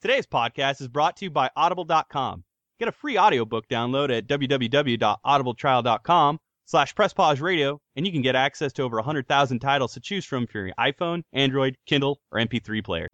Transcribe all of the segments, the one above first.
Today's podcast is brought to you by Audible.com. Get a free audiobook download at www.audibletrial.com slash presspause and you can get access to over 100,000 titles to choose from for your iPhone, Android, Kindle, or MP3 player.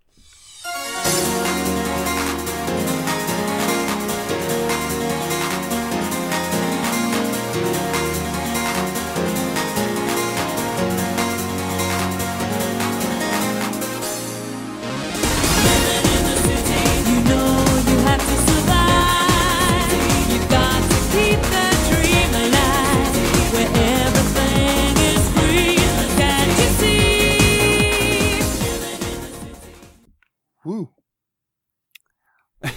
Woo.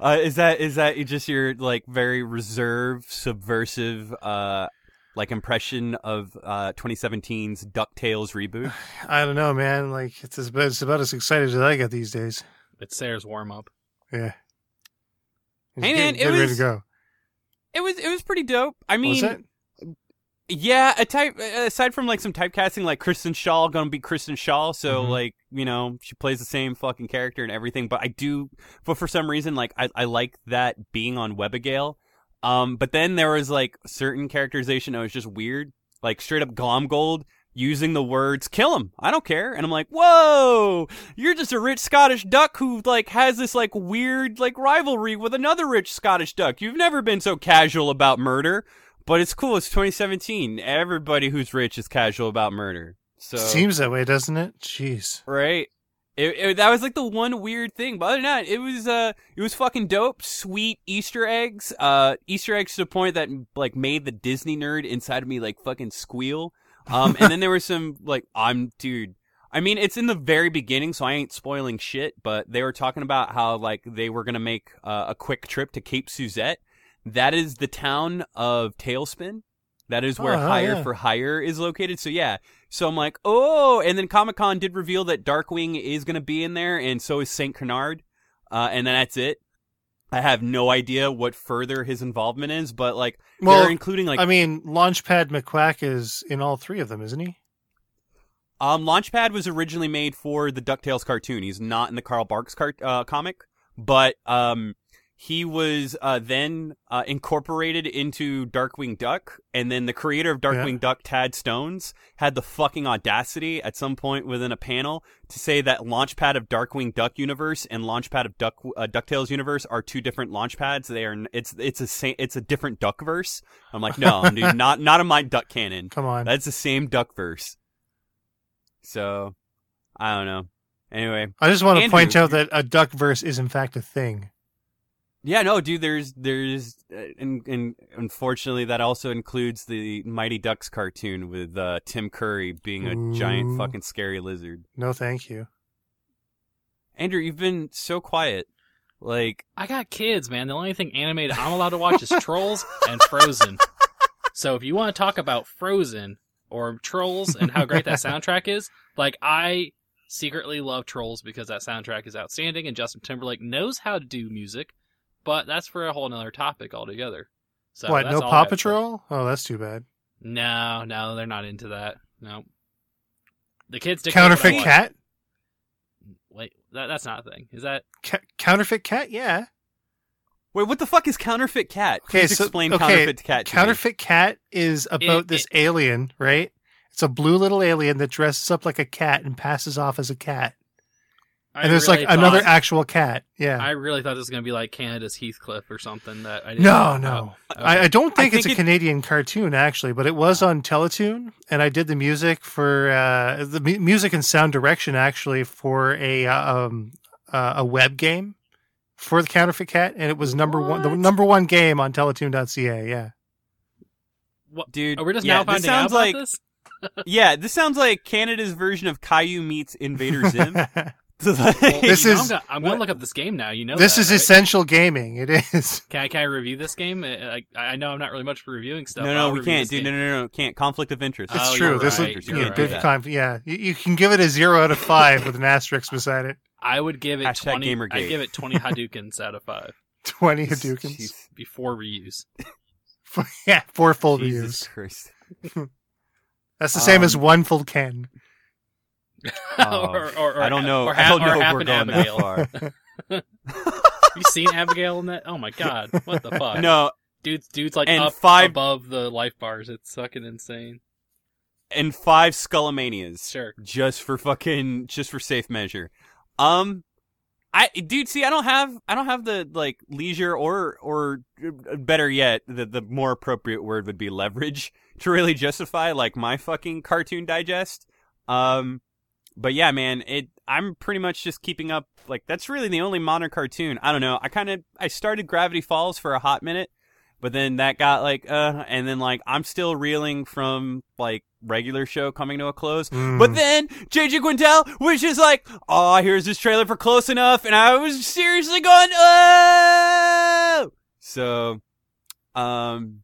Uh, is that is that just your like very reserved, subversive, uh, like impression of uh 2017's Ducktales reboot? I don't know, man. Like it's as, it's about as excited as I get these days. It's Sarah's warm up. Yeah. It's Hey, man, getting- it getting ready was- to go. It was it was pretty dope. I mean, Was it? Yeah, a type aside from like some typecasting, like Kristen Schaal gonna be Kristen Schaal, so Mhm. like you know she plays the same fucking character and everything. But I do, but for some reason, like I I like that being on Webbigail. Um, but then there was like certain characterization that was just weird, like straight up Glomgold using the words "kill him," I don't care, and I'm like, whoa, you're just a rich Scottish duck who like has this like weird like rivalry with another rich Scottish duck. You've never been so casual about murder. But it's cool. It's 2017. Everybody who's rich is casual about murder. So Seems that way, doesn't it? Jeez. right. It, it- that was like the one weird thing. But other than that, it was uh, it was fucking dope. Sweet Easter eggs. Uh, Easter eggs to the point that like made the Disney nerd inside of me like fucking squeal. Um, and then there was some like I'm dude. I mean, it's in the very beginning, so I ain't spoiling shit. But they were talking about how like they were gonna make uh, a quick trip to Cape Suzette. That is the town of Tailspin. That is where Oh, Higher yeah. for Hire is located. So yeah. So I'm like, oh, and then Comic Con did reveal that Darkwing is gonna be in there, and so is Saint Canard. Uh, and then that's it. I have no idea what further his involvement is, but like Well, they're including like I mean, Launchpad McQuack is in all three of them, isn't he? Um, Launchpad was originally made for the Ducktales cartoon. He's not in the Carl Barks cart- uh, comic, but um, he was uh, then uh, incorporated into Darkwing Duck, and then the creator of Darkwing Duck, Tad Stones, had the fucking audacity at some point within a panel to say that Launchpad of Darkwing Duck universe and Launchpad of Duck uh, Ducktales universe are two different Launchpads. They are. It's it's a sa- it's a different Duckverse. I'm like, no, dude, not not in my Duck canon. Come on. That's the same Duckverse. So, I don't know. Anyway, I just want to Andrew, point out that a Duckverse is in fact a thing. Yeah, no, dude. There's, there's, uh, and, and unfortunately, that also includes the Mighty Ducks cartoon with uh, Tim Curry being a giant fucking scary lizard. No, thank you. Andrew, you've been so quiet. Like, I got kids, man. The only thing animated I'm allowed to watch is Trolls and Frozen. So if you want to talk about Frozen or Trolls and how great that soundtrack is, like I secretly love Trolls because that soundtrack is outstanding and Justin Timberlake knows how to do music, but that's for a whole nother topic altogether. So what? that's No all I Paw have to say. Patrol? Oh, that's too bad. No, no, they're not into that. No. The kids dictate what I Counterfeit cat? Wait, that, that's not a thing. Is that Ca- counterfeit cat? Yeah. wait, what the fuck is Counterfeit Cat? Okay, Please so- explain okay, Counterfeit Cat. to me. Counterfeit cat is about It- this it- alien, right? It's a blue little alien that dresses up like a cat and passes off as a cat. I and there's really like another thought- actual cat. Yeah. I really thought this was gonna be like Canada's Heathcliff or something. That I didn't No, know. no. Oh, I. I don't think I it's think a it- Canadian cartoon actually, but it was on Teletoon, and I did the music for uh, the mu- music and sound direction actually for a uh, um, uh, a web game for the Counterfeit Cat, and it was number one, the number one game on Teletoon.ca. Yeah, What- Dude, Oh, we're just yeah, now this finding out sounds about like this. yeah, this sounds like Canada's version of Caillou meets Invader Zim. Well, This you know, is- I'm gonna, I'm gonna look up this game now. You know, this that, is right? essential gaming. It is. Can I, can I review this game? Uh, I, I know I'm not really much for reviewing stuff. no, but no, we can't, this dude. No, game. no, no, no, can't. Conflict of interest. It's Oh, true. you're This right, is you're yeah, right. big that. conf- yeah. You, you can give it a zero out of five with an asterisk beside it. I would give it Hashtag 20. Gamergate. I'd give it 20 Hadoukens out of five Twenty Hadoukens. Jeez, before reuse. yeah, four full Jesus views. Christ. That's the same as Um, one full Ken. Or, or, or, I don't know. Or I don't know or if we're an going that Abigail. far. you seen Abigail in that? Oh my god, what the fuck? No, dude's dude's like And up five- above the life bars. It's fucking insane. and five Skullomanias. Sure. just for fucking just for safe measure. Um I dude see I don't have I don't have the like leisure or or uh, better yet the the more appropriate word would be leverage to really justify like my fucking cartoon digest. Um but yeah man it I'm pretty much just keeping up like that's really the only modern cartoon. I don't know. I kind of I started Gravity Falls for a hot minute but then that got like uh and then like I'm still reeling from like regular show coming to a close. Mm. But then J.G. Quintel was just like, "Oh, here's this trailer for Close Enough," and I was seriously going, "Oh!" So, um,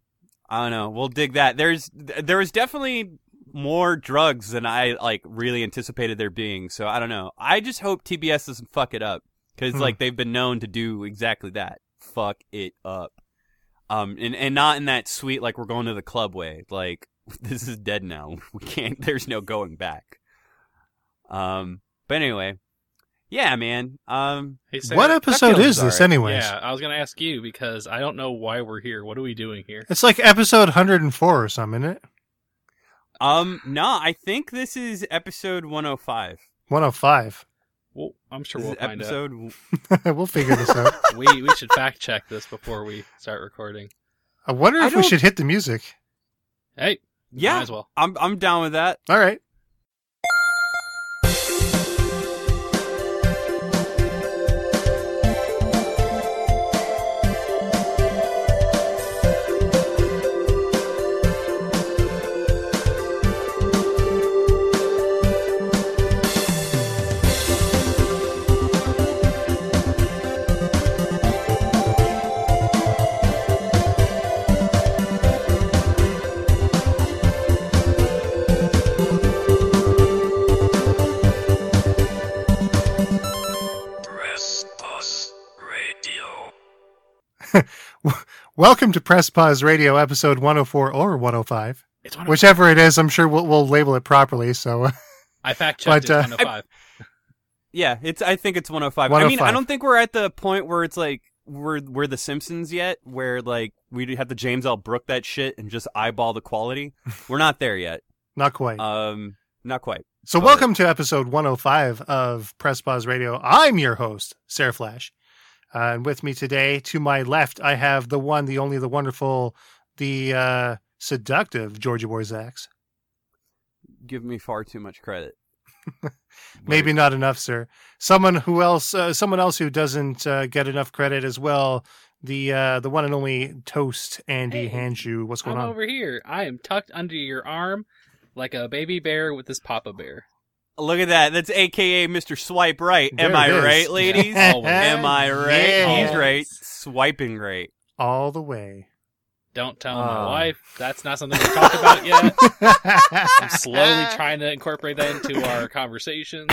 I don't know. We'll dig that. There's there was definitely more drugs than I like really anticipated there being. So I don't know. I just hope TBS doesn't fuck it up because Hmm. like they've been known to do exactly that. Fuck it up. Um, and and not in that sweet like we're going to the club way. Like this is dead now. We can't. There's no going back. Um, but anyway, yeah, man. Um, Hey, Sarah, what episode is this, alright. anyways? Yeah, I was gonna ask you because I don't know why we're here. What are we doing here? It's like episode 104 or something, isn't it? Um, no, I think this is episode 105. 105. Well, I'm sure This we'll find episode. we'll figure this out. out. We we should fact check this before we start recording. I wonder I if we should hit the music. Hey, Yeah. might as well. I'm I'm down with that. All right. Welcome to Press Pause Radio, episode 104 or 105. It's one. Whichever it is, I'm sure we'll, we'll label it properly. So, I fact checked But, it. uh, 105. Yeah, it's. I think it's 105. I mean, I don't think we're at the point where it's like we're we're the Simpsons yet, where like we have to James L. Brook that shit and just eyeball the quality. we're not there yet. not quite. Um, not quite. so, but- welcome to episode 105 of Press Pause Radio. I'm your host, Sarah Flash. Uh, and with me today, to my left, I have the one, the only, the wonderful, the uh, seductive Georgia Boyzax. Give me far too much credit. Maybe not enough, sir. Someone who else, uh, someone else who doesn't uh, get enough credit as well. The uh, the one and only Toast Andy Hey, Hanju. What's going I'm on? over here. I am tucked under your arm like a baby bear with this papa bear. Look at that. That's AKA Mr. Swipe Right. Am There I it is. right, ladies? Always. Am I right? Yeah. He's right. Swiping right. All the way. Don't tell my Oh. wife. That's not something we talked about yet. I'm slowly trying to incorporate that into our conversations,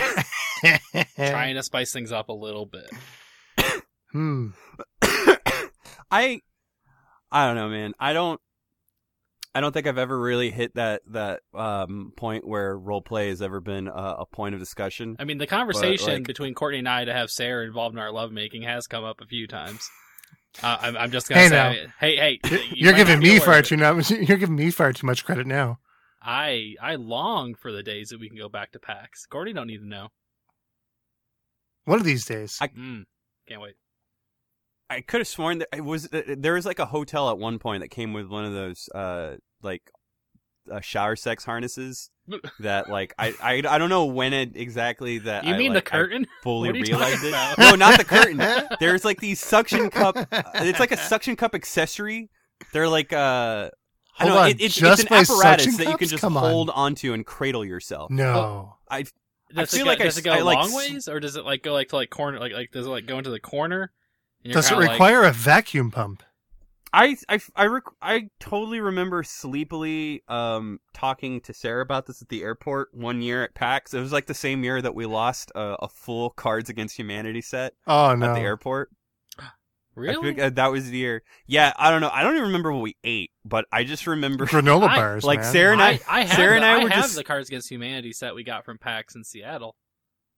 trying to spice things up a little bit. Hmm. I I don't know, man. I don't I don't think I've ever really hit that that um point where role play has ever been a, a point of discussion. I mean, the conversation like- between Courtney and I to have Sarah involved in our lovemaking has come up a few times. Uh, I'm, I'm just gonna Hey, say, hey, hey, you You're giving me far too much. You're giving me far too much credit now. I I long for the days that we can go back to PAX. Courtney don't need to know. One of these days. I- Mm, can't wait. I could have sworn that it was there was like a hotel at one point that came with one of those uh like uh, shower sex harnesses that like I, I I don't know when it exactly that You I, mean like, the I curtain? fully What are realized it. about? No, not the curtain. There's like these suction cup. It's like a suction cup accessory. They're like uh. I Hold don't know. on, It, it's, just it's an apparatus suction that you can just Come on. hold onto and cradle yourself. No. I Does feel it go, like I does s- it go I, like, long s- ways, or does it like go like to like corner? Like like does it like go into the corner? And you're Does it kinda like- require a vacuum pump? I I I, rec- I totally remember sleepily um talking to Sarah about this at the airport one year at PAX. It was like the same year that we lost a, a full Cards Against Humanity set Oh no. at the airport. I Really? think uh, that was the year. Yeah, I don't know. I don't even remember what we ate, but I just remember. Granola I- bars, like man. Sarah and I- I, I have Sarah the, and I I were have just- the Cards Against Humanity set we got from PAX in Seattle.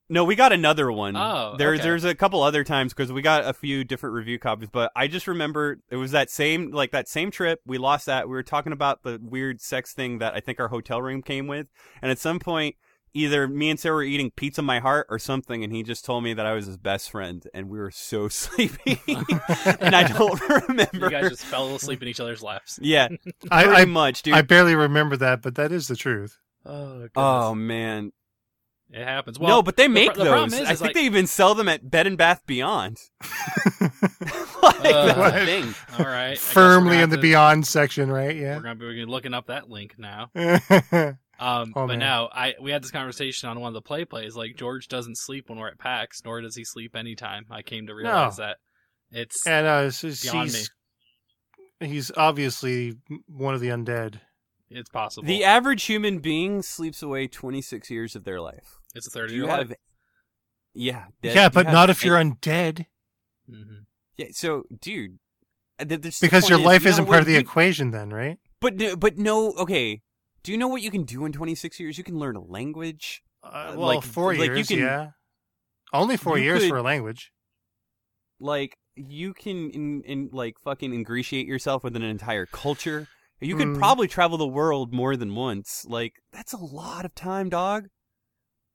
No, we got another one. Oh, there, okay. there's a couple other times because we got a few different review copies. But I just remember it was that same, like that same trip. We lost that. We were talking about the weird sex thing that I think our hotel room came with, and at some point, either me and Sarah were eating pizza my heart or something, and he just told me that I was his best friend, and we were so sleepy, and I don't remember. You guys just fell asleep in each other's laps. yeah, I, I, much, dude. I barely remember that, but that is the truth. Oh, oh man, it happens. Well, no, but they make pro- the problem those. is- I is, think like- they even sell them at Bed and Bath Beyond. like, Uh, that's the thing. all right. I guess we're Firmly in the to- Beyond section, right? Yeah. We're gonna be looking up that link now. Um, Oh, but man. now I we had this conversation on one of the play plays. Like George doesn't sleep when we're at PAX, nor does he sleep anytime. I came to realize that it's and uh, so Beyond he's he's obviously one of the undead. it's possible. The average human being sleeps away 26 years of their life. It's a third of you your have, life. yeah, dead- yeah, but not if you're any- undead, Mm-hmm. Yeah, so, dude, th- because your is, life isn't part of the you- equation, then, right? But no- but no, okay. Do you know what you can do in 26 years? You can learn a language. Uh, Uh, well, like- four like you years, can- yeah. Only four you years could- for a language. Like you can in, in like fucking ingratiate yourself with an entire culture. You could Mm. probably travel the world more than once. Like that's a lot of time, dog.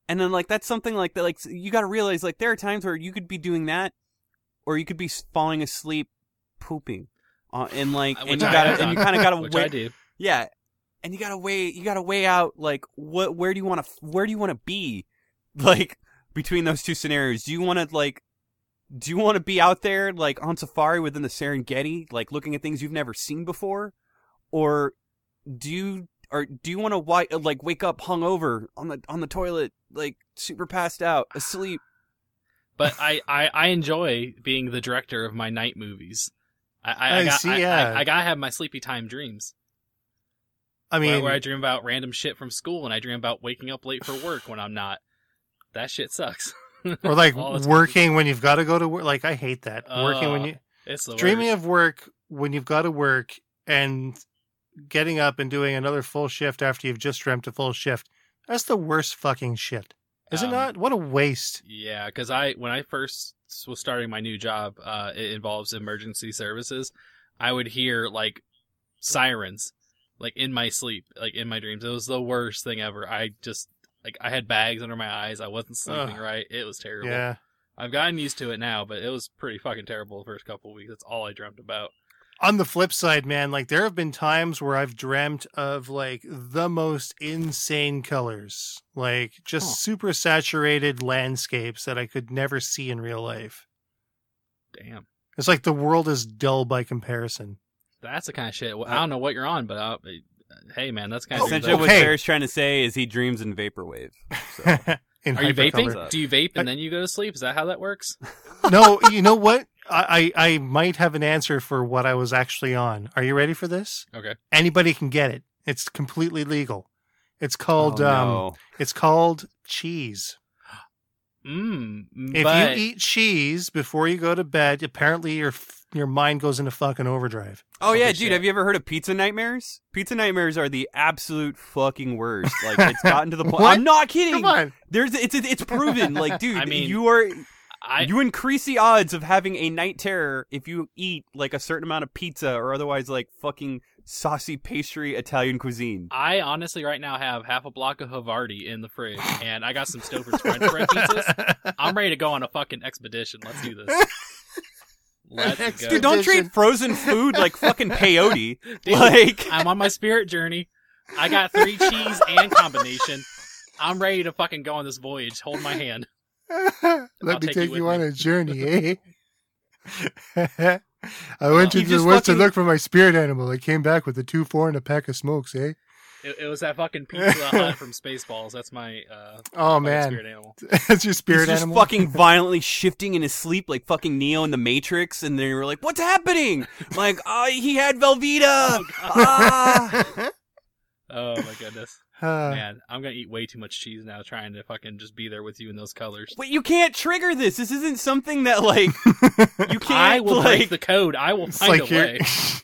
And then like that's something like that. Like you got to realize like there are times where you could be doing that, or you could be falling asleep, pooping, uh, and like and you gotta and you kind of gotta wait. I do. yeah, and you gotta weigh you gotta weigh out like what where do you want to where do you want to be, like between those two scenarios. Do you want to like do you want to be out there like on safari within the Serengeti, like looking at things you've never seen before, or do you or do you want to like wake up hungover on the on the toilet, like super passed out, asleep? But I, I, I enjoy being the director of my night movies. I, I, I, I got, see, I, yeah. I, I gotta have my sleepy time dreams. I mean, where I dream about random shit from school and I dream about waking up late for work when I'm not. That shit sucks. or like All the time. working when you've got to go to work. Like I hate that. working when Oh, you It's the dreaming worst. of work when you've got to work and getting up and doing another full shift after you've just dreamt a full shift. That's the worst fucking shit. Is Um, it not? What a waste. Yeah, because I when I first was starting my new job, uh, it involves emergency services. I would hear like sirens, like in my sleep, like in my dreams. It was the worst thing ever. I just like I had bags under my eyes. I wasn't sleeping Ugh. right. It was terrible. Yeah. I've gotten used to it now, but it was pretty fucking terrible the first couple of weeks. That's all I dreamt about. On the flip side, man, like there have been times where I've dreamt of like the most insane colors, like just Huh. super saturated landscapes that I could never see in real life. Damn, It's like the world is dull by comparison. that's the kind of shit. I don't know what you're on, but uh, hey, man, that's kind of Essentially, what okay. Sarah's trying to say is he dreams in vaporwave. So. in Are you hypercolor. vaping? Do you vape and then you go to sleep? Is that how that works? no, you know what? I, I I might have an answer for what I was actually on. Are you ready for this? Okay. Anybody can get it. It's completely legal. It's Oh, called um no. it's called cheese. Mm, If but you eat cheese before you go to bed, apparently your your mind goes into fucking overdrive. Oh yeah, dude. shit. Have you ever heard of pizza nightmares? Pizza nightmares are the absolute fucking worst. Like it's gotten to the point. I'm not kidding. Come on. There's it's it's proven. Like, dude, I mean, you are I you increase the odds of having a night terror if you eat like a certain amount of pizza or otherwise like fucking saucy pastry Italian cuisine. I honestly right now have half a block of Havarti in the fridge, and I got some Stouffer's French bread pizzas. I'm ready to go on a fucking expedition. Let's do this. Let's go. Dude, don't treat frozen food like fucking peyote. Dude, like I'm on my spirit journey. I got three cheese and combination. I'm ready to fucking go on this voyage. Hold my hand. I'll Let me take take you you, on me. a journey, eh? I went You into the just woods to look for my spirit animal. I came back with a two four and a pack of smokes, eh? It, it was that fucking Pizza Hut from Spaceballs. That's my uh, Oh fucking man, spirit animal. that's your spirit He's just animal. fucking violently shifting in his sleep like fucking Neo in the Matrix, and they were like, "What's happening?" like, "Ah, he had Velveeta." ah. Oh my goodness. Man, I'm gonna eat way too much cheese now, trying to fucking just be there with you in those colors. Wait, you can't trigger this. This isn't something that like you can't. I will like, break the code. I will it's find like a you're. way.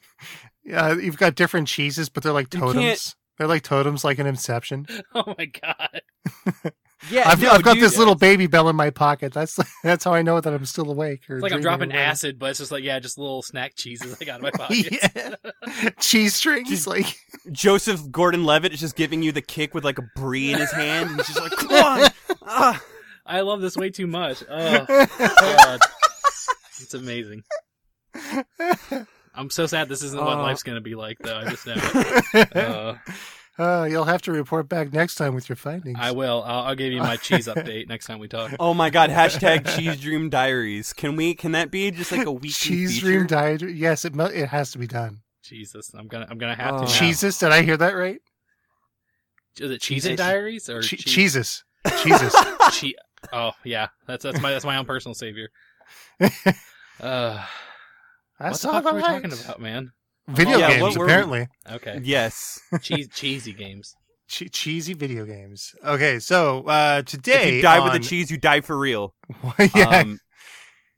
yeah, you've got different cheeses, but they're like totems. They're like totems, like an Inception. Oh my god. Yeah, I've, no, I've got dude, this little Babybel in my pocket. That's that's how I know that I'm still awake. Or It's like I'm dropping whatever. acid, but it's just like yeah, just little snack cheeses I got in my pocket. yeah, cheese strings. Like Joseph Gordon-Levitt is just giving you the kick with like a brie in his hand. and He's just like, come on. Ah. I love this way too much. Oh god, it's amazing. I'm so sad this isn't what Oh. life's gonna be like, though. I just know. it. Uh, Uh, you'll have to report back next time with your findings. I will. I'll, I'll give you my cheese update next time we talk. Oh my god, hashtag Cheese Dream Diaries. Can we, can that be just like a weekly Cheese feature? Dream Diet. Yes, it it has to be done. Jesus, I'm gonna I'm gonna have Oh. to. now. Cheeses? Did I hear that right? Is it cheese Cheese- diaries or Che- cheese? cheeses. Cheeses. Che- oh yeah, that's that's my that's my own personal savior. Uh, what That's the all fuck are we right. talking about, man? Video Yeah, games, what were we- apparently. Okay, Yes. cheese cheesy games. Che- cheesy video games. Okay, so uh, If today you die with the cheese, you die for real. yeah, Um,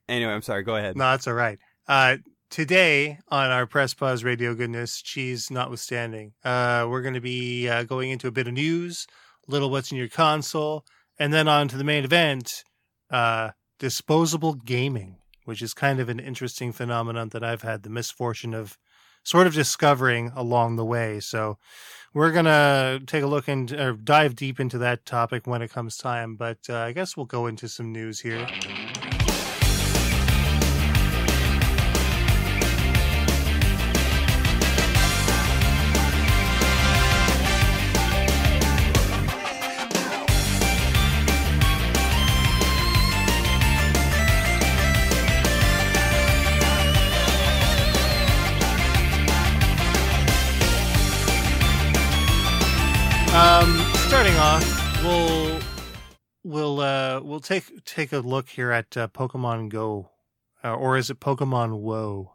anyway, I'm sorry. Go ahead. no, that's all right. Uh, today on our Press Pause Radio Goodness, cheese notwithstanding, uh, we're going to be uh, going into a bit of news, little what's in your console, and then on to the main event, uh, disposable gaming, which is kind of an interesting phenomenon that I've had the misfortune of sort of discovering along the way. So we're going to take a look and dive deep into that topic when it comes time. But uh, I guess we'll go into some news here. We'll uh, we'll take take a look here at uh, Pokemon Go, uh, or is it Pokemon Woe?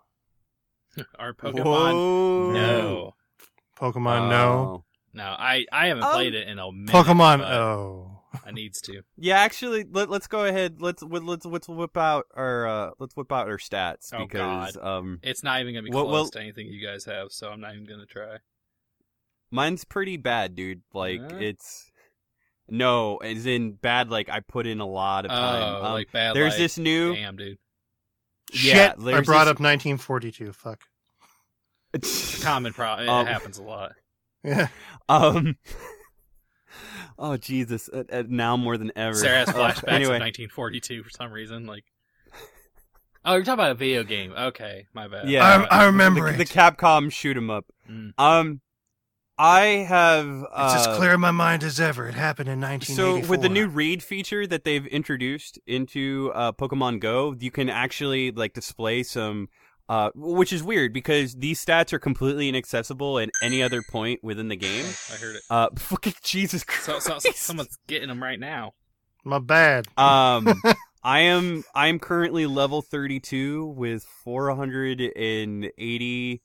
Our Pokemon. Whoa. No, Pokemon No, Oh. no, I I haven't Um, played it in a minute. Pokemon but Oh. I needs to. Yeah, actually, let, let's go ahead. Let's let's let's whip out our uh, let's whip out our stats Oh, because God. um It's not even gonna be Well- close well- to anything you guys have, so I'm not even gonna try. mine's pretty bad, dude. Like Huh? it's no, as in bad. Like I put in a lot of time. Oh, Um, like bad. there's like, this new. Damn, dude. Yeah, Shit! I brought this- up 1942. Fuck. Common problem. It Um, happens a lot. Yeah. um. Oh Jesus! Uh, uh, now more than ever. Sarah has Uh, flashbacks anyway, of 1942 for some reason. Like, oh, you're talking about a video game. Okay, my bad. Yeah, I- I remember the, it. the Capcom shoot 'em up. Mm. Um, I have. It's as uh, clear in my mind as ever. It happened in 1984. So with the new read feature that they've introduced into uh, Pokemon Go, you can actually like display some, uh, which is weird because these stats are completely inaccessible at any other point within the game. I heard it. Uh, fucking Jesus Christ! So, so, so someone's getting them right now. my bad. um, I am I am currently level thirty two with four hundred and eighty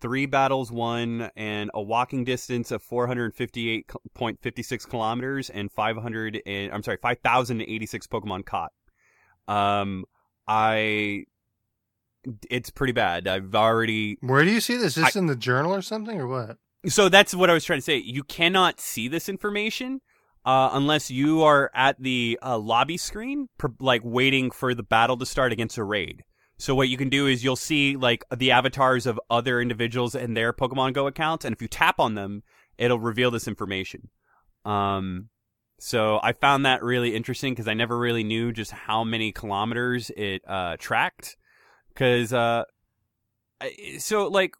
three battles won and a walking distance of 458.56 kilometers and 500 and I'm sorry 5086 Pokemon caught. Um I it's pretty bad. I've already Where do you see this? Is this in the journal or something, or what? so that's what I was trying to say. You cannot see this information uh, unless you are at the uh, lobby screen, pr- like waiting for the battle to start against a raid. So what you can do is you'll see like the avatars of other individuals and their Pokemon Go accounts, and if you tap on them, it'll reveal this information. Um, so I found that really interesting because I never really knew just how many kilometers it uh, tracked. Because uh, so like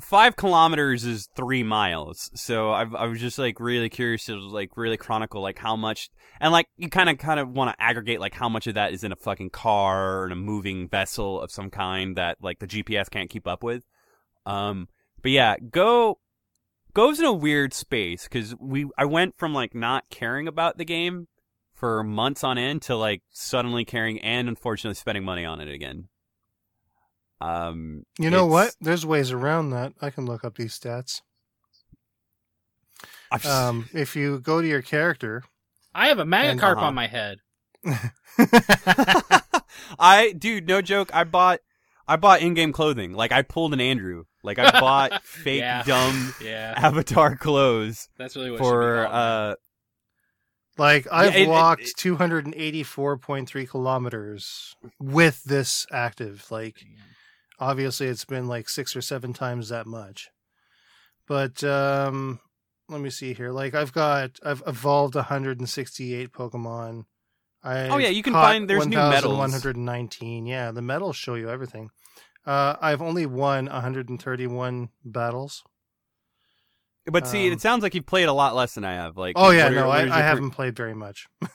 five kilometers is three miles. So I've, I was just like really curious to like really chronicle like how much, and like you kind of kind of want to aggregate like how much of that is in a fucking car in a moving vessel of some kind that like the GPS can't keep up with. Um, but yeah, go goes in a weird space because we I went from like not caring about the game for months on end to like suddenly caring and unfortunately spending money on it again. Um, You know what? There's ways around that. I can look up these stats. Just- Um, if you go to your character, I have a And- Magikarp uh-huh. on my head. I dude, no joke. I bought I bought in-game clothing. Like I pulled an Andrew. Like I bought fake Yeah. dumb Yeah, avatar clothes that's really what for should be called. uh like I've it- it- walked it- 284.3 kilometers with this active. Like obviously it's been like six or seven times that much. But um let me see here. Like i've got i've evolved 168 pokemon. I Oh, yeah, you can find- there's new medals. 119 yeah the medals show you everything. Uh i've only won 131 battles. But see, Um, it sounds like you've played a lot less than I have. Like oh yeah no i, I haven't played very much.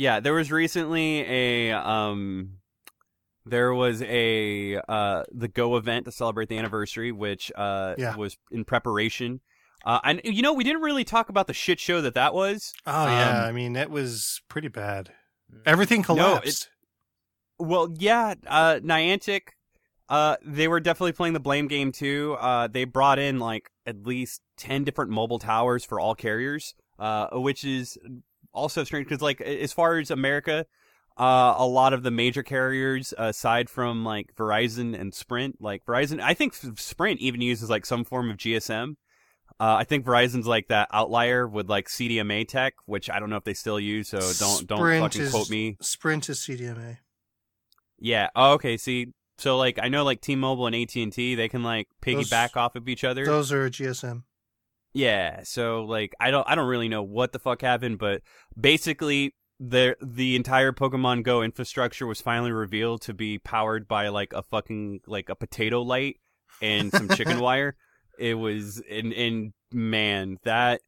Yeah, there was recently a um there was a uh the Go event to celebrate the anniversary which uh Yeah. was in preparation. Uh and you know, we didn't really talk about the shit show that that was. oh yeah Um, i mean it was pretty bad Mm. everything No, collapsed Well, yeah, uh Niantic uh they were definitely playing the blame game too. Uh they brought in like at least 10 different mobile towers for all carriers, uh which is also strange cuz like as far as America uh, a lot of the major carriers, aside from like Verizon and Sprint, like Verizon, I think Sprint even uses like some form of GSM. Uh, I think Verizon's like that outlier with like CDMA tech, which I don't know if they still use. So don't don't Sprint fucking is- quote me. sprint is cdma Yeah. Oh, okay. See, so like I know like T-Mobile and AT and T, they can like piggyback off of each other. those are gsm Yeah, so like I don't I don't really know what the fuck happened, but basically the the entire Pokemon Go infrastructure was finally revealed to be powered by like a fucking like a potato light and some chicken wire. It was and and man, that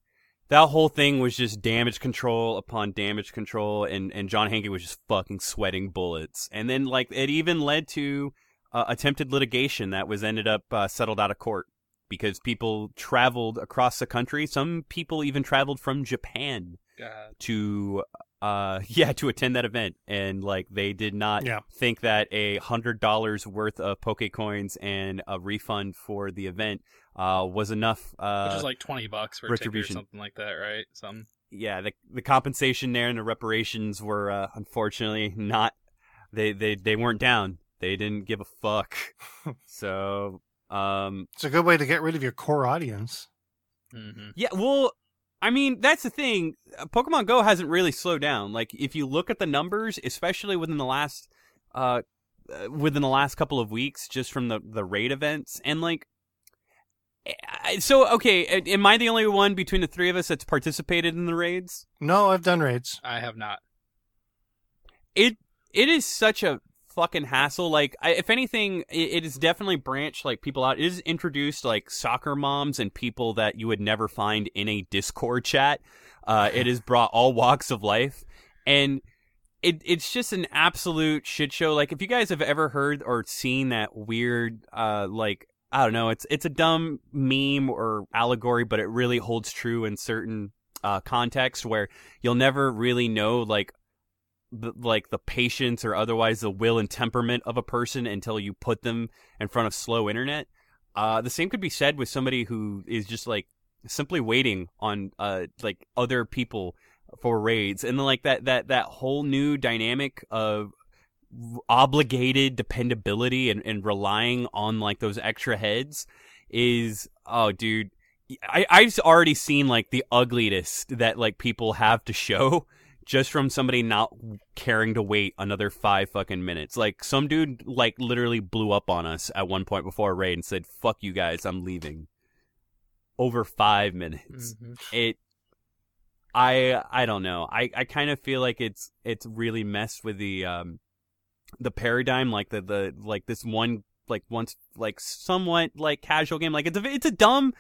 that whole thing was just damage control upon damage control and and John Hanke was just fucking sweating bullets. And then like it even led to uh, attempted litigation that was ended up uh, settled out of court because people traveled across the country. Some people even traveled from Japan God. to uh yeah to attend that event and like they did not Yeah. think that a hundred dollars worth of poke coins and a refund for the event uh was enough uh Which is like twenty bucks for a or retribution. something like that, right? Some. yeah the the compensation there and the reparations were uh unfortunately not they they they weren't down they didn't give a fuck so um it's a good way to get rid of your core audience hmm Yeah, well, I mean, that's the thing. Uh, Pokemon Go hasn't really slowed down. Like, if you look at the numbers, especially within the last, uh, uh, within the last couple of weeks, just from the the raid events, and like, I- so okay, am I the only one between the three of us that's participated in the raids? no i've done raids I have not. it it is such a fucking hassle. Like, I, if anything, it, it has definitely branched like people out. It has introduced like soccer moms and people that you would never find in a Discord chat. Uh, it has brought all walks of life, and it it's just an absolute shit show. Like, if you guys have ever heard or seen that weird, uh, like I don't know, it's it's a dumb meme or allegory, but it really holds true in certain uh context where you'll never really know like the, like the patience or otherwise the will and temperament of a person until you put them in front of slow internet. Uh, the same could be said with somebody who is just like simply waiting on uh like other people for raids and then like that that that whole new dynamic of obligated dependability and, and relying on like those extra heads is oh dude I, I've already seen like the ugliness that like people have to show just from somebody not caring to wait another five fucking minutes. Like some dude like literally blew up on us at one point before a raid and said, "Fuck you guys, I'm leaving." Over five minutes. Mhm. It. I I don't know. I, I kind of feel like it's it's really messed with the um the paradigm like the the like this one like once like somewhat like casual game like it's a it's a dumb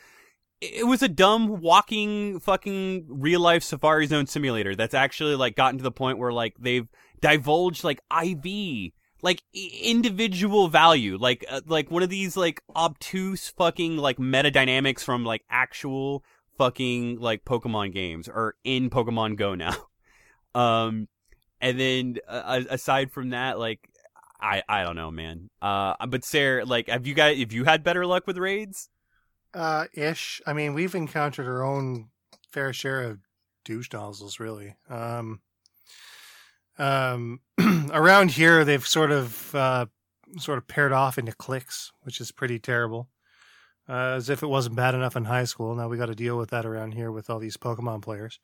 it was a dumb walking fucking real life safari zone simulator that's actually like gotten to the point where like they've divulged like IV like individual value like uh, like one of these like obtuse fucking like meta dynamics from like actual fucking like Pokemon games or in Pokemon Go now. Um and then uh, aside from that like I I don't know man. Uh but Sarah like have you guys if you had better luck with raids? Uh ish i mean we've encountered our own fair share of douche nozzles, really. Um, um, around here, they've sort of uh, sort of paired off into cliques, which is pretty terrible. Uh, as if it wasn't bad enough in high school, now we got to deal with that around here with all these Pokemon players.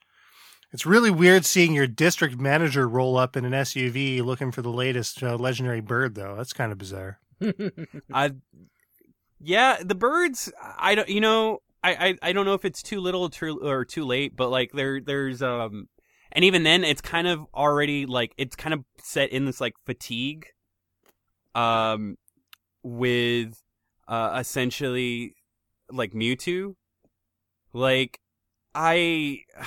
It's really weird seeing your district manager roll up in an SUV looking for the latest uh, legendary bird, though. That's kind of bizarre. I, yeah, the birds. I don't. You know, I, I, I don't know if it's too little or too late, but like there there's um, and even then, it's kind of already like it's kind of set in this like fatigue, um, with uh essentially like Mewtwo, like I.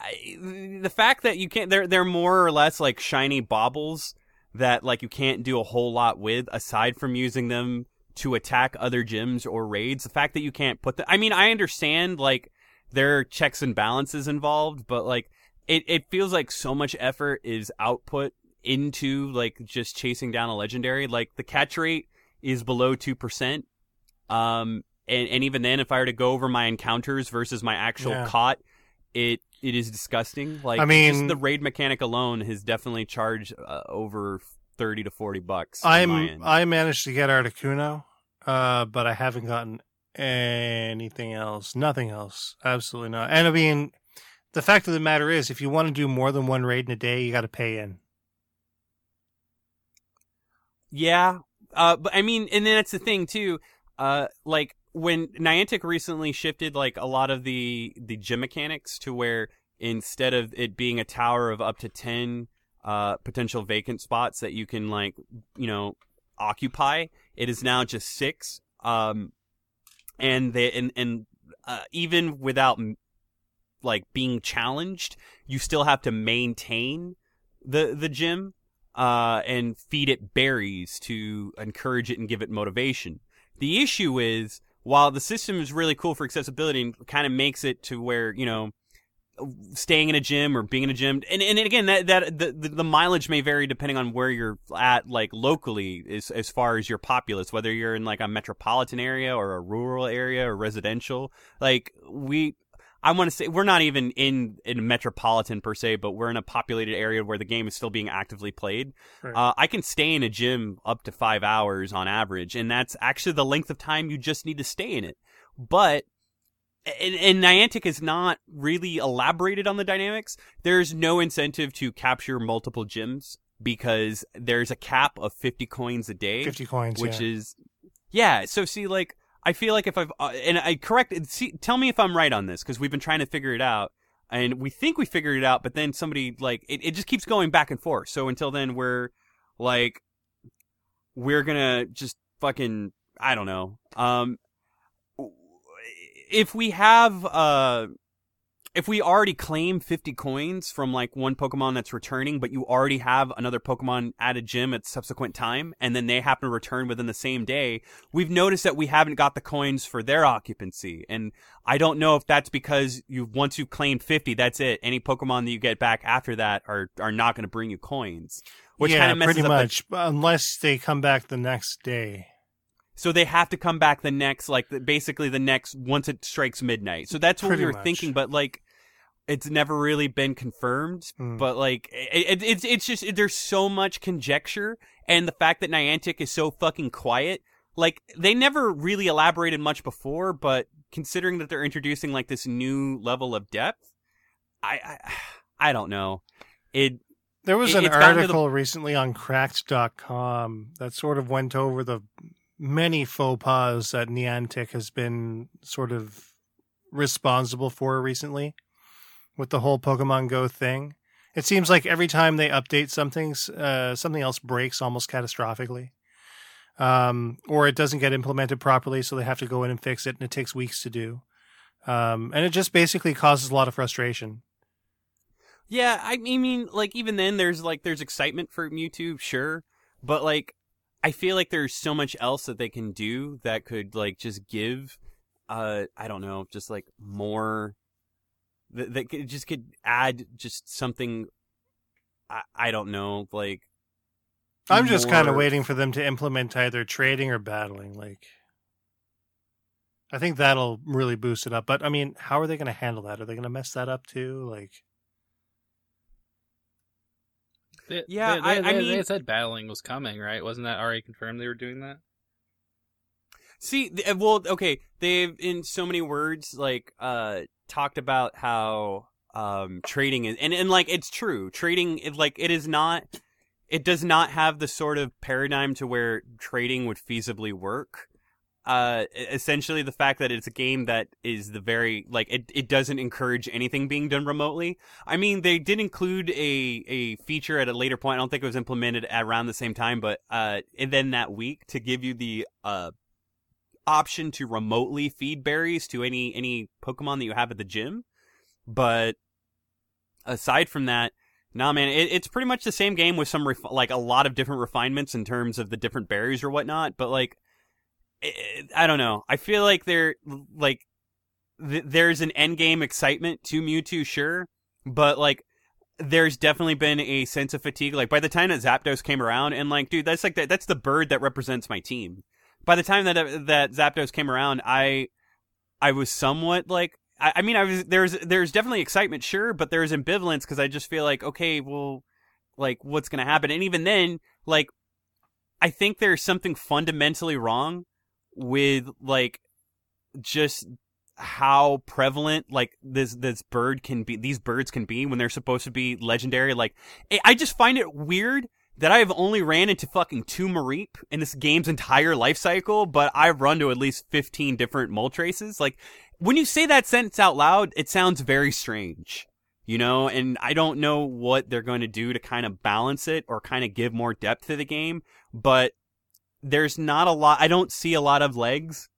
I, the fact that you can't they're they're more or less like shiny baubles that like you can't do a whole lot with aside from using them to attack other gyms or raids. The fact that you can't put the I mean I understand like there are checks and balances involved but like it it feels like so much effort is output into like just chasing down a legendary. Like the catch rate is below 2% um and and even then if I were to go over my encounters versus my actual Yeah. caught it it is disgusting. Like I mean- just the raid mechanic alone has definitely charged uh, over thirty to forty bucks. I'm. I managed to get Articuno, uh, but I haven't gotten anything else. Nothing else. Absolutely not. And I mean, the fact of the matter is, if you want to do more than one raid in a day, you got to pay in. yeah, uh, but I mean, and then that's the thing too. Uh, like when Niantic recently shifted like a lot of the the gym mechanics to where instead of it being a tower of up to ten uh potential vacant spots that you can like you know occupy, it is now just six. Um, and they and and uh, even without like being challenged, you still have to maintain the the gym uh, and feed it berries to encourage it and give it motivation. The issue is while the system is really cool for accessibility and kind of makes it to where you know staying in a gym or being in a gym and, and again that that the, the mileage may vary depending on where you're at like locally as as far as your populace whether you're in like a metropolitan area or a rural area or residential like we I want to say we're not even in in a metropolitan per se, but we're in a populated area where the game is still being actively played. Right. Uh, I can stay in a gym up to five hours on average, and that's actually the length of time you just need to stay in it. But and, and Niantic has not really elaborated on the dynamics. There's no incentive to capture multiple gyms because there's a cap of 50 coins a day Fifty coins, which yeah. is yeah so see like i feel like if i've uh, and i correct see tell me if i'm right on this because we've been trying to figure it out and we think we figured it out but then somebody like it, it just keeps going back and forth. So until then we're like we're gonna just fucking i don't know. Um if we have uh if we already claim 50 coins from like one Pokemon that's returning, but you already have another Pokemon at a gym at subsequent time, and then they happen to return within the same day, we've noticed that we haven't got the coins for their occupancy. And I don't know if that's because you once you claim 50, that's it. Any Pokemon that you get back after that are are not going to bring you coins, which yeah, kind of messes pretty up the- much, unless they come back the next day. So they have to come back the next, like basically the next once it strikes midnight. So that's what Pretty we were much. thinking, but like it's never really been confirmed. Hmm. But like it, it, it's it's just there's so much conjecture, and the fact that Niantic is so fucking quiet, like they never really elaborated much before. But considering that they're introducing like this new level of depth, I I, I don't know. It There was It- an to the- article recently on cracked.com that sort of went over the many faux pas that Niantic has been sort of responsible for recently with the whole Pokemon Go thing. It seems like every time they update something, uh, something else breaks almost catastrophically. Um, or it doesn't get implemented properly, so they have to go in and fix it, and it takes weeks to do. Um, and it just basically causes a lot of frustration. Yeah, I mean, like even then, there's like there's excitement for Mewtwo, sure, but like I feel like there's so much else that they can do that could like just give, uh, I don't know, just like more that, that could, just could add just something. I, I don't know, like I'm just kind of waiting for them to implement either trading or battling. Like, I think that'll really boost it up. But I mean, how are they going to handle that? Are they going to mess that up too? Like, They- Yeah, they, I- they, I they, mean- they said battling was coming, right? Wasn't that already confirmed they were doing that? See, well, okay, they've in so many words like uh talked about how um trading is and and like it's true. Trading it like it is not it does not have the sort of paradigm to where trading would feasibly work. Uh essentially the fact that it's a game that is the very like it it doesn't encourage anything being done remotely. I mean, they did include a a feature at a later point. I don't think it was implemented around the same time, but uh and then that week to give you the uh option to remotely feed berries to any any Pokemon that you have at the gym. But aside from that, nah, man, it, it's pretty much the same game with some ref- like a lot of different refinements in terms of the different berries or whatnot. But like, Eh, eh, I don't know. I feel like there like th- there's an end game excitement to Mewtwo, sure, but like. There's definitely been a sense of fatigue. Like by the time that Zapdos came around, and like, dude, that's like that, that's the bird that represents my team by the time that uh, that Zapdos came around, I I was somewhat like I, I mean I was there's there's definitely excitement, sure, but there's ambivalence because I just feel like okay, well, like what's gonna happen? And even then, like I think there's something fundamentally wrong with like just how prevalent like this this bird can be these birds can be when they're supposed to be legendary like I- i just find it weird that I've only ran into fucking two Mareep in this game's entire life cycle, but I've run to at least 15 different Moltres. Like, when you say that sentence out loud, it sounds very strange, you know? And I don't know what they're going to do to kind of balance it or kind of give more depth to the game, but there's not a lot, I don't see a lot of legs,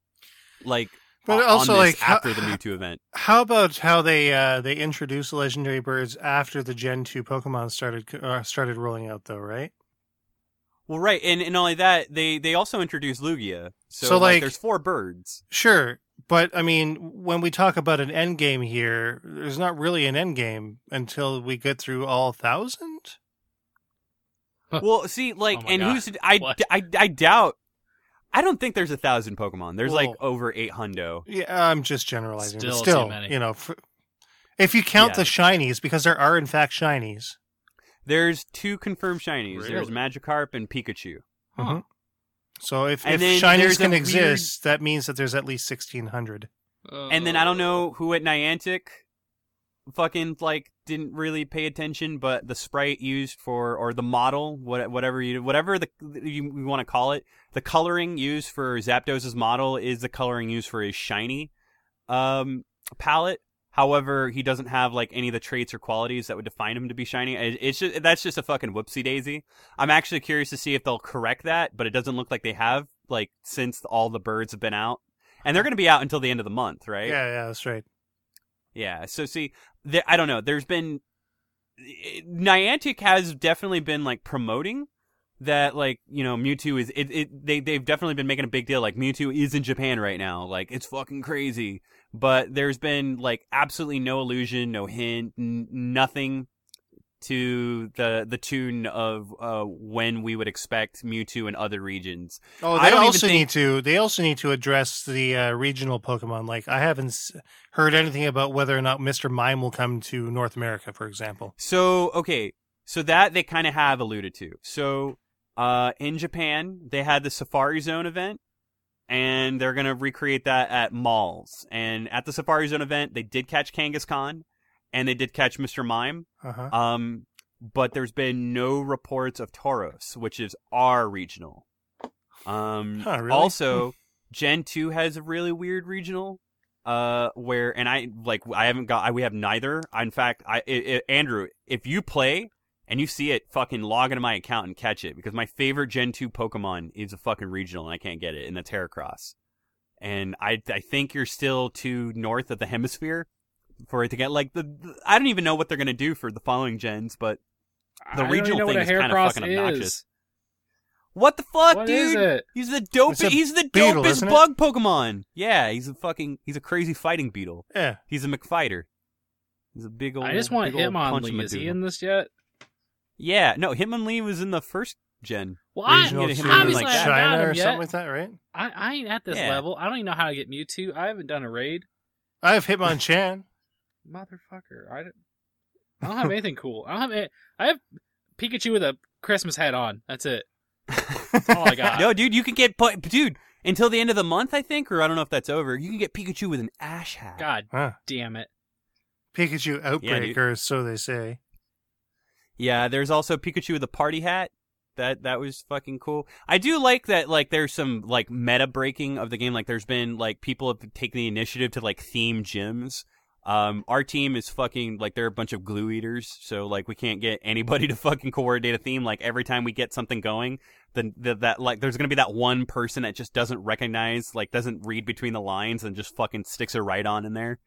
like, But on also, like, how- after the Mewtwo event. how about how they uh they introduced legendary birds after the Gen two Pokemon started uh, started rolling out, though, right? Well, right. And, and only that, they, they also introduced Lugia. So, So, like, like- there's four birds. Sure, but I mean, when we talk about an end game here, there's not really an end game until we get through all thousand. Well, see, like, Oh and God. who's I, What? I, I doubt. I don't think there's a thousand Pokemon. There's like over eight hundo. Yeah, I'm just generalizing. but Still too still, many. you know, f if you count Yeah. the shinies, because there are in fact shinies. There's two confirmed shinies. There's Really? Magikarp and Pikachu. Huh. Mhm. So if, And if shinies there's a can weird- exist, that means that there's at least sixteen hundred. And then I don't know who at Niantic fucking like didn't really pay attention, but the sprite used for or the model, what whatever you whatever the you, you want to call it, the coloring used for Zapdos's model is the coloring used for his shiny um palette. However, he doesn't have like any of the traits or qualities that would define him to be shiny. It- It's just that's just a fucking whoopsie daisy. I'm actually curious to see if they'll correct that, but it doesn't look like they have like since all the birds have been out. And they're going to be out until the end of the month, right? Yeah, yeah, that's right. Yeah. So see, there, I don't know. There's been Niantic has definitely been like promoting that like you know Mewtwo is it, it they they've definitely been making a big deal. Like Mewtwo is in Japan right now. Like it's fucking crazy. But there's been like absolutely no illusion no hint n- nothing to the the tune of uh when we would expect Mewtwo in other regions Oh, they also think- need to. They also need to address the uh, regional Pokemon. Like I haven't heard anything about whether or not Mister Mime will come to North America, for example. So okay, so that they kind of have alluded to. So uh, in Japan, they had the Safari Zone event, and they're gonna recreate that at malls. And at the Safari Zone event, they did catch Kangaskhan, and they did catch Mr. Mime. Uh huh. Um, but there's been no reports of Tauros, which is our regional. Um, Huh, really? also, Gen two has a really weird regional. Uh, where and I like I haven't got I, we have neither. In fact, I, i i Andrew, if you play and you see it, fucking log into my account and catch it because my favorite Gen two Pokemon is a fucking regional and I can't get it, and that's Heracross. And I I think you're still too north of the hemisphere for it to get like the, the- I don't even know what they're gonna do for the following gens, but the I regional even know what thing a is kinda Heracross fucking obnoxious. is. what the fuck, What dude? is it? He's the dope. It's He's the beetle, dopest bug Pokemon. Yeah, he's a fucking. He's a crazy fighting beetle. Yeah. He's a McFighter. He's a big old. I just want big old Hitmonlee. Is he in this yet? Yeah, no, Hitmonlee was in the first Well, gen. Regional I, Regional to to like obviously I haven't China or yet. something like that, right? I, I ain't at this Yeah. level. I don't even know how to get Mewtwo. I haven't done a raid. I have Hitmonchan. Motherfucker. I don't, I don't have anything cool. I don't have. Any, I have Pikachu with a Christmas hat on. That's it. That's all I got. No, dude, you can get put, dude until the end of the month, I think, or I don't know if that's over. You can get Pikachu with an ash hat. God Huh. damn it. Pikachu Outbreaker, so they say. Yeah, there's also Pikachu with a party hat. That that was fucking cool. I do like that. Like, there's some like meta breaking of the game. Like, there's been like people have taken the initiative to like theme gyms. Um, our team is fucking like they're a bunch of glue eaters, so like we can't get anybody to fucking coordinate a theme. Like every time we get something going, then the, that like there's gonna be that one person that just doesn't recognize, like doesn't read between the lines, and just fucking sticks a right on in there.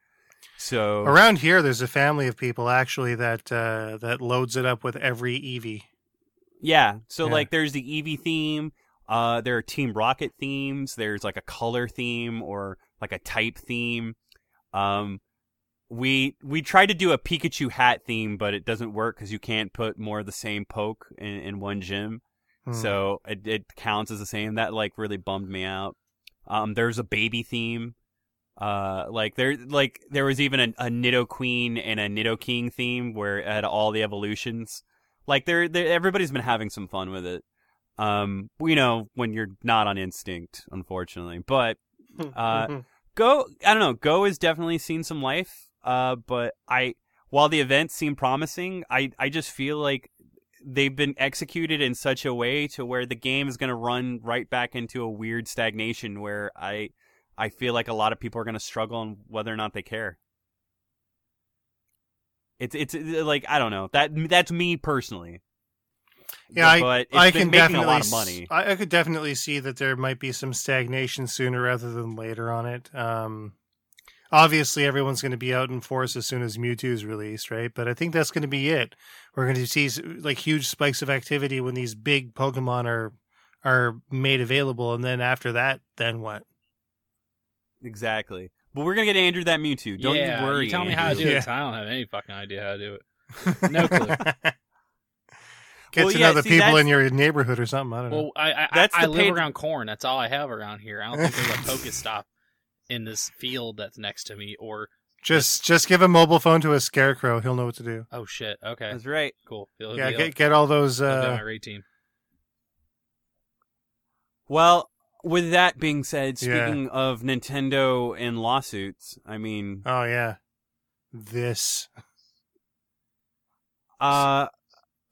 So Around here, there's a family of people actually that uh, that loads it up with every Eevee. Yeah. So Yeah. like there's the Eevee theme, uh there are Team Rocket themes, there's like a color theme or like a type theme. Um we we tried to do a Pikachu hat theme, but it doesn't work cuz you can't put more of the same poke in, in one gym. Hmm. So it it counts as the same. That like really bummed me out. Um there's a baby theme. Uh like there like there was even a, a Nidoqueen and a Nidoking theme where it had all the evolutions. Like they're, everybody's been having some fun with it. Um, you know, when you're not on instinct, unfortunately. But uh, Go, I don't know. Go has definitely seen some life. Uh, but I, while the events seem promising, I, I just feel like they've been executed in such a way to where the game is going to run right back into a weird stagnation where I, I feel like a lot of people are going to struggle on whether or not they care. It's it's uh, like I don't know that that's me personally. Yeah, I, but it's I can definitely a lot of money. I, I could definitely see that there might be some stagnation sooner rather than later on it. Um, obviously, everyone's going to be out in force as soon as Mewtwo is released, right? But I think that's going to be it. We're going to see like huge spikes of activity when these big Pokemon are are made available, and then after that, then what? Exactly. But we're gonna get Andrew that Mewtwo. Don't yeah, you worry. You tell me how to do Yeah. it. 'cause I don't have any fucking idea how to do it. No clue. Get Well, to yeah, know the see, people that's- in your neighborhood or something. I don't know. Well, I I, That's I, I live paid- around corn. That's all I have around here. I don't think there's a Pokestop in this field that's next to me. Or Just just give a mobile phone to a scarecrow. He'll know what to do. oh shit, okay, That's right. cool. He'll, Yeah, he'll, get get all those. he'll be Uh, my team. Well, with that being said, Yeah. speaking of Nintendo and lawsuits, I mean, oh yeah, this. uh,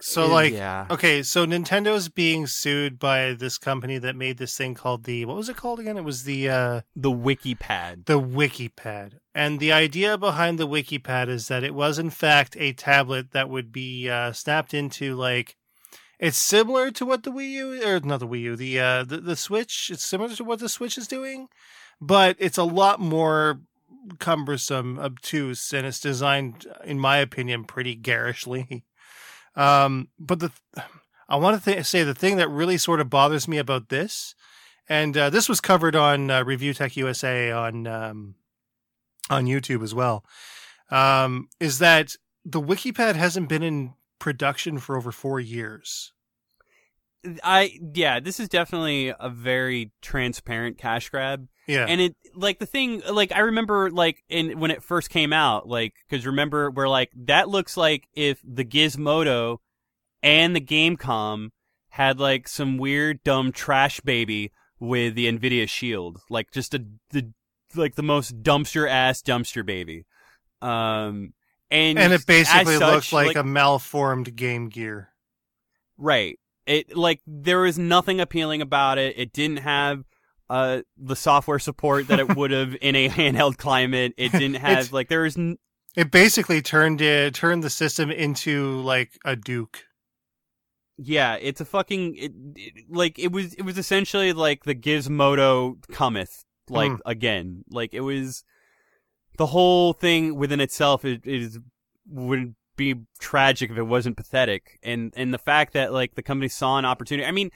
So like, yeah, okay, so Nintendo's being sued by this company that made this thing called the what was it called again? It was the uh the WikiPad. the WikiPad. And the idea behind the WikiPad is that it was in fact a tablet that would be uh, snapped into like it's similar to what the Wii U or not the Wii U, the uh the, the Switch, it's similar to what the Switch is doing, but it's a lot more cumbersome, obtuse, and it's designed in my opinion pretty garishly. Um but the I want to th- say the thing that really sort of bothers me about this and uh, this was covered on uh, Review Tech USA on um, on YouTube as well. Um, is that the WikiPad hasn't been in production for over four years? I yeah, this is definitely a very transparent cash grab. Yeah, And it like the thing like I remember like in when it first came out like cuz remember we're like that looks like if the Gizmondo and the Game.com had like some weird dumb trash baby with the Nvidia Shield like just a the like the most dumpster ass dumpster baby. Um and and it basically as such, looked like, a malformed Game Gear. Right. It like there was nothing appealing about it. It didn't have uh the software support that it would have in a handheld climate. It didn't have It's- like there was n- It basically turned it turned the system into like a Duke. yeah, it's a fucking it, it- like it was it was essentially like the Gizmondo cometh like Mm. again. Like it was the whole thing within itself is, is would be tragic if it wasn't pathetic and and the fact that like the company saw an opportunity i mean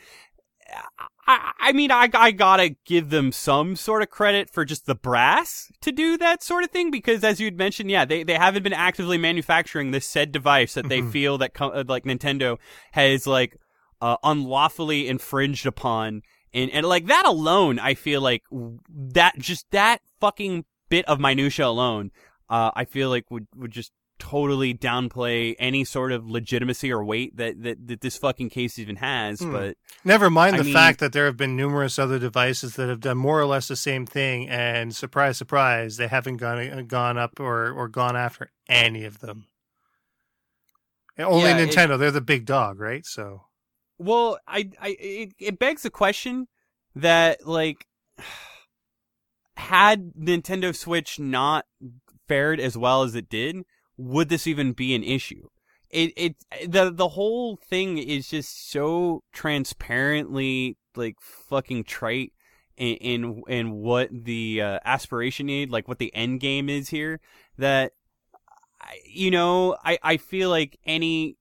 I, I mean, I, I gotta give them some sort of credit for just the brass to do that sort of thing because, as you'd mentioned, yeah, they, they haven't been actively manufacturing this said device that they Mhm. feel that uh, like Nintendo has like uh, unlawfully infringed upon. And, and like that alone, I feel like that just that fucking bit of minutia alone, uh, I feel like would, would just totally downplay any sort of legitimacy or weight that, that, that this fucking case even has. Hmm. But Never mind I the mean- fact that there have been numerous other devices that have done more or less the same thing, and surprise, surprise, they haven't gone gone up or, or gone after any of them. Only Yeah, it- Nintendo, they're the big dog, right? So Well, I, I, it, it begs the question that like, had Nintendo Switch not fared as well as it did, would this even be an issue? It, it, the, the whole thing is just so transparently like fucking trite in, in, in what the uh, aspiration need, like what the end game is here that, you know, I, I feel like any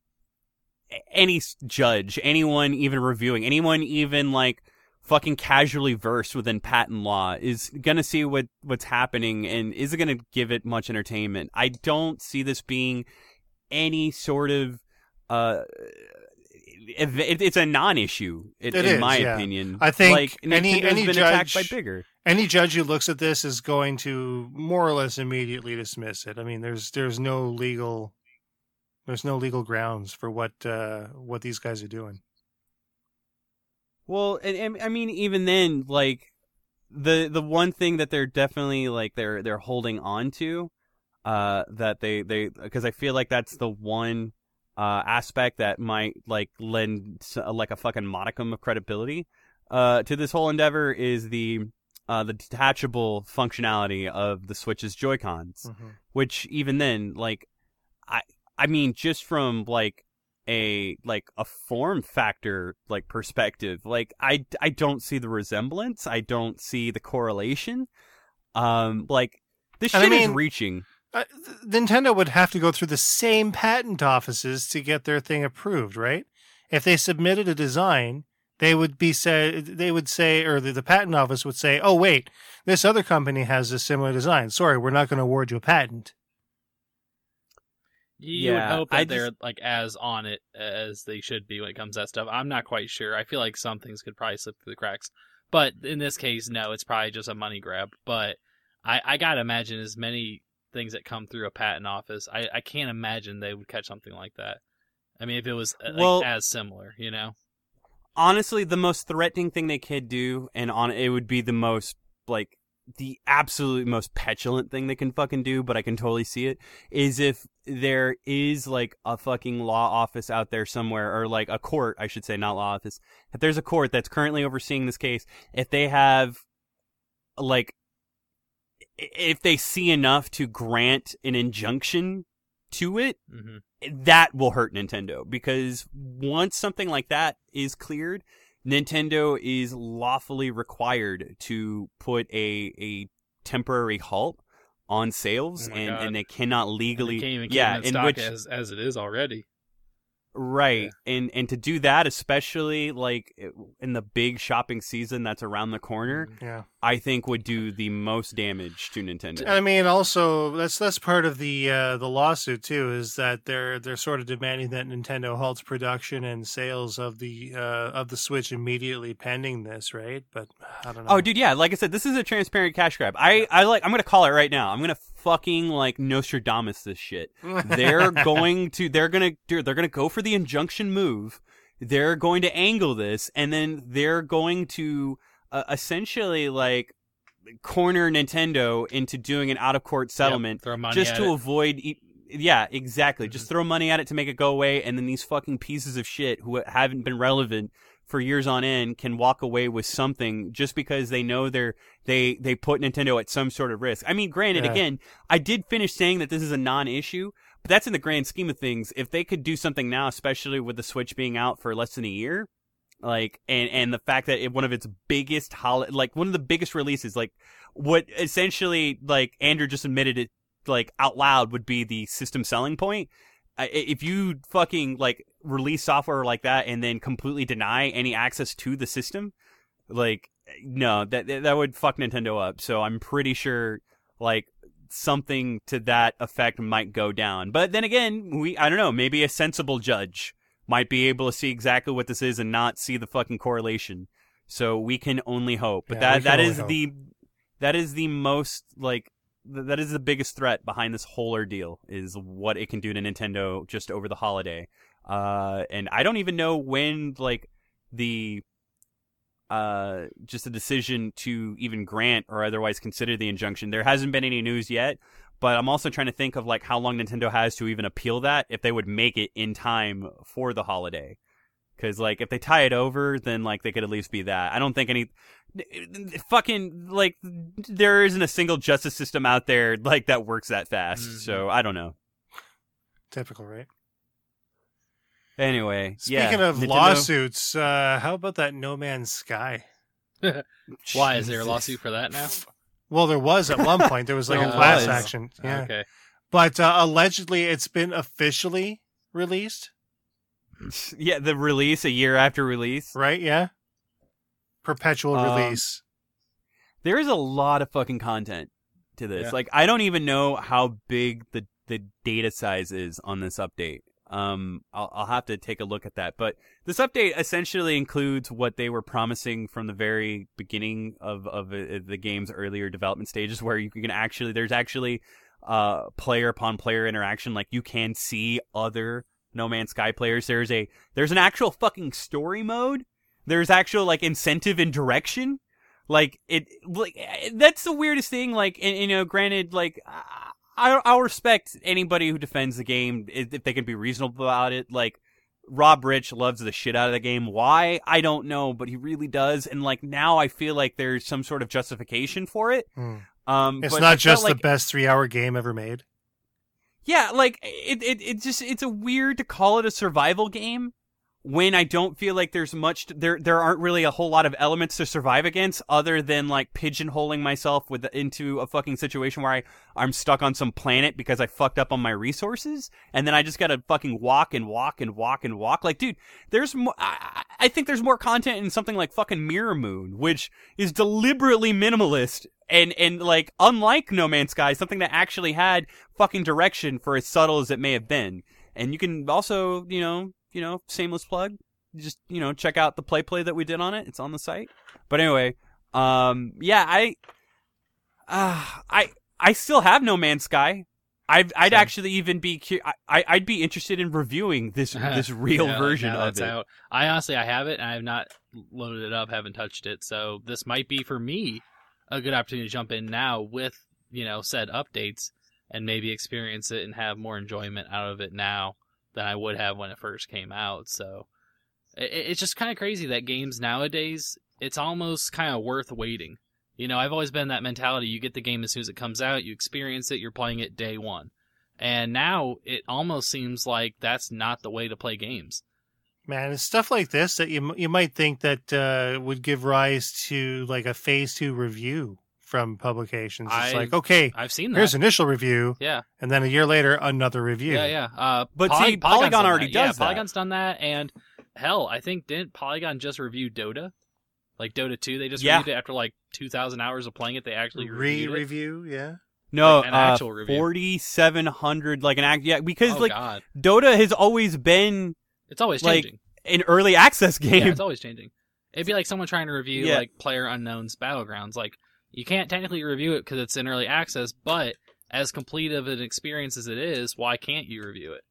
any judge, anyone even reviewing, anyone even like fucking casually versed within patent law is gonna see what what's happening and is it gonna give it much entertainment. I don't see this being any sort of uh. It, it- it's a non-issue, in, It in is, my yeah. opinion. I think like, any- Nintendo's any been attacked by judge- bigger. any judge who looks at this is going to more or less immediately dismiss it. I mean, there's there's no legal there's no legal grounds for what uh, what these guys are doing. Well, and, and I mean, even then, like the the one thing that they're definitely like they're they're holding on to, uh, that they they because I feel like that's the one uh aspect that might like lend like a fucking modicum of credibility uh to this whole endeavor is the uh the detachable functionality of the Switch's Joy Cons which even then like i i mean just from like a like a form factor like perspective like i i don't see the resemblance i don't see the correlation um like this And I shit is reaching Uh, Nintendo would have to go through the same patent offices to get their thing approved, right? If they submitted a design, they would be said they would say, or the, the patent office would say, "Oh wait, this other company has a similar design. Sorry, we're not going to award you a patent." You Yeah, would hope that I they're like as on it as they should be when it comes to that stuff. I'm not quite sure. I feel like some things could probably slip through the cracks, but in this case, no, it's probably just a money grab. But I, I gotta imagine as many things that come through a patent office, I, I can't imagine they would catch something like that. I mean, if it was uh, like, Well- as similar, you know. honestly the most threatening thing they could do and on it would be the most like the absolute most petulant thing they can fucking do but i can totally see it is if there is like a fucking law office out there somewhere or like a court i should say not law office if there's a court that's currently overseeing this case if they have like if they see enough to grant an injunction to it hmm that will hurt Nintendo because once something like that is cleared, Nintendo is lawfully required to put a a temporary halt on sales Oh and, God. and they cannot legally They can't even keep yeah in in stock which as as it is already. right and and to do that especially like in the big shopping season that's around the corner Yeah. I think would do the most damage to Nintendo. I mean, also that's that's part of the uh, the lawsuit too. Is that they're they're sort of demanding that Nintendo halts production and sales of the uh, of the Switch immediately pending this, right? But I don't know. Oh, dude, yeah. Like I said, this is a transparent cash grab. I, I like. I'm gonna call it right now. I'm gonna fucking like Nostradamus this shit. They're going to. They're gonna. Dude, they're gonna go for the injunction move. They're going to angle this, and then they're going to uh, essentially like corner Nintendo into doing an out of court settlement Yep, just to it. avoid. E- yeah, exactly. Mm-hmm. Just throw money at it to make it go away, and then these fucking pieces of shit who haven't been relevant for years on end can walk away with something just because they know they're they they put Nintendo at some sort of risk. I mean, granted, Yeah. again, I did finish saying that this is a non-issue, but that's in the grand scheme of things. If they could do something now, especially with the Switch being out for less than a year, like and and the fact that it, one of its biggest hol- like one of the biggest releases, like what essentially like Andrew just admitted it like out loud would be the system selling point. If you fucking like release software like that and then completely deny any access to the system, like no, that that would fuck Nintendo up. So I'm pretty sure like something to that effect might go down. But then again, we I don't know, maybe a sensible judge might be able to see exactly what this is and not see the fucking correlation. So we can only hope. But Yeah, that that is hope. the that is the most like th- that is the biggest threat behind this whole ordeal is what it can do to Nintendo just over the holiday. Uh, and I don't even know when like the uh just a decision to even grant or otherwise consider the injunction. There hasn't been any news yet, but I'm also trying to think of like how long Nintendo has to even appeal that if they would make it in time for the holiday. Cause like if they tie it over, then like they could at least be that. I don't think any fucking like there isn't a single justice system out there like that works that fast. Mhm. So I don't know. Typical, right? Anyway, Speaking yeah, of Nintendo- lawsuits, uh, how about that No Man's Sky? Why is there a lawsuit for that now? Well, there was at one point. There was like There a class was. action. Yeah. Okay. But uh, allegedly, it's been officially released, yeah, the release a year after release. right? Yeah. Perpetual Um, release. There is a lot of fucking content to this. Yeah. Like I don't even know how big the the data size is on this update. Um, I'll, I'll have to take a look at that. But this update essentially includes what they were promising from the very beginning of of uh, the game's earlier development stages, where you can actually there's actually uh player upon player interaction. Like you can see other No Man's Sky players. There's a there's an actual fucking story mode. There's actual like incentive and direction like it like that's the weirdest thing like and, you know granted like I, i'll respect anybody who defends the game if they can be reasonable about it. Like rob rich loves the shit out of the game. Why? I don't know but he really does. And like now i feel like there's some sort of justification for it. Hmm. um It's not just like, the best three-hour game ever made. yeah, like it, it, it just it's a weird to call it a survival game when I don't feel like there's much there there aren't really a whole lot of elements to survive against other than like pigeonholing myself with into a fucking situation where I I'm stuck on some planet because I fucked up on my resources and then I just got to fucking walk and walk and walk and walk. Like dude there's more I, I think there's more content in something like fucking Mirror Moon which is deliberately minimalist and and like unlike No Man's Sky something that actually had fucking direction for as subtle as it may have been. And you can also you know you know shameless plug just you know check out the play play that we did on it it's on the site but anyway um yeah i uh, i i still have no man's sky I'd, I'd Same. actually even be cu- I, I'd be interested in reviewing this this real Yeah, version of it. out. I honestly, I have it, and I have not loaded it up, haven't touched it. So this might be for me a good opportunity to jump in now with you know said updates and maybe experience it and have more enjoyment out of it now than I would have when it first came out. So it, it's just kind of crazy that games nowadays it's almost kind of worth waiting. You know, I've always been that mentality. You get the game as soon as it comes out, you experience it, you're playing it day one. And now it almost seems like that's not the way to play games. Man, it's stuff like this that you you might think that uh, would give rise to like a phase two review from publications. It's I- like, okay, I've seen that. here's initial review, yeah, and then a year later, another review. yeah, yeah. Uh, But Poly- see, Polygon's Polygon already that. Yeah, does that. Polygon's done that, and hell, I think didn't Polygon just review Dota? Like Dota 2, they just Yeah. reviewed it after like 2,000 hours of playing it. They actually reviewed. Re-review, yeah. No, Like an uh, actual review. forty seven hundred, like an act. Yeah, because Oh like god, Dota has always been it's always like, an early access Yeah, game. it's always changing. It'd be like someone trying to review Yeah. like Player Unknown's Battlegrounds. Like you can't technically review it because it's in early access, but as complete of an experience as it is, why can't you review it?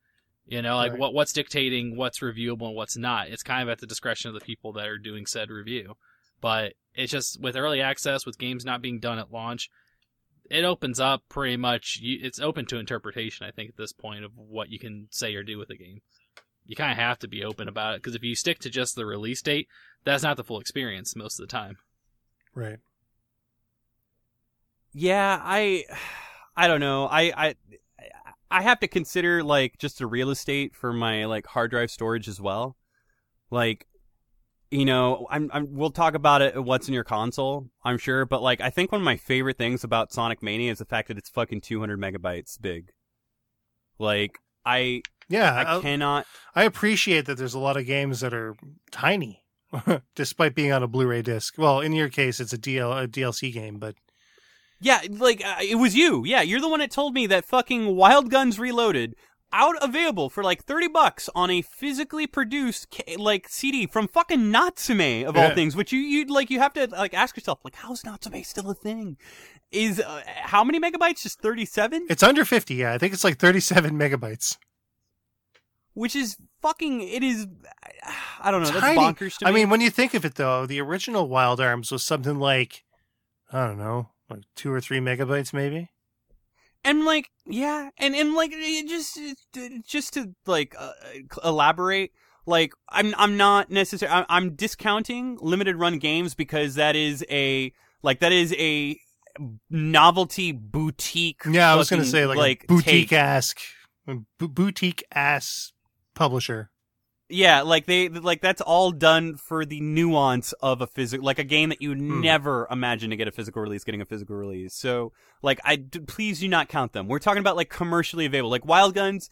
You know, like Right. what what's dictating what's reviewable and what's not. It's kind of at the discretion of the people that are doing said review. But it's just with early access, with games not being done at launch, it opens up pretty much. You, it's open to interpretation. I think at this point of what you can say or do with a game. You kind of have to be open about it because if you stick to just the release date, that's not the full experience most of the time. Right. Yeah, I, I don't know. I, I, I have to consider like just the real estate for my like hard drive storage as well. Like, you know, I'm, I'm. We'll talk about it. What's in your console? I'm sure, but like, I think one of my favorite things about Sonic Mania is the fact that it's fucking 200 megabytes big. Like, I, Yeah, I I, cannot. I appreciate that there's a lot of games that are tiny, despite being on a Blu-ray disc. Well, in your case, it's a DL a DLC game, but Yeah, like uh, it was you. Yeah, you're the one that told me that fucking Wild Guns Reloaded. out available for like 30 bucks on a physically produced ca- like CD from fucking Natsume of all things, which you you like you have to like ask yourself like how is Natsume still a thing? Is uh, how many megabytes? Just 37? It's under 50, yeah. I think it's like 37 megabytes. Which is fucking it is I don't know, that's Tiny. bonkers to me. I mean, when you think of it, though, the original Wild Arms was something like, I don't know, like two or three megabytes, maybe. and like yeah and and like just just to like uh, elaborate like i'm i'm not necessarily i'm discounting limited run games because that is a like that is a novelty boutique Yeah, I was going to say like, like boutique take. ass, boutique ass publisher. Yeah like they like that's all done for the nuance of a physical like a game that you Hmm. never imagine to get a physical release getting a physical release. So like i d- please do not count them. We're talking about like commercially available. Like wild guns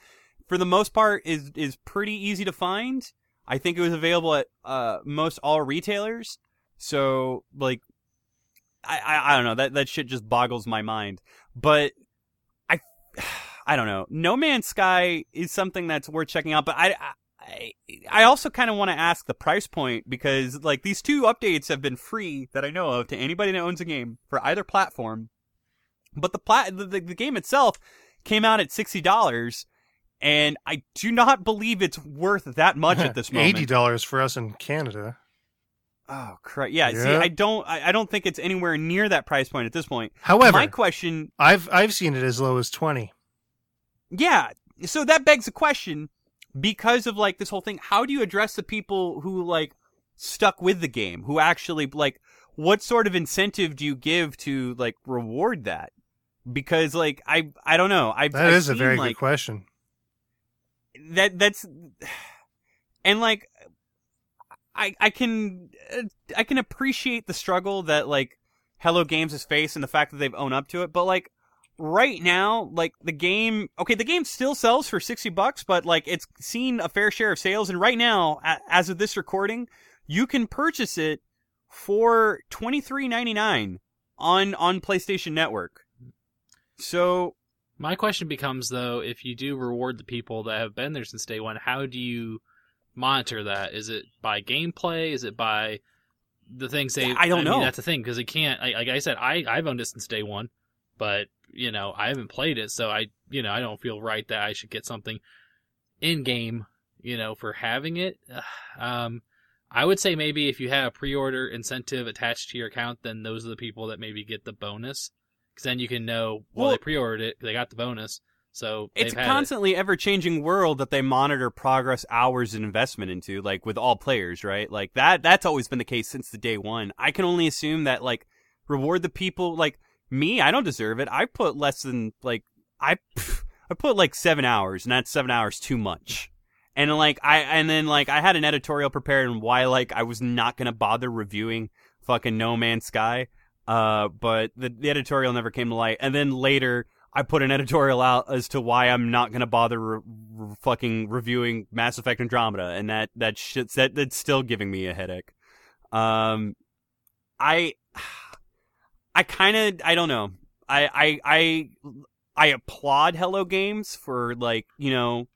for the most part is is pretty easy to find. I think it was available at uh most all retailers. So like i i, I don't know. That that shit just boggles my mind. But i i don't know. No man's sky is something that's worth checking out but i, I also kind of want to ask the price point because like these two updates have been free that I know of to anybody that owns a game for either platform. But the plat the, the, the game itself came out at sixty dollars, and I do not believe it's worth that much at this moment. Eighty dollars for us in Canada. Oh crap! Yeah, see, I don't, I, I don't think it's anywhere near that price point at this point. However, my question, I've I've seen it as low as twenty. yeah, so that begs the question because of like this whole thing. How do you address the people who like stuck with the game, who actually like, what sort of incentive do you give to like reward that? Because like I, I don't know. I That I've is a very like, good question. that that's and like i i can i can appreciate the struggle that like hello games has faced and the fact that they've owned up to it but like right now like the game okay the game still sells for 60 bucks but like it's seen a fair share of sales and right now as of this recording you can purchase it for 23.99 on on PlayStation Network so My question becomes though, if you do reward the people that have been there since day one, how do you monitor that? Is it by gameplay? Is it by the things they? I don't mean, know. that's the thing because it can't. I- Like I said, I I've owned it since day one, but you know I haven't played it, so I you know I don't feel right that I should get something in game, you know, for having it. Um, I would say maybe if you had a pre-order incentive attached to your account, then those are the people that maybe get the bonus. Because then you can know, well, Well- they pre-ordered it, they got the bonus, so it's a it. constantly ever changing world that they monitor progress hours and investment into like with all players right like that that's always been the case since the day one i can only assume that like reward the people like me i don't deserve it. I put less than like i i put like seven hours and that's seven hours too much. And like i and then like i had an editorial prepared on why like i was not gonna bother reviewing fucking no man's sky uh but the, the editorial never came to light. And then later I put an editorial out as to why I'm not gonna bother re- re- fucking reviewing Mass Effect Andromeda, and that that shit's that that's still giving me a headache. Um, I I kind of I don't know. I I I I applaud Hello Games for like you know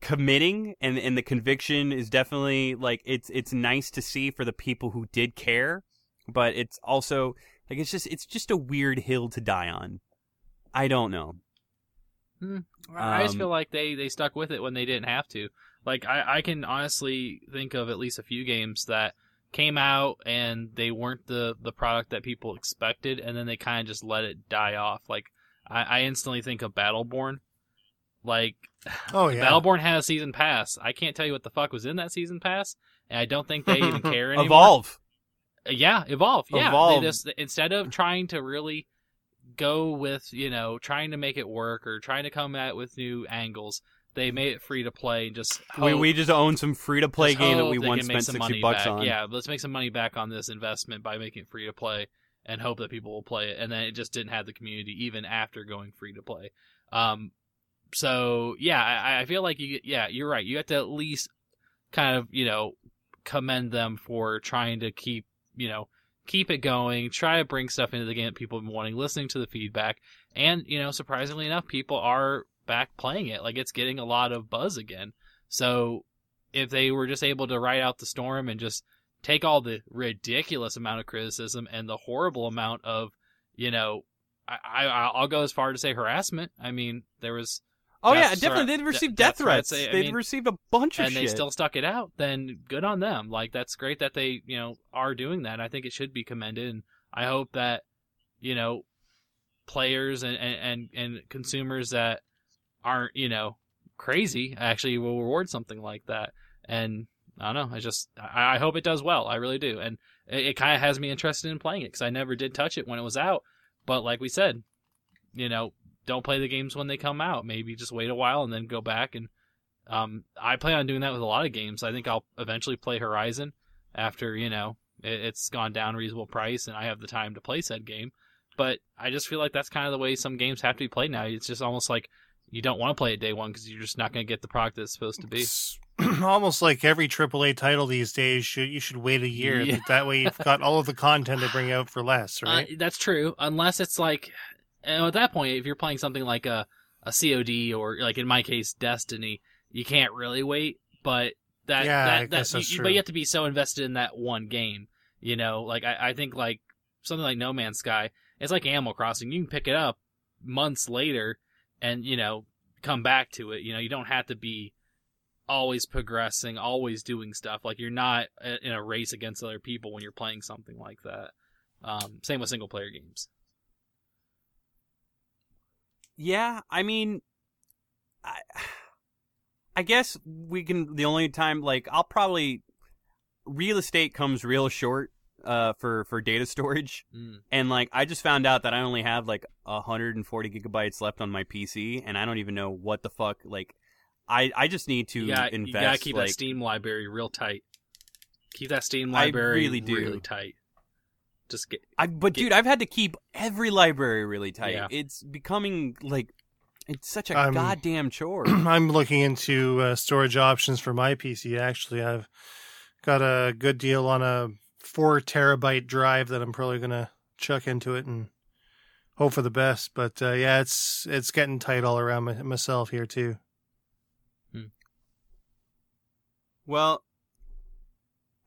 committing and and the conviction is definitely like it's it's nice to see for the people who did care, but it's also like it's just it's just a weird hill to die on. I don't know. I just Um, feel like they they stuck with it when they didn't have to. Like I I can honestly think of at least a few games that came out and they weren't the the product that people expected, and then they kind of just let it die off. Like I, I instantly think of Battleborn. Like Oh yeah. Battleborn had a season pass. I can't tell you what the fuck was in that season pass, and I don't think they even care anymore. Evolve. Uh, Yeah, evolve. Yeah, Evolve. They just instead of trying to really go with you know trying to make it work or trying to come at with new angles, they made it free to play and just We hope- we just own some free to play game that we once make spent some sixty money bucks back. on. Yeah, let's make some money back on this investment by making it free to play and hope that people will play it. And then it just didn't have the community even after going free to play. Um, so yeah, I, I feel like you. Yeah, you're right. You have to at least kind of you know commend them for trying to keep you know keep it going, try to bring stuff into the game that people have been wanting, listening to the feedback, and you know surprisingly enough, people are back playing it. Like it's getting a lot of buzz again. So if they were just able to ride out the storm and just take all the ridiculous amount of criticism and the horrible amount of, you know, I, I I'll go as far to say harassment. I mean, there was Oh yeah, definitely. They'd received death death threats. threats, I They'd mean- received a bunch of and shit. they still stuck it out, then good on them. Like that's great that they, you know, are doing that. I think it should be commended, and I hope that, you know, players and and and, and consumers that aren't, you know, crazy actually will reward something like that. And I don't know. I just I, I hope it does well. I really do, and it, it kind of has me interested in playing it because I never did touch it when it was out. But like we said, you know, don't play the games when they come out. Maybe just wait a while and then go back and um, I plan on doing that with a lot of games. I think I'll eventually play Horizon after you know it, it's gone down reasonable price and I have the time to play said game. But I just feel like that's kind of the way some games have to be played now. It's just almost like you don't want to play it day one because you're just not going to get the product that's supposed to be. It's almost like every AAA title these days should you should wait a year. Yeah. That way you've got all of the content to bring out for less, right? Uh, that's true, unless it's like, at that point, if you're playing something like a a COD or like in my case Destiny, you can't really wait. But that Yeah, that, that that's you, true. but you have to be so invested in that one game. You know, like I, I think like something like No Man's Sky, it's like Animal Crossing. You can pick it up months later, and you know come back to it. You know, you don't have to be always progressing, always doing stuff. Like you're not uh, in a race against other people when you're playing something like that. Um, same with single player games. Yeah, I mean, I, I guess we can. The only time, like, I'll probably real estate comes real short uh, for for data storage, Mm. and like I just found out that I only have like 140 gigabytes left on my PC, and I don't even know what the fuck. Like, I I just need to You gotta, invest. you gotta keep like, that Steam library real tight. Keep that Steam I library really do. really tight. Just get I but get- dude, I've had to keep every library really tight. Yeah. It's becoming like it's such a I'm- goddamn chore. I'm looking into uh, storage options for my PC. Actually, I've got a good deal on a four terabyte drive that I'm probably gonna chuck into it and hope for the best. But uh, yeah, it's it's getting tight all around my, myself here too. Well,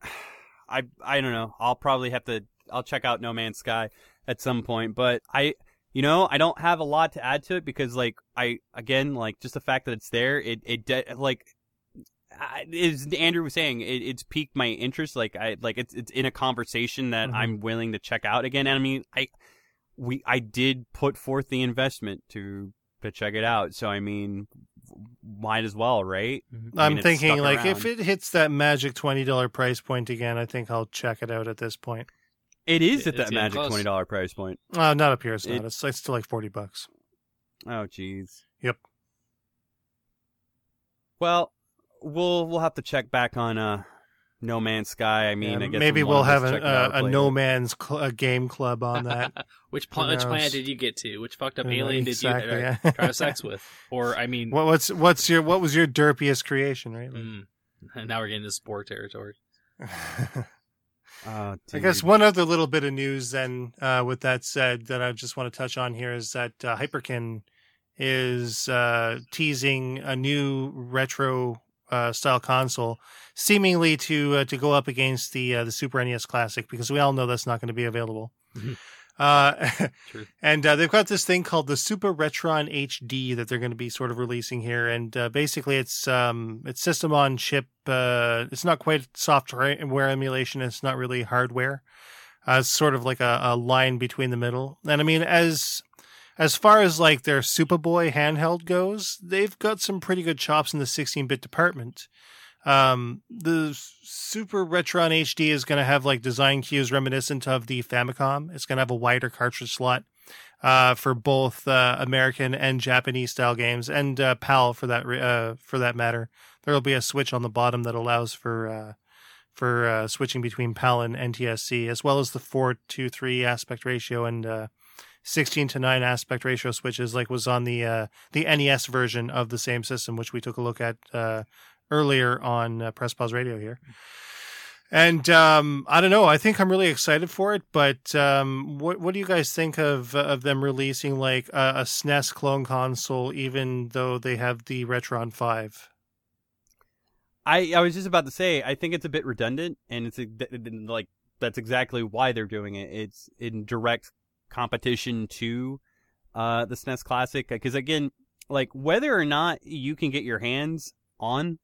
I I don't know. I'll probably have to. I'll check out No Man's Sky at some point, but I. You know, I don't have a lot to add to it because, like, I again, like, just the fact that it's there, it it de- like, I, as Andrew was saying, it, it's piqued my interest. Like, I like it's it's in a conversation that Mhm. I'm willing to check out again. And I mean, I we I did put forth the investment to to check it out, so I mean, might as well, right? I mean, I'm it's thinking stuck like if it hits that magic twenty dollar price point again, I think I'll check it out at this point. It is It- at that magic close. twenty dollar price point. Uh, not up here. It's not. It- It's, it's still like forty bucks. Oh, jeez. Yep. Well, we'll we'll have to check back on uh, No Man's Sky. I mean, Yeah, I guess maybe we'll have us a, check a, a no man's cl- a game club on that. which pla- Who which planet did you get to? Which fucked up Yeah, alien exactly, did you uh, yeah. try to sex with? Or I mean, what, what's what's your what was your derpiest creation, right? mm, now we're getting into spore territory. Oh, I guess one other little bit of news then, uh, with that said, that I just want to touch on here is that uh, Hyperkin is uh, teasing a new retro uh, style console, seemingly to uh, to go up against the uh, the Super NES Classic, because we all know that's not going to be available. Mhm. Uh, and uh, they've got this thing called the Super Retron HD that they're going to be sort of releasing here, and uh, basically it's um it's system on chip. Uh, it's not quite software emulation. It's not really hardware. Uh, it's sort of like a, a line between the middle. And I mean, as as far as like their SupaBoy handheld goes, they've got some pretty good chops in the 16-bit department. Um, the Super Retron HD is going to have like design cues reminiscent of the Famicom. It's going to have a wider cartridge slot uh, for both uh, American and Japanese style games, and uh, PAL for that uh, for that matter. There will be a switch on the bottom that allows for uh, for uh, switching between PAL and NTSC, as well as the four to three aspect ratio and uh, sixteen to nine aspect ratio switches, like was on the uh, the NES version of the same system, which we took a look at uh, earlier on uh, Press Pause Radio here. And um, I don't know. I think I'm really excited for it. But um, what what do you guys think of of them releasing like a, a SNES clone console, even though they have the Retron Five? I I was just about to say I think it's a bit redundant, and it's a, like that's exactly why they're doing it. It's in direct competition to uh the SNES Classic because again, like whether or not you can get your hands on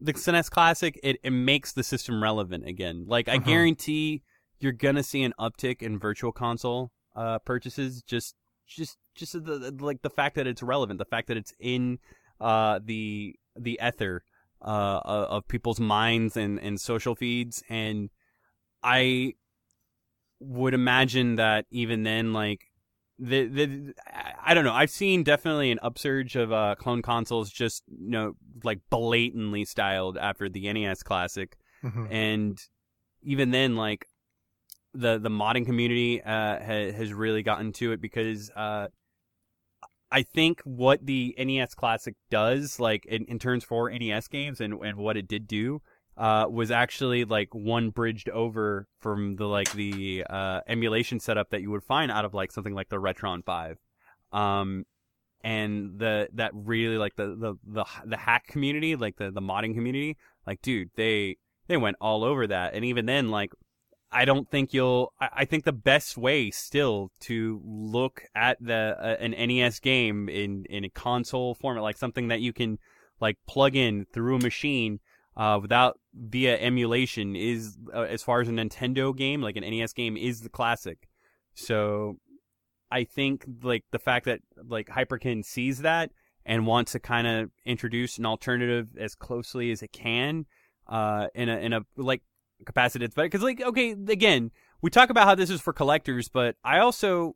the SNES Classic, it, it makes the system relevant again. Like I Uh-huh. guarantee you're gonna see an uptick in virtual console uh purchases just just just the, like the fact that it's relevant, the fact that it's in uh the the ether uh of of people's minds and and social feeds and I would imagine that even then like the the I don't know. I've seen definitely an upsurge of uh, clone consoles just you know like blatantly styled after the NES Classic, Mhm. and even then like the the modding community uh, ha- has really gotten to it because uh, I think what the NES Classic does like in, in terms for NES games and and what it did do uh, was actually like one bridged over from the like the uh, emulation setup that you would find out of like something like the Retron Five, um, and the that really like the the the, the hack community, like the the modding community, like dude, they they went all over that, and even then, like I don't think you'll. I, I think the best way still to look at the uh, an NES game in in a console format, like something that you can like plug in through a machine uh, without via emulation, is uh, as far as a Nintendo game, like an NES game, is the classic. So I think like the fact that like Hyperkin sees that and wants to kind of introduce an alternative as closely as it can uh in a in a like capacity better because like okay again we talk about how this is for collectors but i also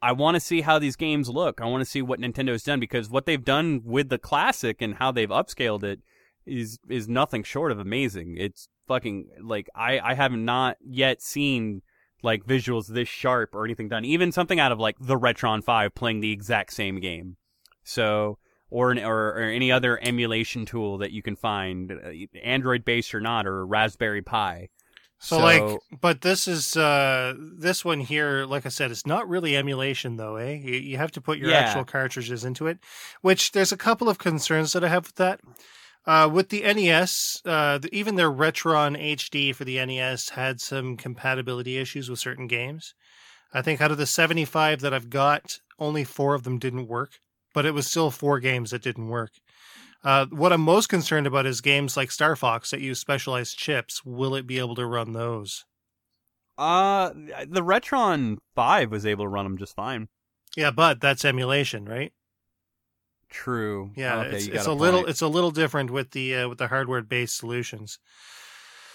i want to see how these games look i want to see what nintendo's done because what they've done with the classic and how they've upscaled it is is nothing short of amazing it's fucking like i i have not yet seen like visuals this sharp or anything done even something out of like the retron 5 playing the exact same game so or, an, or or any other emulation tool that you can find, uh, Android based or not, or Raspberry Pi. So, like, but this is uh this one here. Like I said, it's not really emulation though, eh? You, you have to put your Yeah. actual cartridges into it. Which there's a couple of concerns that I have with that. Uh, with the NES, uh, the, even their Retron HD for the NES had some compatibility issues with certain games. I think out of the 75 that I've got, only four of them didn't work, but it was still four games that didn't work. Uh, what I'm most concerned about is games like Star Fox that use specialized chips. Will it be able to run those? uh, the Retron Five was able to run them just fine. Yeah, but that's emulation, right? True. Yeah, Okay, it's, it's a a little it's a little different with the uh, with the hardware based solutions.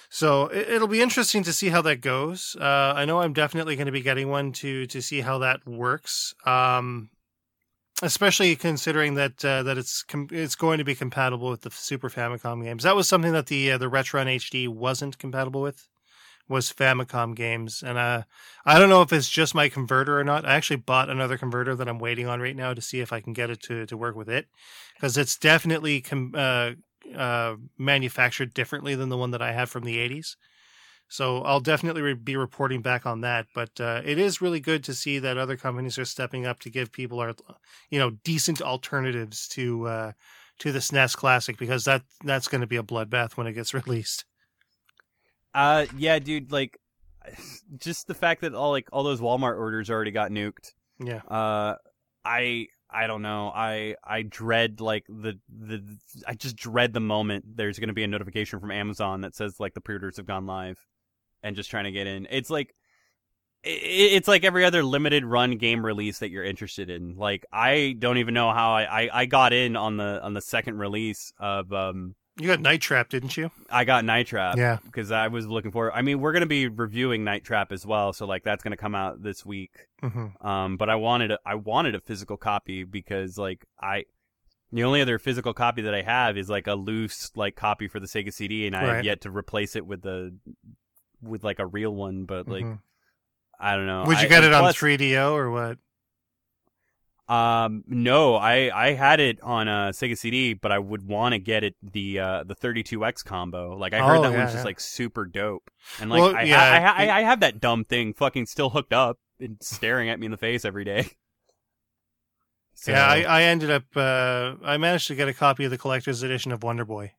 So it, it'll be interesting to see how that goes. Uh, I know I'm definitely going to be getting one to to see how that works. Um, especially considering that uh, that it's com- it's going to be compatible with the Super Famicom games. That was something that the uh, the Retron HD wasn't compatible with was Famicom games, and uh, I don't know if it's just my converter or not. I actually bought another converter that I'm waiting on right now to see if I can get it to to work with it because it's definitely com- uh, uh, manufactured differently than the one that I had from the 80s. So I'll definitely re- be reporting back on that. But uh, it is really good to see that other companies are stepping up to give people our, you know, decent alternatives to uh, to the SNES Classic because that that's going to be a bloodbath when it gets released. Uh, yeah, dude. Like, just the fact that all like all those Walmart orders already got nuked. Yeah. Uh, I I don't know. I I dread like the the I just dread the moment there's going to be a notification from Amazon that says like the pre-orders have gone live, and just trying to get in. It's like it's like every other limited run game release that you're interested in. Like I don't even know how I I, I got in on the on the second release of um You got Night Trap, didn't you? I got Night Trap Yeah. because I was looking for. I mean, we're gonna be reviewing Night Trap as well, so like that's gonna come out this week. hmm Um, but I wanted a, I wanted a physical copy because like I, the only other physical copy that I have is like a loose like copy for the Sega CD, and I have yet to replace it with the with like a real one. But like Mhm. I don't know. Would you I- get it on plus, 3DO or what? Um, no, I I had it on a Sega CD, but I would want to get it the uh the 32X combo. Like I heard Oh, that yeah, one's just like super dope, and like Well, I, yeah, I, I, I have that dumb thing fucking still hooked up and staring at me in the face every day. So, Yeah, I, I ended up. Uh, I managed to get a copy of the collector's edition of Wonder Boy.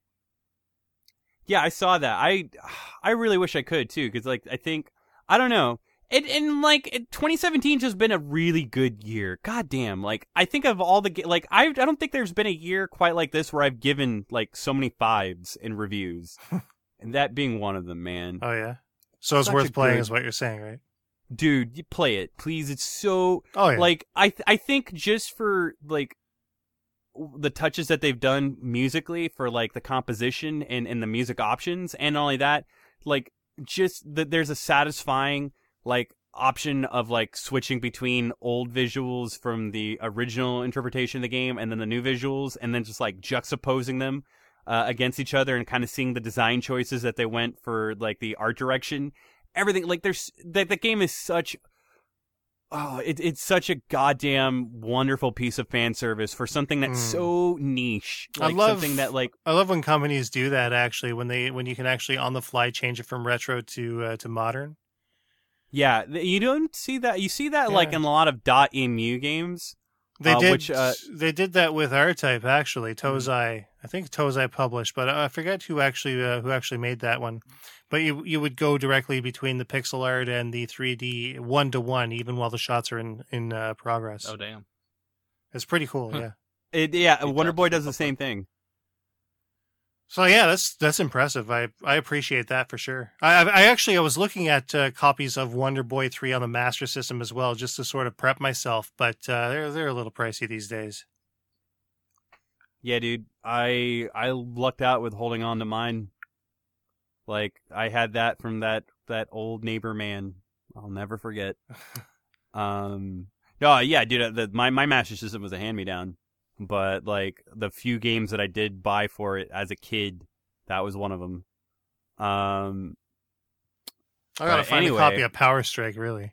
yeah, I saw that. I I really wish I could too, because like I think I don't know. And, and like it- 2017 just been a really good year. God damn! Like I think of all the like I I don't think there's been a year quite like this where I've given like so many fives in reviews, and that being one of them, man. Oh yeah, so it's Such worth playing, good- is what you're saying, right? Dude, you play it, please. It's so Oh yeah, like I th- I think just for like the touches that they've done musically for like the composition and and the music options and not only that like just that there's a satisfying like option of like switching between old visuals from the original interpretation of the game and then the new visuals and then just like juxtaposing them uh, against each other and kind of seeing the design choices that they went for like the art direction everything like there's that the game is such oh it, it's such a goddamn wonderful piece of fan service for something that's Mm. so niche I like love- something that like I love when companies do that. Actually, when they when you can actually on the fly change it from retro to uh, to modern. Yeah you don't see that you see that like in a lot of DotEmu games They Uh, did. which, uh, they did that with R Type actually. Tozai, I think Tozai published, but I forget who actually uh, who actually made that one. But you you would go directly between the pixel art and the 3D one to one, even while the shots are in in uh, progress. Oh damn. It's pretty cool. Huh. Yeah. it, yeah Good wonder job. boy does the same thing So yeah, that's that's impressive. I I appreciate that for sure. I I actually I was looking at uh, copies of Wonder Boy three on the Master System as well, just to sort of prep myself. But uh, they're they're a little pricey these days. yeah dude i i lucked out with holding on to mine like i had that from that that old neighbor man i'll never forget um no yeah dude uh, the, my my master system was a hand me down but like the few games that i did buy for it as a kid that was one of them um I gotta find anyway- a copy of Power Strike. Really,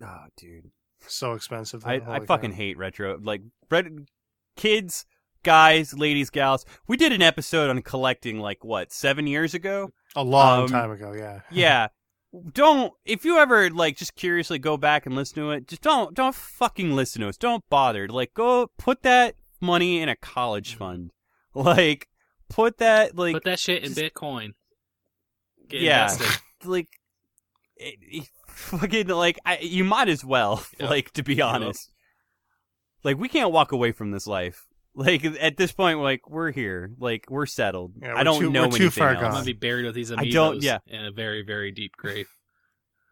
oh dude so expensive. I, Holy I fucking hate retro. Like, red, kids, guys, ladies, gals. We did an episode on collecting, like, what, seven years ago? a long um, time ago. Yeah. Yeah. don't, if you ever, like, just curiously go back and listen to it, just don't, don't fucking listen to us. Don't bother. Like, go put that money in a college mm-hmm. fund. Like, put that, like, Put that shit in just- Bitcoin. Get Yeah. invested. like, it, it- fucking, like, I, you might as well, Yep. like, to be Yep. honest. Like, we can't walk away from this life. Like, at this point, like, we're here. Like, we're settled. Yeah, I we're don't too- know we're too far else. I'm gonna be buried with these I don't- yeah. in a very, very deep grave.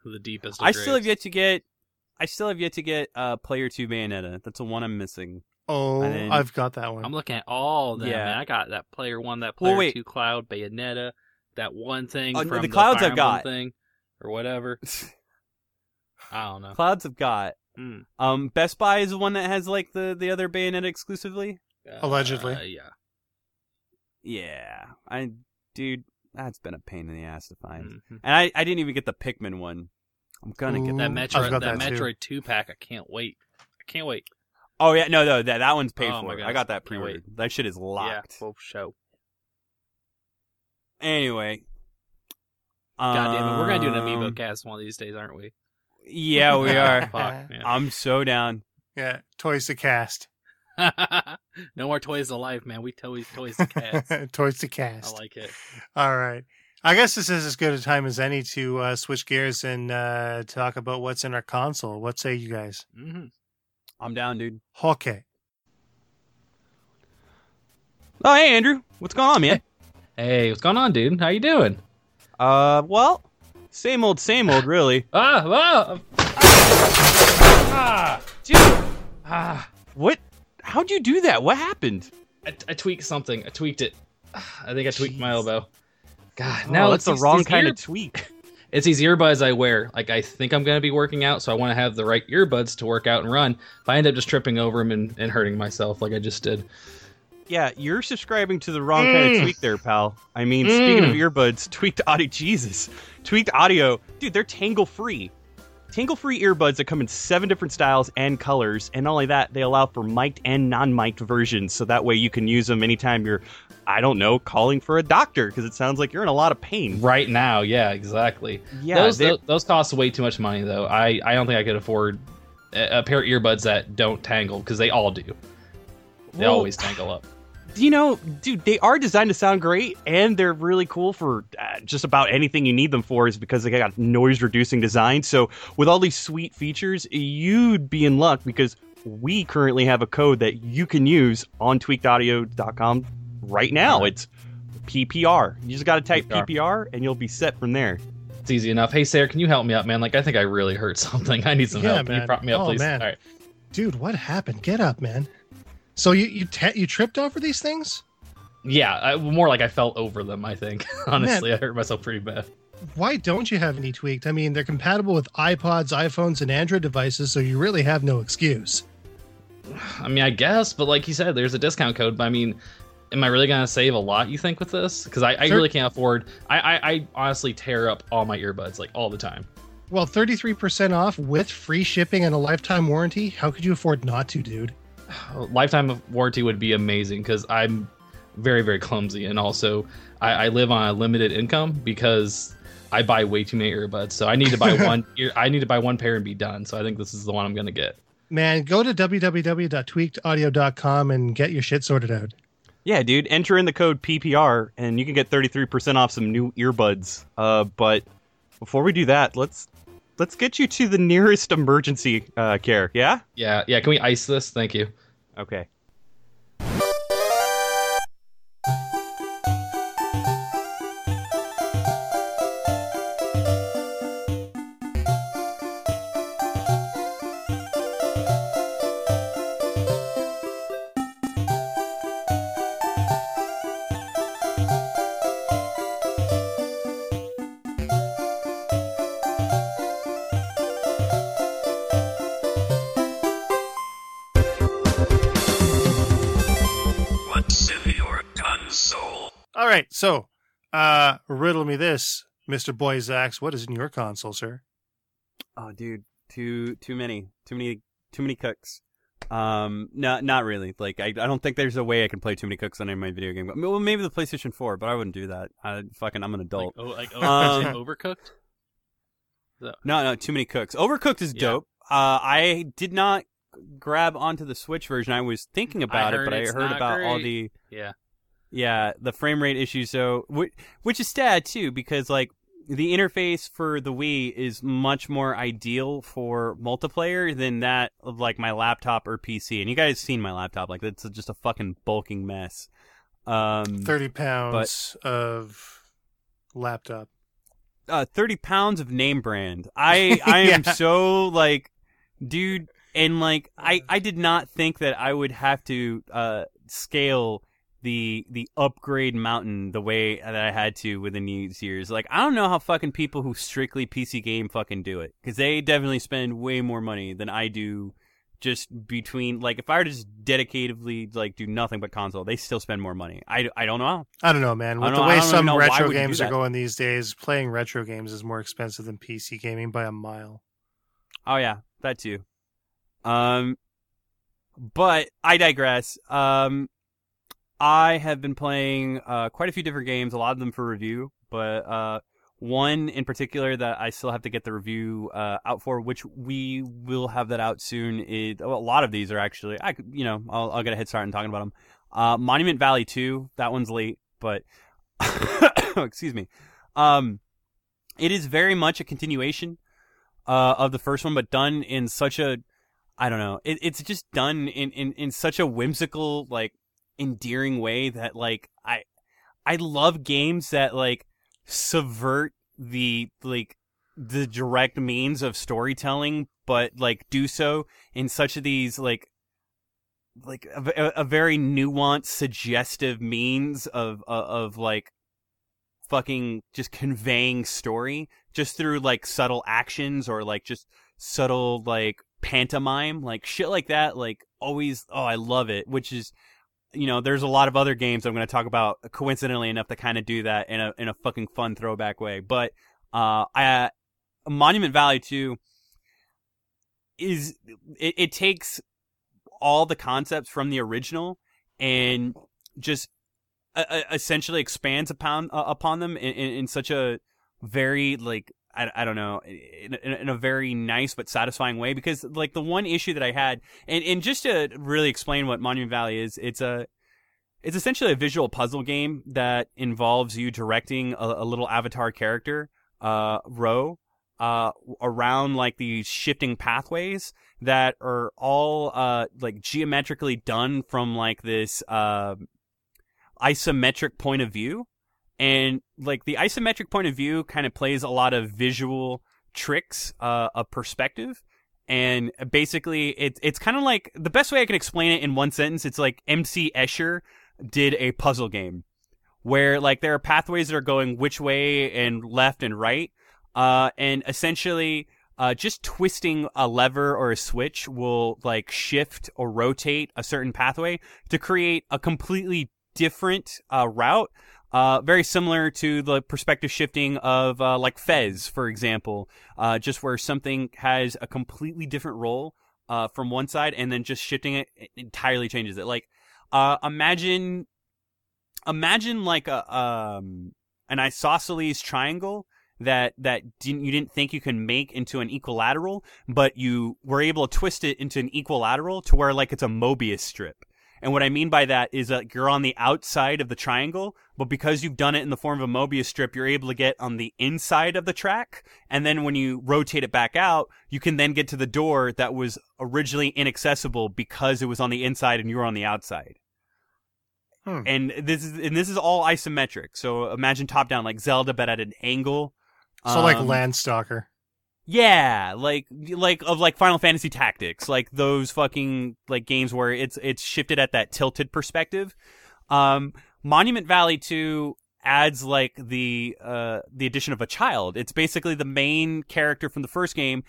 The deepest. Of I still have yet to get, I still have yet to get, uh, Player 2 Bayonetta. That's the one I'm missing. Oh, then- I've got that one. I'm looking at all of them. Yeah. Man. I got that player one, that player wait. two, Cloud, Bayonetta, that one thing Uh, from the the, Clouds Fire I've Emblem got. thing or whatever. I don't know. Clouds have got. Mm. Um, Best Buy is the one that has, like, the, the other Bayonetta exclusively. Allegedly. Uh, yeah. Yeah. I, dude, that's been a pain in the ass to find. Mhm. And I, I didn't even get the Pikmin one. I'm gonna get That Metroid, that, that. Metroid two pack. I can't wait. I can't wait. Oh yeah, no, no, that that one's paid Oh, my for. I got that pre-ordered. That shit is locked. Yeah, full show. Anyway, God damn it, we're gonna do an amiibo Um, cast one of these days, aren't we? Yeah, we are. Fuck, man. I'm so down. yeah, toys to cast. no more toys alive, man. We toys toys to cats. Toys to cast. I like it. All right. I guess this is as good a time as any to uh, switch gears and uh, talk about what's in our console. What say you guys? hmm I'm down, dude. Okay. Oh, hey, Andrew. What's going on, man? Hey, what's going on, dude? How you doing? uh, well, same old, same old, really. Ah, ah, ah, Dude, ah. what? How'd you do that? What happened? I, I tweaked something. I tweaked it. I think I tweaked my elbow. God, No, now Oh, that's it's the wrong kind ear- of tweak. It's these earbuds I wear. Like I think I'm gonna be working out, so I want to have the right earbuds to work out and run. If I end up just tripping over them and, and hurting myself, like I just did. Yeah, you're subscribing to the wrong kind of Mm. tweak there, pal. I mean, speaking of Mm. earbuds, tweaked audio, Jesus, tweaked audio, dude, they're tangle free. Tangle-free earbuds that come in seven different styles and colors, and not only that, they allow for mic'd and non-mic'd versions, so that way you can use them anytime you're, I don't know, calling for a doctor because it sounds like you're in a lot of pain. Right now, yeah, exactly. Yeah, those, those those cost way too much money though. I I don't think I could afford a, a pair of earbuds that don't tangle because they all do. They Well- always tangle up. You know, dude, they are designed to sound great, and they're really cool for uh, just about anything you need them for. Is because they got noise reducing design. So with all these sweet features, you'd be in luck because we currently have a code that you can use on tweakedaudio.com right now. It's PPR. You just got to type PPR. PPR, and you'll be set from there. It's easy enough. Hey Sarah, can you help me up, man? Like I think I really hurt something. I need some Yeah, help. Can you man. prop me up, Oh, please? man. All right. Dude, what happened? Get up, man. So you you ta- you tripped over these things? Yeah, I, more like I fell over them. I think honestly, I hurt myself pretty bad. Why don't you have any tweaked? I mean, they're compatible with iPods, iPhones, and Android devices, so you really have no excuse. I mean, I guess, but like you said, there's a discount code. But I mean, am I really gonna save a lot? You think with this? Because I, I Sure. really can't afford. I, I I honestly tear up all my earbuds like all the time. Well, 33% off with free shipping and a lifetime warranty. How could you afford not to, dude? Lifetime of warranty would be amazing because I'm very very clumsy and also I, I live on a limited income because I buy way too many earbuds. So I need to buy one. I need to buy one pair and be done. So I think this is the one I'm gonna get. Man, go to www.tweakedaudio.com and get your shit sorted out. Yeah, dude. Enter in the code PPR, and you can get 33% off some new earbuds. Uh, but before we do that, let's let's get you to the nearest emergency uh, care. Yeah. Yeah yeah. Can we ice this? Thank you. Okay. So uh riddle me this, Mr. Boy Zax. What is in your console, sir? Oh, dude, too too many, too many, too many cooks. Um, no, not really. Like, I, I don't think there's a way I can play too many cooks on any of my video game. Well, maybe the PlayStation 4, but I wouldn't do that. I fucking, I'm an adult. Like, oh, like Um, overcooked. No, no, too many cooks. Overcooked is Yeah. dope. Uh, I did not grab onto the Switch version. I was thinking about it, but I heard not about all the Yeah. Yeah the frame rate issues. So which, which is sad too, because like the interface for the Wii is much more ideal for multiplayer than that of like my laptop or PC. And you guys seen my laptop? Like it's just a fucking bulking mess. Um, 30 pounds of laptop. uh, 30 pounds of name brand. I I am Yeah. so like, dude, and like I I did not think that I would have to uh scale the the upgrade mountain the way that I had to within these years. Like I don't know how fucking people who strictly PC game fucking do it because they definitely spend way more money than I do. Just between like if I were to just dedicatedly like do nothing but console, they still spend more money. I, I don't know. I don't know, man. With the know- way some retro would you do games are going these days, playing retro games is more expensive than PC gaming by a mile. Oh yeah, that too. Um, but I digress. Um, I have been playing uh quite a few different games, a lot of them for review, but uh one in particular that I still have to get the review uh out for, which we will have that out soon. Is well, a lot of these are actually I you know I'll I'll get a head start in talking about them. Uh, Monument Valley two, that one's late, but excuse me. Um, it is very much a continuation uh, of the first one, but done in such a I don't know. It, it's just done in, in, in such a whimsical, like endearing way that like I I love games that like subvert the like the direct means of storytelling, but like do so in such of these like like a, a- very nuanced, suggestive means of of, of like fucking just conveying story just through like subtle actions or like just subtle like pantomime like shit like that like always oh i love it which is you know there's a lot of other games i'm going to talk about coincidentally enough to kind of do that in a in a fucking fun throwback way. But uh i monument valley 2 is it, it takes all the concepts from the original and just uh, uh, essentially expands upon uh, upon them in, in, in such a very like I, I don't know in, in, a very nice but satisfying way because like the one issue that I had and, and just to really explain what Monument Valley is it's a it's essentially a visual puzzle game that involves you directing a, a little avatar character uh Ro uh around like these shifting pathways that are all uh like geometrically done from like this uh isometric point of view and like the isometric point of view kind of plays a lot of visual tricks uh of perspective and basically it, it's kind of like the best way I can explain it in one sentence it's like MC Escher did a puzzle game where like there are pathways that are going which way and left and right uh and essentially uh, just twisting a lever or a switch will like shift or rotate a certain pathway to create a completely different uh, route. Uh, very similar to the perspective shifting of uh, like Fez, for example, uh, just where something has a completely different role uh, from one side, and then just shifting it entirely changes it. Like, uh, imagine, imagine like a um, an isosceles triangle that that didn't, you didn't think you can make into an equilateral, but you were able to twist it into an equilateral to where like it's a Mobius strip. And what I mean by that is that you're on the outside of the triangle, but because you've done it in the form of a Mobius strip, you're able to get on the inside of the track. And then when you rotate it back out, you can then get to the door that was originally inaccessible because it was on the inside and you were on the outside. Hmm. And this is and this is all isometric. So imagine top down like Zelda, but at an angle. So like Um, Landstalker. Yeah, like like of like Final Fantasy Tactics, like those fucking like games where it's it's shifted at that tilted perspective. Um, Monument Valley 2 adds like the uh the addition of a child. It's basically the main character from the first game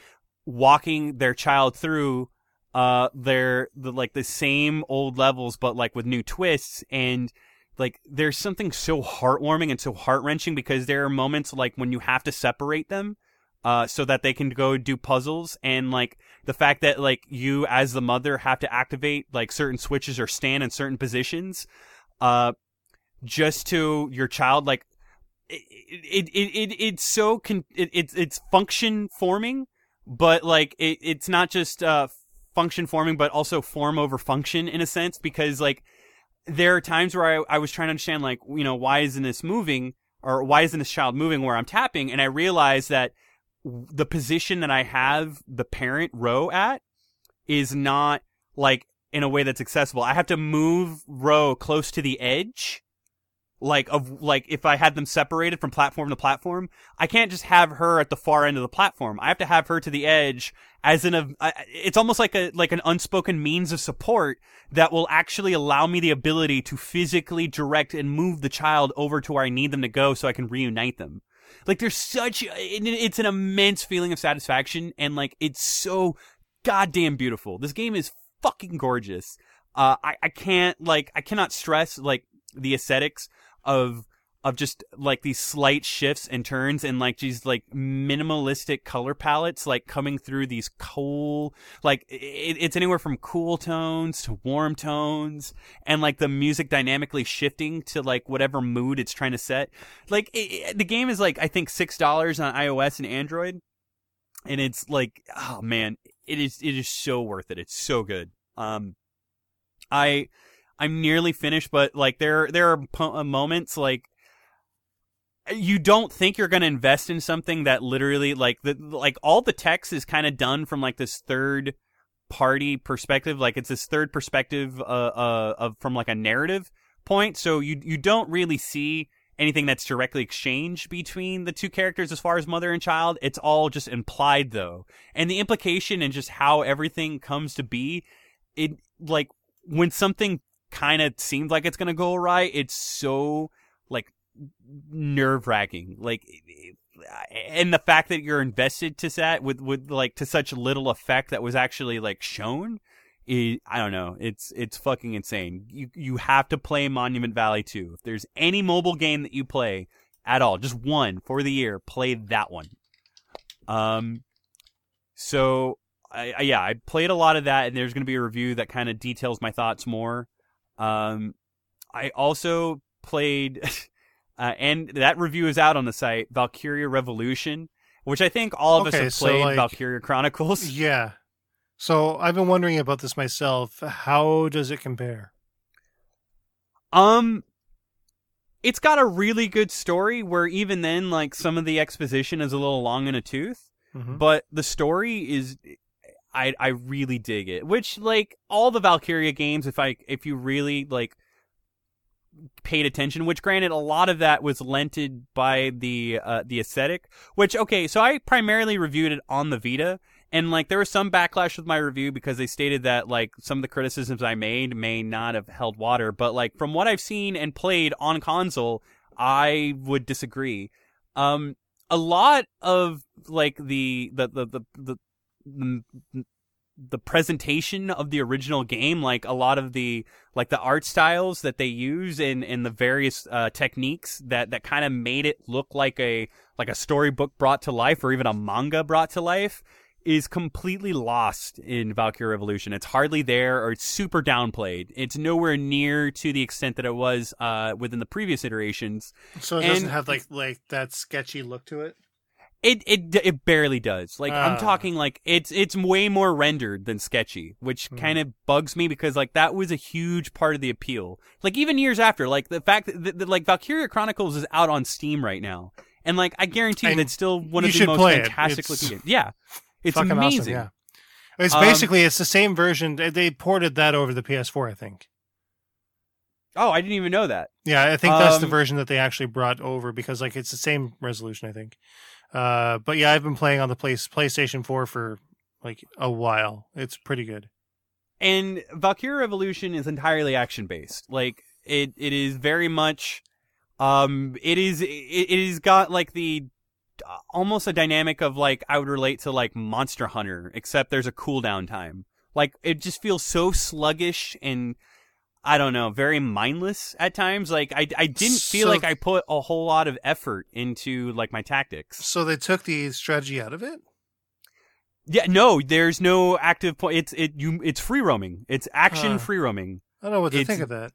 walking their child through uh their the like the same old levels but like with new twists and like there's something so heartwarming and so heart-wrenching because there are moments like when you have to separate them uh, so that they can go do puzzles. And like the fact that like you as the mother have to activate like certain switches or stand in certain positions uh just to your child like it it it, it it's so con- it, it's it's function forming but like it, it's not just uh function forming but also form over function in a sense because like there are times where I, I was trying to understand like you know why isn't this moving or why isn't this child moving where I'm tapping? And I realized that the position that I have the parent Ro at is not like in a way that's accessible. I have to move Ro close to the edge. Like of like if I had them separated from platform to platform, I can't just have her at the far end of the platform. I have to have her to the edge as in a it's almost like a like an unspoken means of support that will actually allow me the ability to physically direct and move the child over to where I need them to go so I can reunite them. Like there's such it's an immense feeling of satisfaction and like it's so goddamn beautiful. This game is fucking gorgeous. Uh, I, I can't like I cannot stress like the aesthetics of of just like these slight shifts and turns and like these like minimalistic color palettes like coming through these cool like it, it's anywhere from cool tones to warm tones and like the music dynamically shifting to like whatever mood it's trying to set. Like it, it- the game is like i think six dollars on ios and android and it's like oh man it is it is so worth it. It's so good. Um i i'm nearly finished but like there there are po- uh, moments like you don't think you're going to invest in something that literally like the like all the text is kind of done from like this third party perspective like it's this third perspective uh, uh of from like a narrative point. So you you don't really see anything that's directly exchanged between the two characters as far as mother and child. It's all just implied though. And the implication and just how everything comes to be it like when something kind of seems like it's going to go awry it's so nerve wracking. Like, and the fact that you're invested to that with with like to such little effect that was actually like shown. I don't know. It's it's fucking insane. You you have to play Monument Valley 2. If there's any mobile game that you play at all, just one for the year, play that one. Um, so I, I yeah, I played a lot of that, and there's going to be a review that kind of details my thoughts more. Um, I also played, uh, and that review is out on the site, Valkyria Revolution, which I think all of us Okay, have so, played like- Valkyria Chronicles. Yeah. So I've been wondering about this myself. How does it compare? Um, it's got a really good story where even then, like some of the exposition is a little long in a tooth, Mhm. but the story is, I I really dig it. Which like all the Valkyria games, if I if you really like paid attention, which granted a lot of that was lented by the uh, the aesthetic. Which okay, so I primarily reviewed it on the Vita, and like there was some backlash with my review because they stated that like some of the criticisms I made may not have held water. But like from what I've seen and played on console, I would disagree. Um, a lot of like the the the the, the, the presentation of the original game like a lot of the like the art styles that they use and and the various uh, techniques that that kind of made it look like a like a storybook brought to life or even a manga brought to life is completely lost in Valkyria Revolution. It's hardly there or it's super downplayed. It's nowhere near to the extent that it was uh, within the previous iterations. So it doesn't have like like that sketchy look to it. It it it barely does. Like I'm Ah. talking like it's it's way more rendered than sketchy, which Hmm. kind of bugs me because like that was a huge part of the appeal. Like even years after, like the fact that, that, like Valkyria Chronicles is out on Steam right now, and like I guarantee And that's still one of the most it. fantastic It's looking games. Yeah, it's amazing. awesome. Yeah. It's Um, basically it's the same version. They- ported that over the PS4, I think. Oh, I didn't even know that. Yeah, I think that's the Um, version that they actually brought over because like it's the same resolution, I think. Uh, but yeah, I've been playing on the place PlayStation 4 for like a while. It's pretty good. and Valkyria Revolution is entirely action based. Like it, it is very much, um, it is, it, it has got like the uh, almost a dynamic of like I would relate to like Monster Hunter, except there's a cooldown time. Like it just feels so sluggish and I don't know, very mindless at times. Like I, I didn't feel So- like I put a whole lot of effort into like my tactics. So they took the strategy out of it. Yeah, no, there's no active point. It's it you. It's free roaming. It's action Huh. free roaming. I don't know what to It's- think of that.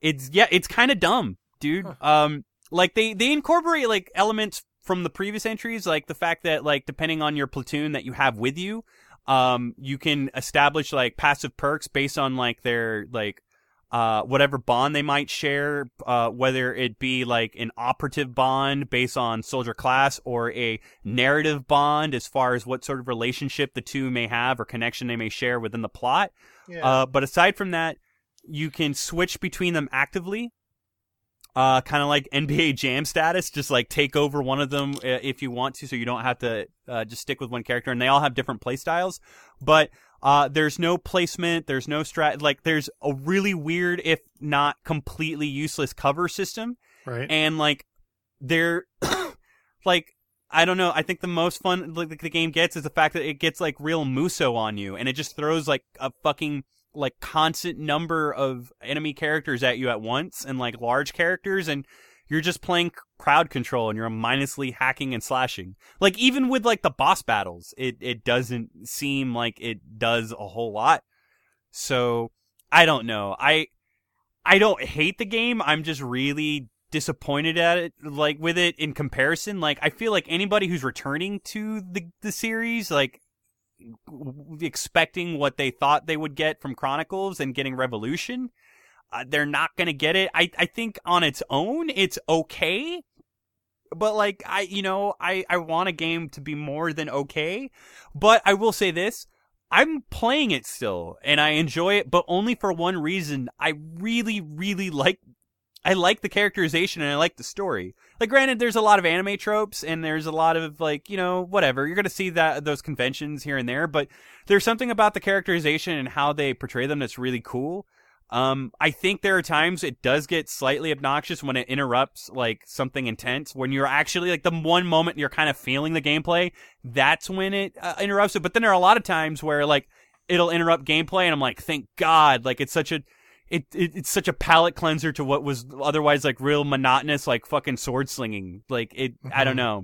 it's yeah, it's kind of dumb, dude. Um, like they they incorporate like elements from the previous entries, like the fact that like depending on your platoon that you have with you, um, you can establish like passive perks based on like their like uh whatever bond they might share, uh whether it be like an operative bond based on soldier class or a narrative bond as far as what sort of relationship the two may have or connection they may share within the plot. Yeah. Uh, but aside from that, you can switch between them actively. Uh, kind of like NBA Jam status, just like take over one of them uh, if you want to, so you don't have to uh, just stick with one character. And they all have different play styles, but uh, there's no placement, there's no strat. Like there's a really weird, if not completely useless, cover system right. and like they're like I don't know. I think the most fun like the game gets is the fact that it gets like real musou on you, and it just throws like a fucking like constant number of enemy characters at you at once, and like large characters, and you're just playing crowd control, and you're mindlessly hacking and slashing. Like even with like the boss battles, it it doesn't seem like it does a whole lot. So I don't know. I I don't hate the game. I'm just really disappointed at it like with it in comparison like i feel like anybody who's returning to the the series like expecting what they thought they would get from chronicles and getting revolution uh, they're not going to get it i i think on its own it's okay but like i you know i i want a game to be more than okay but i will say this I'm playing it still and I enjoy it, but only for one reason. I really, really like I like the characterization and I like the story. Like, granted, there's a lot of anime tropes and there's a lot of like, you know, whatever. You're gonna see that those conventions here and there, but there's something about the characterization and how they portray them that's really cool. Um, I think there are times it does get slightly obnoxious when it interrupts like something intense. When you're actually like the one moment you're kind of feeling the gameplay, that's when it uh, interrupts it. But then there are a lot of times where like it'll interrupt gameplay, and I'm like, thank God! Like it's such a it, it it's such a palate cleanser to what was otherwise like real monotonous like fucking sword slinging. Like it, I don't Mhm. know.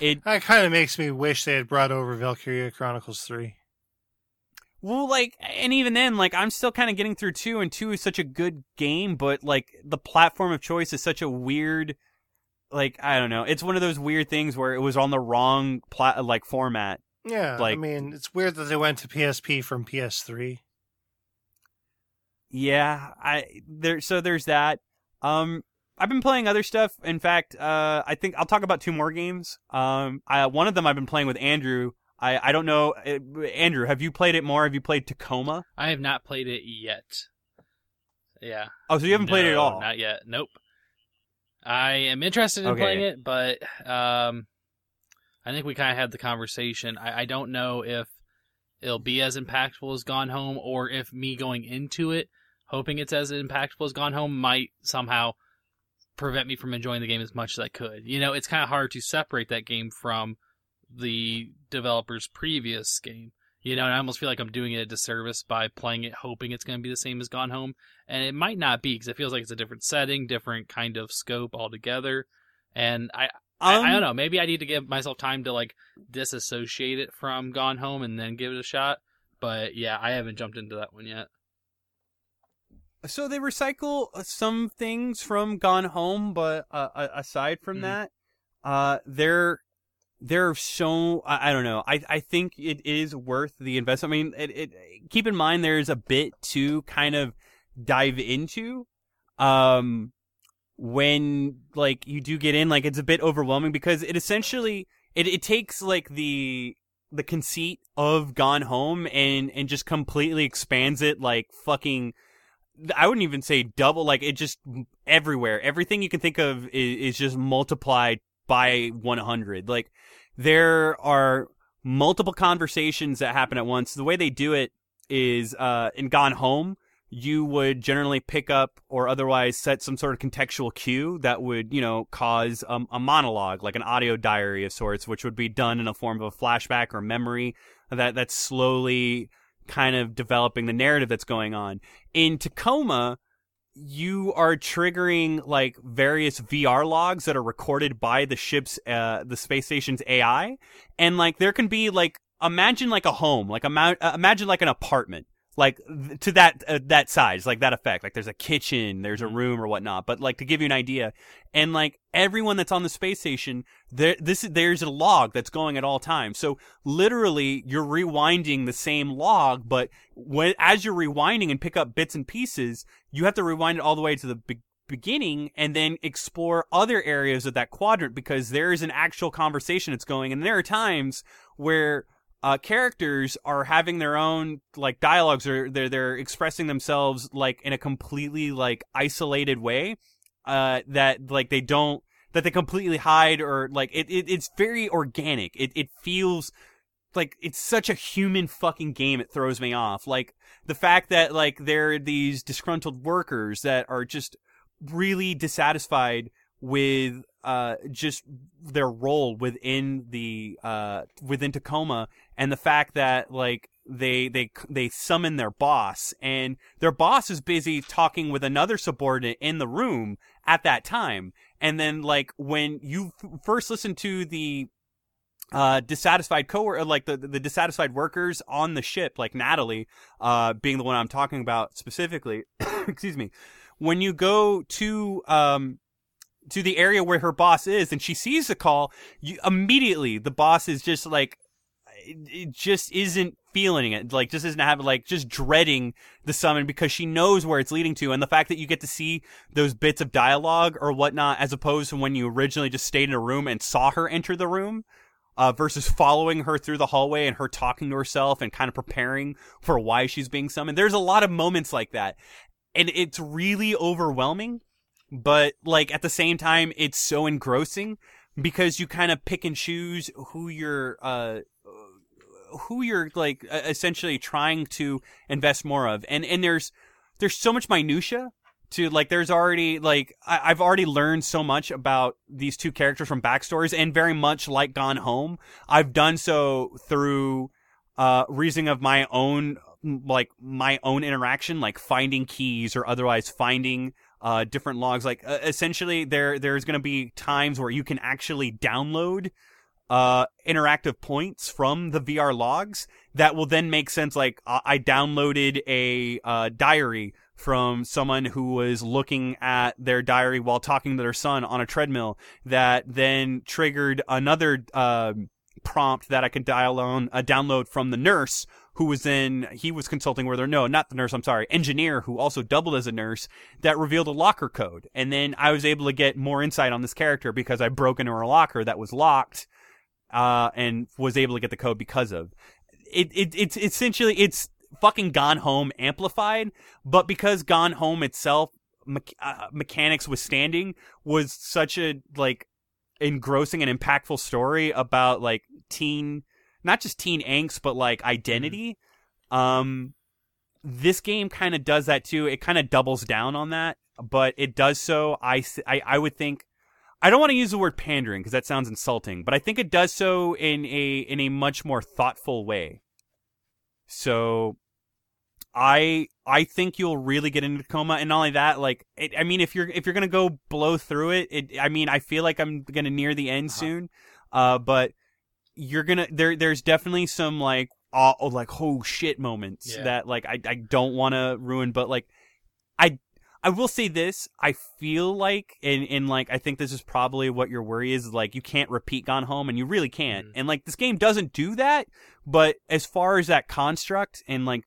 it That kind of makes me wish they had brought over Valkyria Chronicles 3. Well, like, and even then, like, I'm still kind of getting through two, and two is such a good game, but like, the platform of choice is such a weird, like, I don't know. It's one of those weird things where it was on the wrong plat, like, format. Yeah, like, I mean, it's weird that they went to PSP from PS3. Yeah, I there. So there's that. Um, I've been playing other stuff. In fact, uh, I think I'll talk about two more games. Um, I, one of them I've been playing with Andrew. I, I don't know, uh, Andrew. Have you played it more? Have you played Tacoma? I have not played it yet. Yeah. Oh, so you haven't played it at all? Not yet. Nope. I am interested in Okay. playing it, but um, I think we kind of had the conversation. I, I don't know if it'll be as impactful as Gone Home, or if me going into it hoping it's as impactful as Gone Home might somehow prevent me from enjoying the game as much as I could. You know, it's kind of hard to separate that game from the developer's previous game. You know, and I almost feel like I'm doing it a disservice by playing it hoping it's going to be the same as Gone Home, and it might not be because it feels like it's a different setting, different kind of scope altogether. And I, I, I Um, don't know. Maybe I need to give myself time to like disassociate it from Gone Home and then give it a shot. But yeah, I haven't jumped into that one yet. So they recycle some things from Gone Home, but uh, aside from Mhm. that, uh, they're they're so I, I don't know. I I think it is worth the investment. I mean, it, it keep in mind there's a bit to kind of dive into. Um, when like you do get in, like it's a bit overwhelming because it essentially it it takes like the the conceit of Gone Home and and just completely expands it like fucking I wouldn't even say double, like it just everywhere. Everything you can think of is, is just multiplied by 100. Like there are multiple conversations that happen at once. The way they do it is, uh, in Gone Home, you would generally pick up or otherwise set some sort of contextual cue that would, you know, cause um, a monologue, like an audio diary of sorts, which would be done in a form of a flashback or memory that that's slowly kind of developing the narrative that's going on. In Tacoma, you are triggering like various VR logs that are recorded by the ship's uh the space station's AI and like there can be like imagine like a home like ima- imagine like an apartment like th- to that uh, that size like that effect. Like there's a kitchen there's a room or whatnot but like to give you an idea and like everyone that's on the space station there this there's a log that's going at all times. So literally you're rewinding the same log but when as you're rewinding and pick up bits and pieces you have to rewind it all the way to the be- beginning and then explore other areas of that quadrant because there is an actual conversation that's going. And there are times where uh, characters are having their own like dialogues or they're they're expressing themselves like in a completely like isolated way uh that like they don't that they completely hide or like it, it it's very organic. It it feels like it's such a human fucking game it throws me off. Like the fact that like there are these disgruntled workers that are just really dissatisfied with uh just their role within the uh within Tacoma and the fact that like they they they summon their boss and their boss is busy talking with another subordinate in the room at that time. And then like when you f- first listen to the uh dissatisfied co like the the dissatisfied workers on the ship like Natalie uh being the one I'm talking about specifically excuse me when you go to um to the area where her boss is and she sees the call you immediately the boss is just like it, just isn't feeling it like just isn't having like just dreading the summon because she knows where it's leading to and the fact that you get to see those bits of dialogue or whatnot as opposed to when you originally just stayed in a room and saw her enter the room uh, versus following her through the hallway and her talking to herself and kind of preparing for why she's being summoned. There's a lot of moments like that. And it's really overwhelming, but like at the same time, it's so engrossing because you kind of pick and choose who you're, uh, who you're like essentially trying to invest more of. And, and there's, there's so much minutia to like there's already like I, I've already learned so much about these two characters from backstories and very much like Gone Home, I've done so through uh reasoning of my own like my own interaction, like finding keys or otherwise finding uh different logs. Like uh, essentially there there's gonna be times where you can actually download uh, interactive points from the VR logs that will then make sense. Like I downloaded a uh, diary from someone who was looking at their diary while talking to their son on a treadmill that then triggered another um prompt that I could dial on uh, download from the nurse who was in he was consulting with her no not the nurse I'm sorry engineer who also doubled as a nurse that revealed a locker code and then I was able to get more insight on this character because I broke into her locker that was locked uh and was able to get the code because of. It, it it's essentially it's fucking Gone Home amplified, but because Gone Home itself me- uh, mechanics withstanding was such a like engrossing and impactful story about like teen not just teen angst but like identity. Um this game kind of does that too. It kind of doubles down on that but it does so I, I, I would think I don't want to use the word pandering because that sounds insulting, but I think it does so in a in a much more thoughtful way. So I I think you'll really get into Tacoma, and not only that, like it, I mean, if you're if you're gonna go blow through it, it I mean, I feel like I'm gonna near the end soon, uh, but you're gonna there there's definitely some like oh, oh like oh shit moments Yeah. that like I I don't want to ruin, but like I I will say this. I feel like, and, and like, I think this is probably what your worry is, like, you can't repeat Gone Home, and you really can't. Mhm. And like, this game doesn't do that, but as far as that construct and like,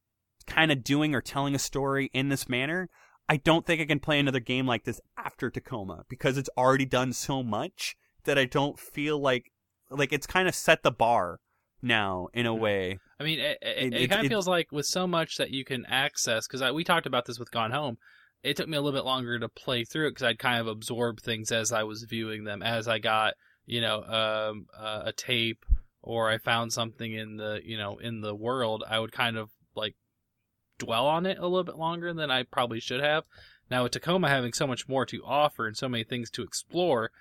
kind of doing or telling a story in this manner, I don't think I can play another game like this after Tacoma because it's already done so much that I don't feel like, like, it's kind of set the bar now in a Mhm. way. I mean, it, It- it, it- kind of feels like with so much that you can access, because we talked about this with Gone Home. It took me a little bit longer to play through it because I'd kind of absorb things as I was viewing them. As I got, you know, um, uh, a tape or I found something in the, you know, in the world, I would kind of like dwell on it a little bit longer than I probably should have. Now with Tacoma having so much more to offer and so many things to explore,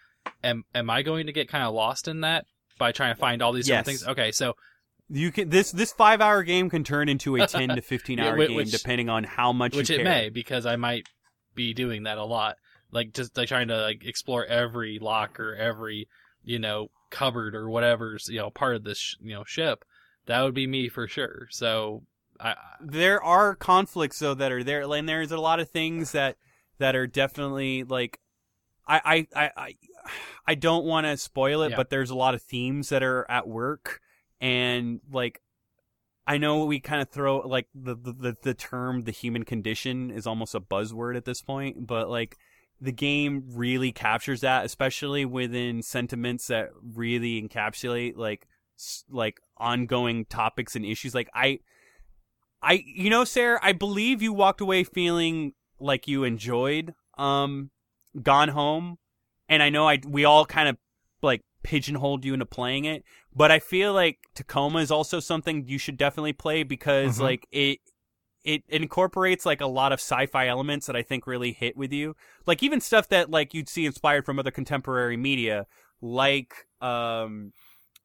am am I going to get kind of lost in that by trying to find all these Yes. things? Okay, so You can this this five hour game can turn into a ten to fifteen Yeah, hour whi- game depending on how much which you it care. may because I might be doing that a lot. Like just like trying to like explore every locker, every you know cupboard or whatever's you know part of this sh- you know ship. That would be me for sure. So I there are conflicts though that are there and there's a lot of things that that are definitely like i i i i, I don't want to spoil it Yeah. but there's a lot of themes that are at work and like i know we kind of throw like the, the the term the human condition is almost a buzzword at this point but like the game really captures that especially within sentiments that really encapsulate like like ongoing topics and issues. Like i I you know Sarah, I believe you walked away feeling like you enjoyed um Gone Home and I know I we all kind of like pigeonholed you into playing it, but I feel like Tacoma is also something you should definitely play because Mhm. like it it incorporates like a lot of sci-fi elements that I think really hit with you. Like even stuff that like you'd see inspired from other contemporary media like um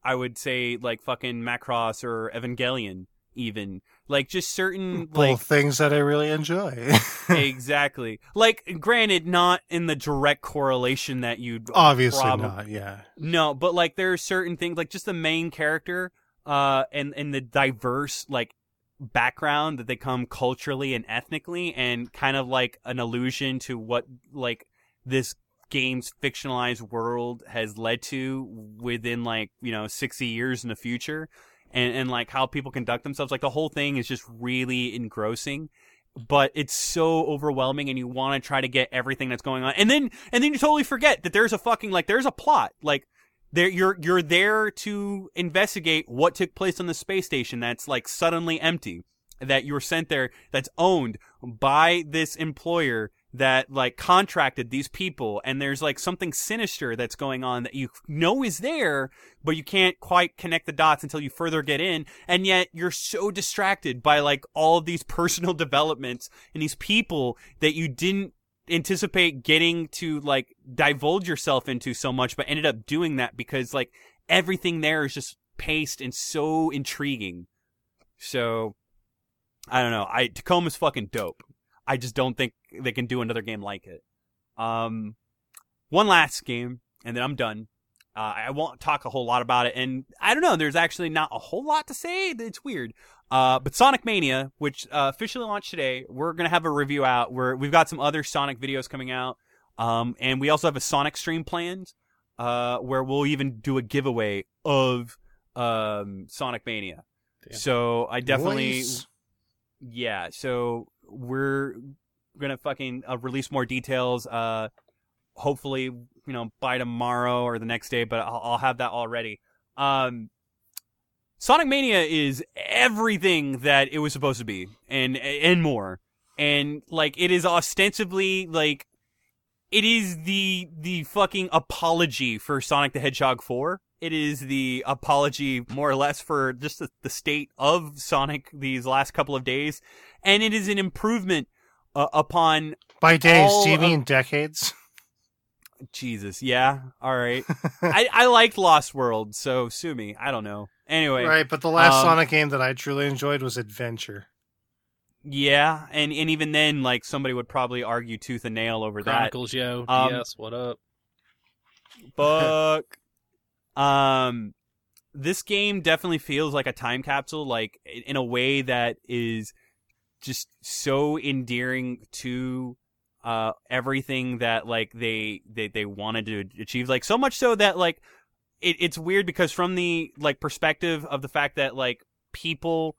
I would say like fucking Macross or Evangelion even. Like just certain Both like things that I really enjoy. exactly. Like granted not in the direct correlation that you'd Obviously prob- not. Yeah. No, but like there are certain things like just the main character uh and and the diverse like background that they come culturally and ethnically and kind of like an allusion to what like this game's fictionalized world has led to within like you know 60 years in the future and and like how people conduct themselves like the whole thing is just really engrossing but it's so overwhelming and you want to try to get everything that's going on. And then and then you totally forget that there's a fucking like there's a plot. Like there you're you're there to investigate what took place on the space station that's like suddenly empty that you were sent there that's owned by this employer that like contracted these people and there's like something sinister that's going on that you know is there but you can't quite connect the dots until you further get in and yet you're so distracted by like all these personal developments and these people that you didn't anticipate getting to like divulge yourself into so much but ended up doing that because like everything there is just paced and so intriguing. So i don't know. I tacoma's fucking dope i just don't think they can do another game like it um one last game and then i'm done Uh, I won't talk a whole lot about it, and I don't know. There's actually not a whole lot to say. It's weird. Uh, but Sonic Mania, which uh, officially launched today, we're gonna have a review out. Where we've got some other Sonic videos coming out, um, and we also have a Sonic stream planned, uh, where we'll even do a giveaway of um, Sonic Mania. Damn. So I definitely, Nice. yeah. So we're gonna fucking uh, release more details. Uh, hopefully, you know, by tomorrow or the next day. But I'll, I'll have that already. Um, Sonic Mania is everything that it was supposed to be, and and more. And like, it is ostensibly like, it is the the fucking apology for Sonic the Hedgehog four. It is the apology, more or less, for just the, the state of Sonic these last couple of days, and it is an improvement uh, upon By days, all do you of- mean decades? Jesus. Yeah, all right. I I liked Lost World, so sue me. I don't know. Anyway, Right, but the last um, Sonic game that I truly enjoyed was Adventure. yeah, and and even then, like somebody would probably argue tooth and nail over that. Chronicles, yo. Um, yes, what up? Fuck. Um, this game definitely feels like a time capsule, like in- a way that is just so endearing to uh everything that like they they they wanted to achieve. Like so much so that like it, it's weird because from the like perspective of the fact that like people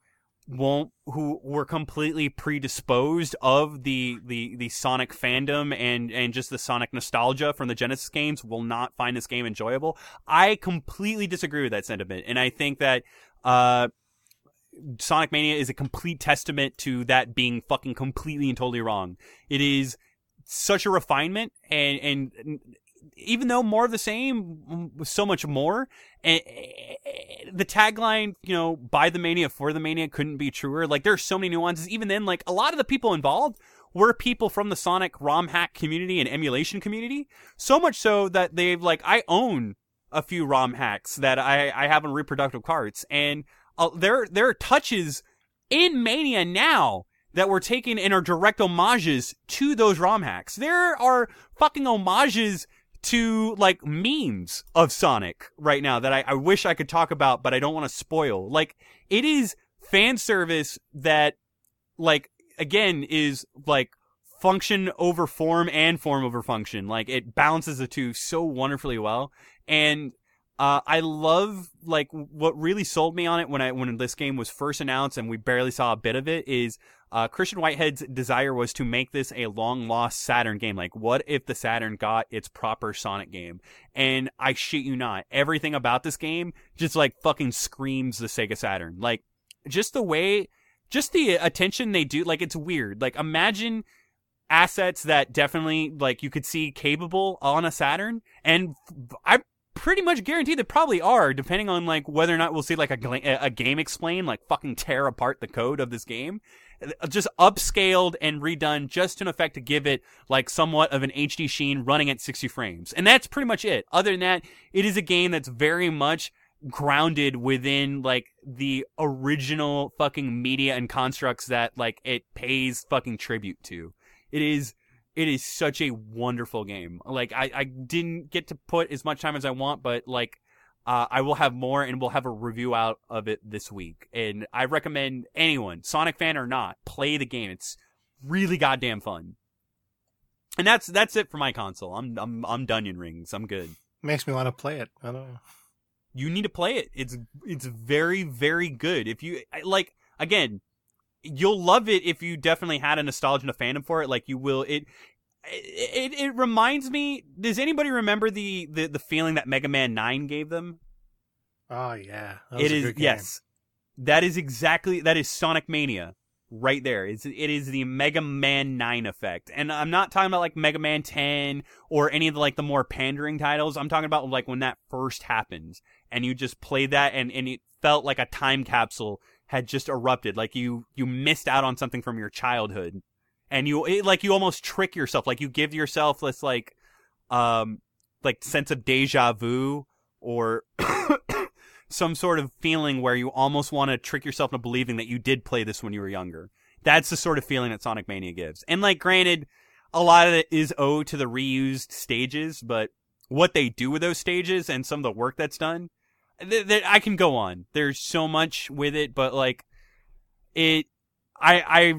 won't who were completely predisposed of the the the Sonic fandom and and just the Sonic nostalgia from the Genesis games will not find this game enjoyable. I completely disagree with that sentiment and I think that uh Sonic Mania is a complete testament to that being fucking completely and totally wrong. It is such a refinement and and even though more of the same so much more and the tagline you know by the mania for the mania couldn't be truer. Like there's so many nuances. Even then like a lot of the people involved were people from the sonic rom hack community and emulation community. So much so that they've like i own a few rom hacks that i i have on reproductive carts and uh, there there are touches in mania now that were taken and are direct homages to those ROM hacks. There are fucking homages to like memes of Sonic right now that I, I wish I could talk about, but I don't want to spoil. Like it is fan service that like again is like function over form and form over function. Like it balances the two so wonderfully well. And uh, I love like what really sold me on it when I when this game was first announced and we barely saw a bit of it is uh, Christian Whitehead's desire was to make this a long lost Saturn game. Like, what if the Saturn got its proper Sonic game? And I shit you not, everything about this game just like fucking screams the Sega Saturn. Like, just the way, just the attention they do. Like, it's weird. Like, imagine assets that definitely like you could see capable on a Saturn, and I pretty much guarantee they probably are, depending on like whether or not we'll see like a, a game explain, like fucking tear apart the code of this game. Uh, just upscaled and redone just in effect to give it like somewhat of an HD sheen running at 60 frames. And that's pretty much it. Other than that, it is a game that's very much grounded within like the original fucking media and constructs that like it pays fucking tribute to. It is it is such a wonderful game. Like I, I didn't get to put as much time as I want, but like uh, I will have more and we'll have a review out of it this week. And I recommend anyone, Sonic fan or not, play the game. It's really goddamn fun. And that's that's it for my console. I'm I'm I'm Dunyan Rings. I'm good. Makes me want to play it. I don't know. You need to play it. It's it's very very good. If you like again, you'll love it if you definitely had a nostalgia and a fandom for it. Like you will it. It, it reminds me. Does anybody remember the, the, the feeling that Mega Man Nine gave them? Oh yeah, that was It a good game. yes, that is exactly that is Sonic Mania right there. It's it is the Mega Man Nine effect, and I'm not talking about like Mega Man Ten or any of the like the more pandering titles. I'm talking about like when that first happened, and you just played that, and and it felt like a time capsule had just erupted. Like you you missed out on something from your childhood, and you it, like you almost trick yourself. Like you give yourself this like um like sense of deja vu or some sort of feeling where you almost want to trick yourself into believing that you did play this when you were younger. That's the sort of feeling that Sonic Mania gives. And like, granted, a lot of it is owed to the reused stages, but what they do with those stages and some of the work that's done, th- th- I can go on. There's so much with it, but like it, I I.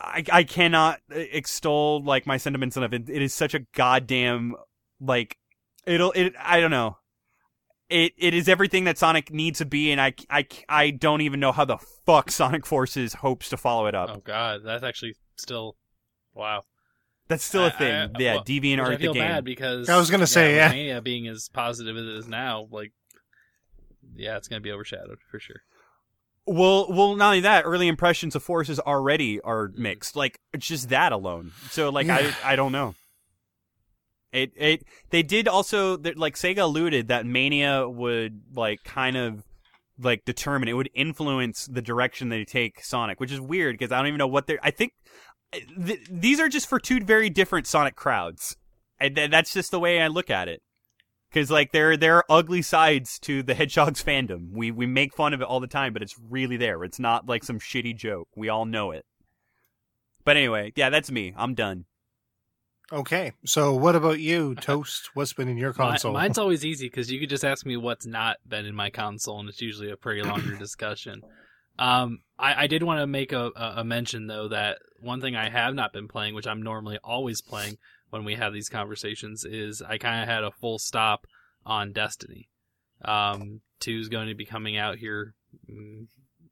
I, I cannot uh, extol like my sentiments enough. it. It is such a goddamn like it'll it I don't know. It it is everything that Sonic needs to be, and I, I, I don't even know how the fuck Sonic Forces hopes to follow it up. Oh god, that's actually still wow. That's still a I- thing. I- yeah, well, DeviantArt Which I the feel game. bad because I was gonna say, with yeah. Mania being as positive as it is now, like yeah, it's gonna be overshadowed for sure. Well, well, not only that, early impressions of Forces already are mm-hmm. mixed. Like it's just that alone. So like Yeah. I I don't know. It it they did also like Sega alluded that Mania would like kind of like determine it would influence the direction they take Sonic, which is weird because I don't even know what they're. I think eh, th- these are just for two very different Sonic crowds, and th- that's just the way I look at it. Because like there there are ugly sides to the Hedgehog's fandom. We we make fun of it all the time, but it's really there. It's not like some shitty joke. We all know it. But anyway, yeah, that's me. I'm done. Okay, so what about you, Toast? What's been in your Mi- console? mine's always easy because you could just ask me what's not been in my console, and it's usually a pretty longer discussion. Um, I, I did want to make a, a a mention though that one thing I have not been playing, which I'm normally always playing when we have these conversations, is I kind of had a full stop on Destiny. Um, is going to be coming out here mm,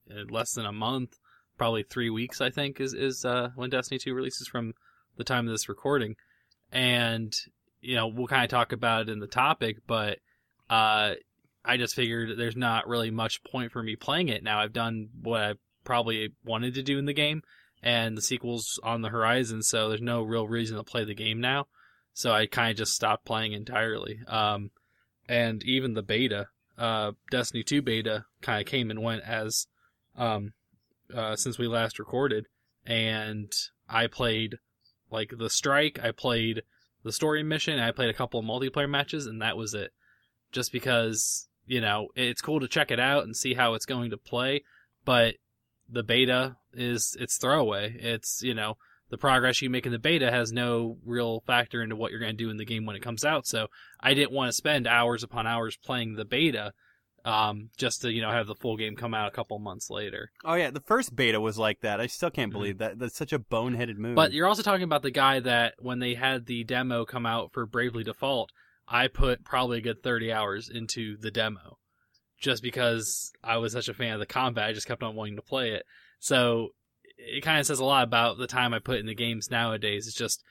in less than a month, probably three weeks. I think is is uh, when Destiny two releases from the time of this recording, and you know we'll kind of talk about it in the topic, but uh, I just figured there's not really much point for me playing it now. I've done what I probably wanted to do in the game, and the sequel's on the horizon, so there's no real reason to play the game now. So I kind of just stopped playing entirely. Um, and even the beta, uh, Destiny 2 beta, kind of came and went as um, uh, since we last recorded, and I played like the strike. I played the story mission. I played a couple of multiplayer matches, and that was it. Just because you know it's cool to check it out and see how it's going to play, but the beta is it's throwaway. It's you know the progress you make in the beta has no real factor into what you're going to do in the game when it comes out. So I didn't want to spend hours upon hours playing the beta. Um, just to you know have the full game come out a couple months later. Oh yeah, the first beta was like that. I still can't believe that. That's such a boneheaded move. But you're also talking about the guy that when they had the demo come out for Bravely Default, I put probably a good 30 hours into the demo. Just because I was such a fan of the combat, I just kept on wanting to play it. So it kind of says a lot about the time I put in the games nowadays. It's just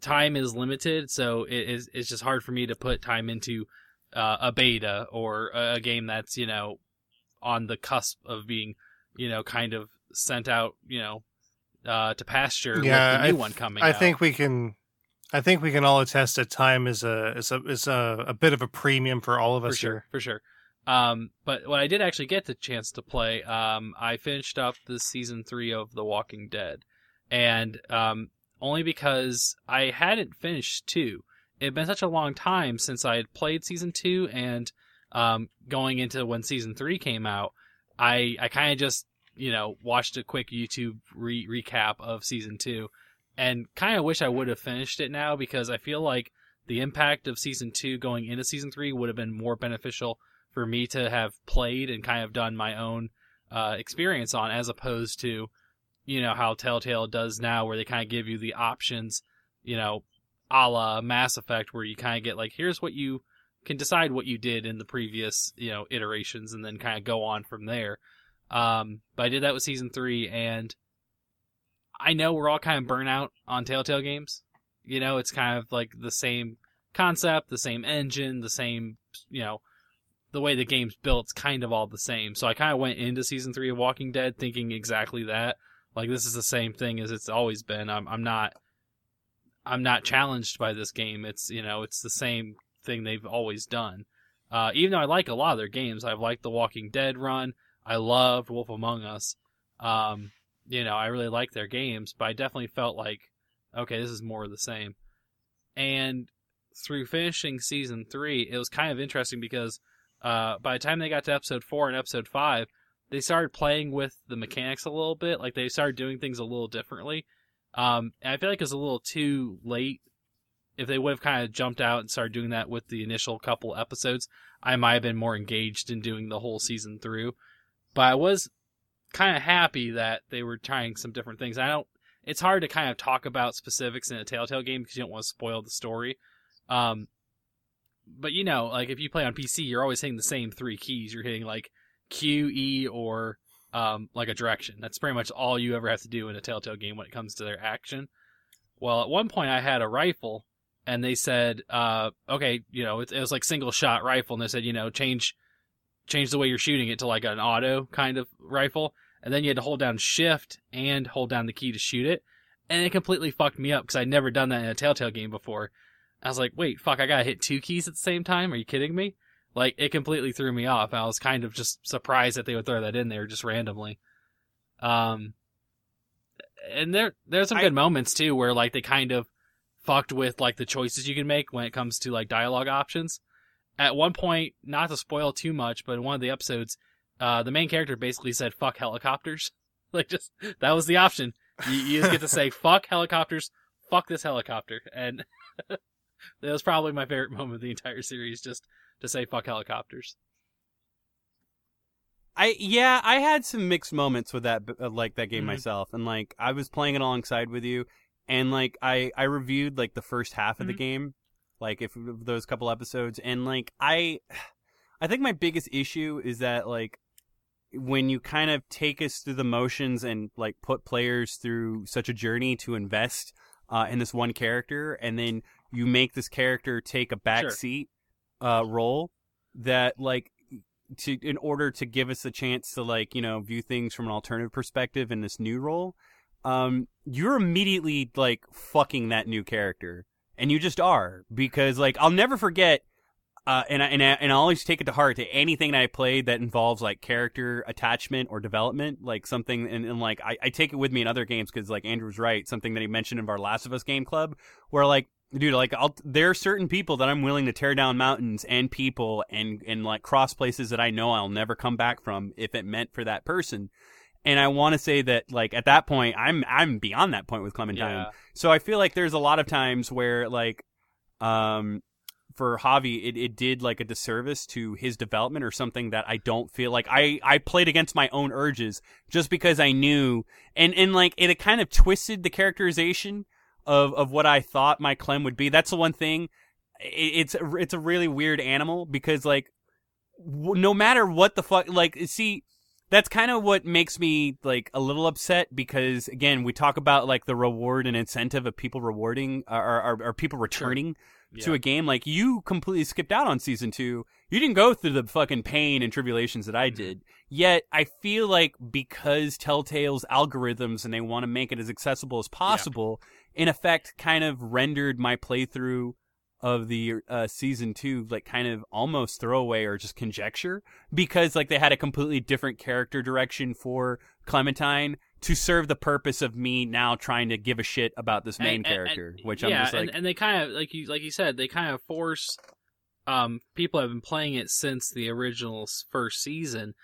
time is limited, so it is it's just hard for me to put time into uh, a beta or a, game that's you know on the cusp of being you know kind of sent out you know uh, to pasture Yeah, with the I new th- one coming I out. think we can. I think we can all attest that time is a is a is a, a bit of a premium for all of us for sure, here. for sure. Um, but what I did actually get the chance to play, um, I finished up the season three of The Walking Dead, and um, only because I hadn't finished two. It had been such a long time since I had played season two, and um, going into when season three came out, I I kind of just you know watched a quick YouTube re- recap of season two, and kind of wish I would have finished it now because I feel like the impact of season two going into season three would have been more beneficial for me to have played and kind of done my own uh, experience on, as opposed to, you know, how Telltale does now, where they kind of give you the options, you know, a la Mass Effect, where you kind of get like, here's what you can decide what you did in the previous, you know, iterations, and then kind of go on from there. Um, but I did that with season three, and I know we're all kind of burnt out on Telltale games. You know, it's kind of like the same concept, the same engine, the same, you know, the way the game's built, it's kind of all the same. So I kind of went into season three of Walking Dead thinking exactly that. Like this is the same thing as it's always been. I'm, I'm not, I'm not challenged by this game. It's you know, it's the same thing they've always done. Uh, even though I like a lot of their games, I've liked the Walking Dead run. I loved Wolf Among Us. Um, you know, I really like their games, but I definitely felt like, okay, this is more of the same. And through finishing season three, it was kind of interesting because uh, by the time they got to episode four and episode five, they started playing with the mechanics a little bit. Like they started doing things a little differently. Um, and I feel like it's a little too late if they would have kind of jumped out and started doing that with the initial couple episodes, I might have been more engaged in doing the whole season through. But I was kind of happy that they were trying some different things. I don't. It's hard to kind of talk about specifics in a Telltale game because you don't want to spoil the story. Um, but you know, like if you play on PC, you're always hitting the same three keys. You're hitting like Q, E, or um, like a direction. That's pretty much all you ever have to do in a Telltale game when it comes to their action. Well, at one point I had a rifle, and they said, uh, okay, you know, it, it was like single shot rifle, and they said, you know, change change the way you're shooting it to like an auto kind of rifle, and then you had to hold down shift and hold down the key to shoot it, and it completely fucked me up because I'd never done that in a Telltale game before. I was like, wait, fuck, I gotta hit two keys at the same time? Are you kidding me? Like, it completely threw me off. I was kind of just surprised that they would throw that in there just randomly. Um, and there, there's some I- good moments too where like they kind of fucked with like the choices you can make when it comes to like dialogue options. At one point, not to spoil too much, but in one of the episodes, uh, the main character basically said "fuck helicopters." like, just that was the option. You, you just get to say "fuck helicopters," "fuck this helicopter," and that was probably my favorite moment of the entire series. Just to say "fuck helicopters." I yeah, I had some mixed moments with that uh, like that game Mhm. myself, and like I was playing it alongside with you, and like I I reviewed like the first half of the Mhm. game, like if those couple episodes, and like I, I think my biggest issue is that like when you kind of take us through the motions and like put players through such a journey to invest uh, in this one character, and then you make this character take a backseat Sure. uh, role that like to in order to give us a chance to like you know view things from an alternative perspective in this new role um you're immediately like fucking that new character and you just are because like I'll never forget uh, and I, and I, and I always take it to heart to anything that I played that involves like character attachment or development, like something, and, and like I, I take it with me in other games because like Andrew's right, something that he mentioned in our Last of Us game club, where like dude, like I'll there are certain people that I'm willing to tear down mountains and people and and like cross places that I know I'll never come back from if it meant for that person. And I want to say that like at that point I'm I'm beyond that point with Clementine. Yeah. So I feel like there's a lot of times where like um for Javi it, it did like a disservice to his development or something that I don't feel like I I played against my own urges just because I knew and and like it kind of twisted the characterization of of what I thought my Clem would be. That's the one thing. It, it's a, it's a really weird animal because like w- no matter what the fuck like see that's kind of what makes me like a little upset because again we talk about like the reward and incentive of people rewarding or or, or people returning to Yeah. a game like you completely skipped out on season two you didn't go through the fucking pain and tribulations that i mm-hmm. did yet i feel like because telltale's algorithms and they want to make it as accessible as possible in effect kind of rendered my playthrough of the uh, season two like kind of almost throwaway or just conjecture because like they had a completely different character direction for clementine to serve the purpose of me now trying to give a shit about this main And- and- and- character which yeah, i'm just like and, and they kind of like you like you said they kind of force um people have been playing it since the original first season.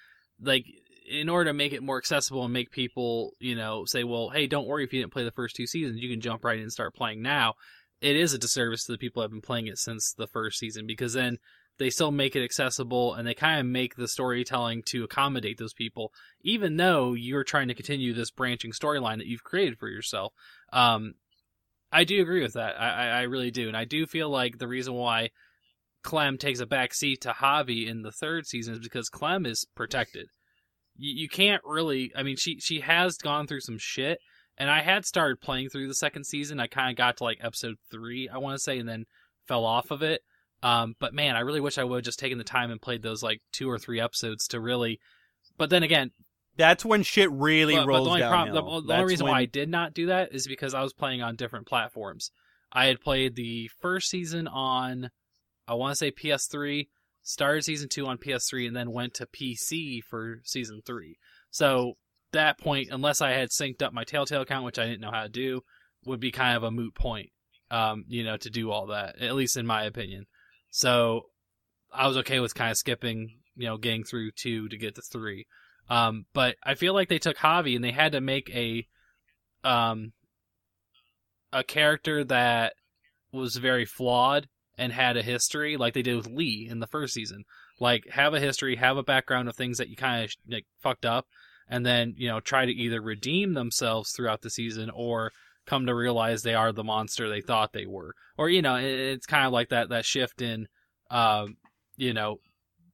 Like in order to make it more accessible and make people you know say well hey don't worry if you didn't play the first two seasons you can jump right in and start playing now it is a disservice to the people who have been playing it since the first season because then they still make it accessible and they kind of make the storytelling to accommodate those people even though you're trying to continue this branching storyline that you've created for yourself um I do agree with that. I, I, I really do, and I do feel like the reason why Clem takes a back seat to Javi in the third season is because Clem is protected. You, you can't really. I mean, she she has gone through some shit, and I had started playing through the second season. I kind of got to like episode three, I want to say, and then fell off of it. Um, but man, I really wish I would have just taken the time and played those like two or three episodes to really. But then again, That's when shit really but, but rolls the only, downhill. prob- the, the only reason when- why I did not do that is because I was playing on different platforms. I had played the first season on, I want to say PS3, started season two on PS3, and then went to PC for season three. So that point, unless I had synced up my Telltale account, which I didn't know how to do, would be kind of a moot point. Um, you know, to do all that, at least in my opinion. So I was okay with kind of skipping, you know, getting through two to get to three. Um, but I feel like they took Javi and they had to make a um a character that was very flawed and had a history, like they did with Lee in the first season. Like have a history, have a background of things that you kind of like fucked up, and then you know try to either redeem themselves throughout the season or come to realize they are the monster they thought they were, or you know it, it's kind of like that that shift in, um, you know,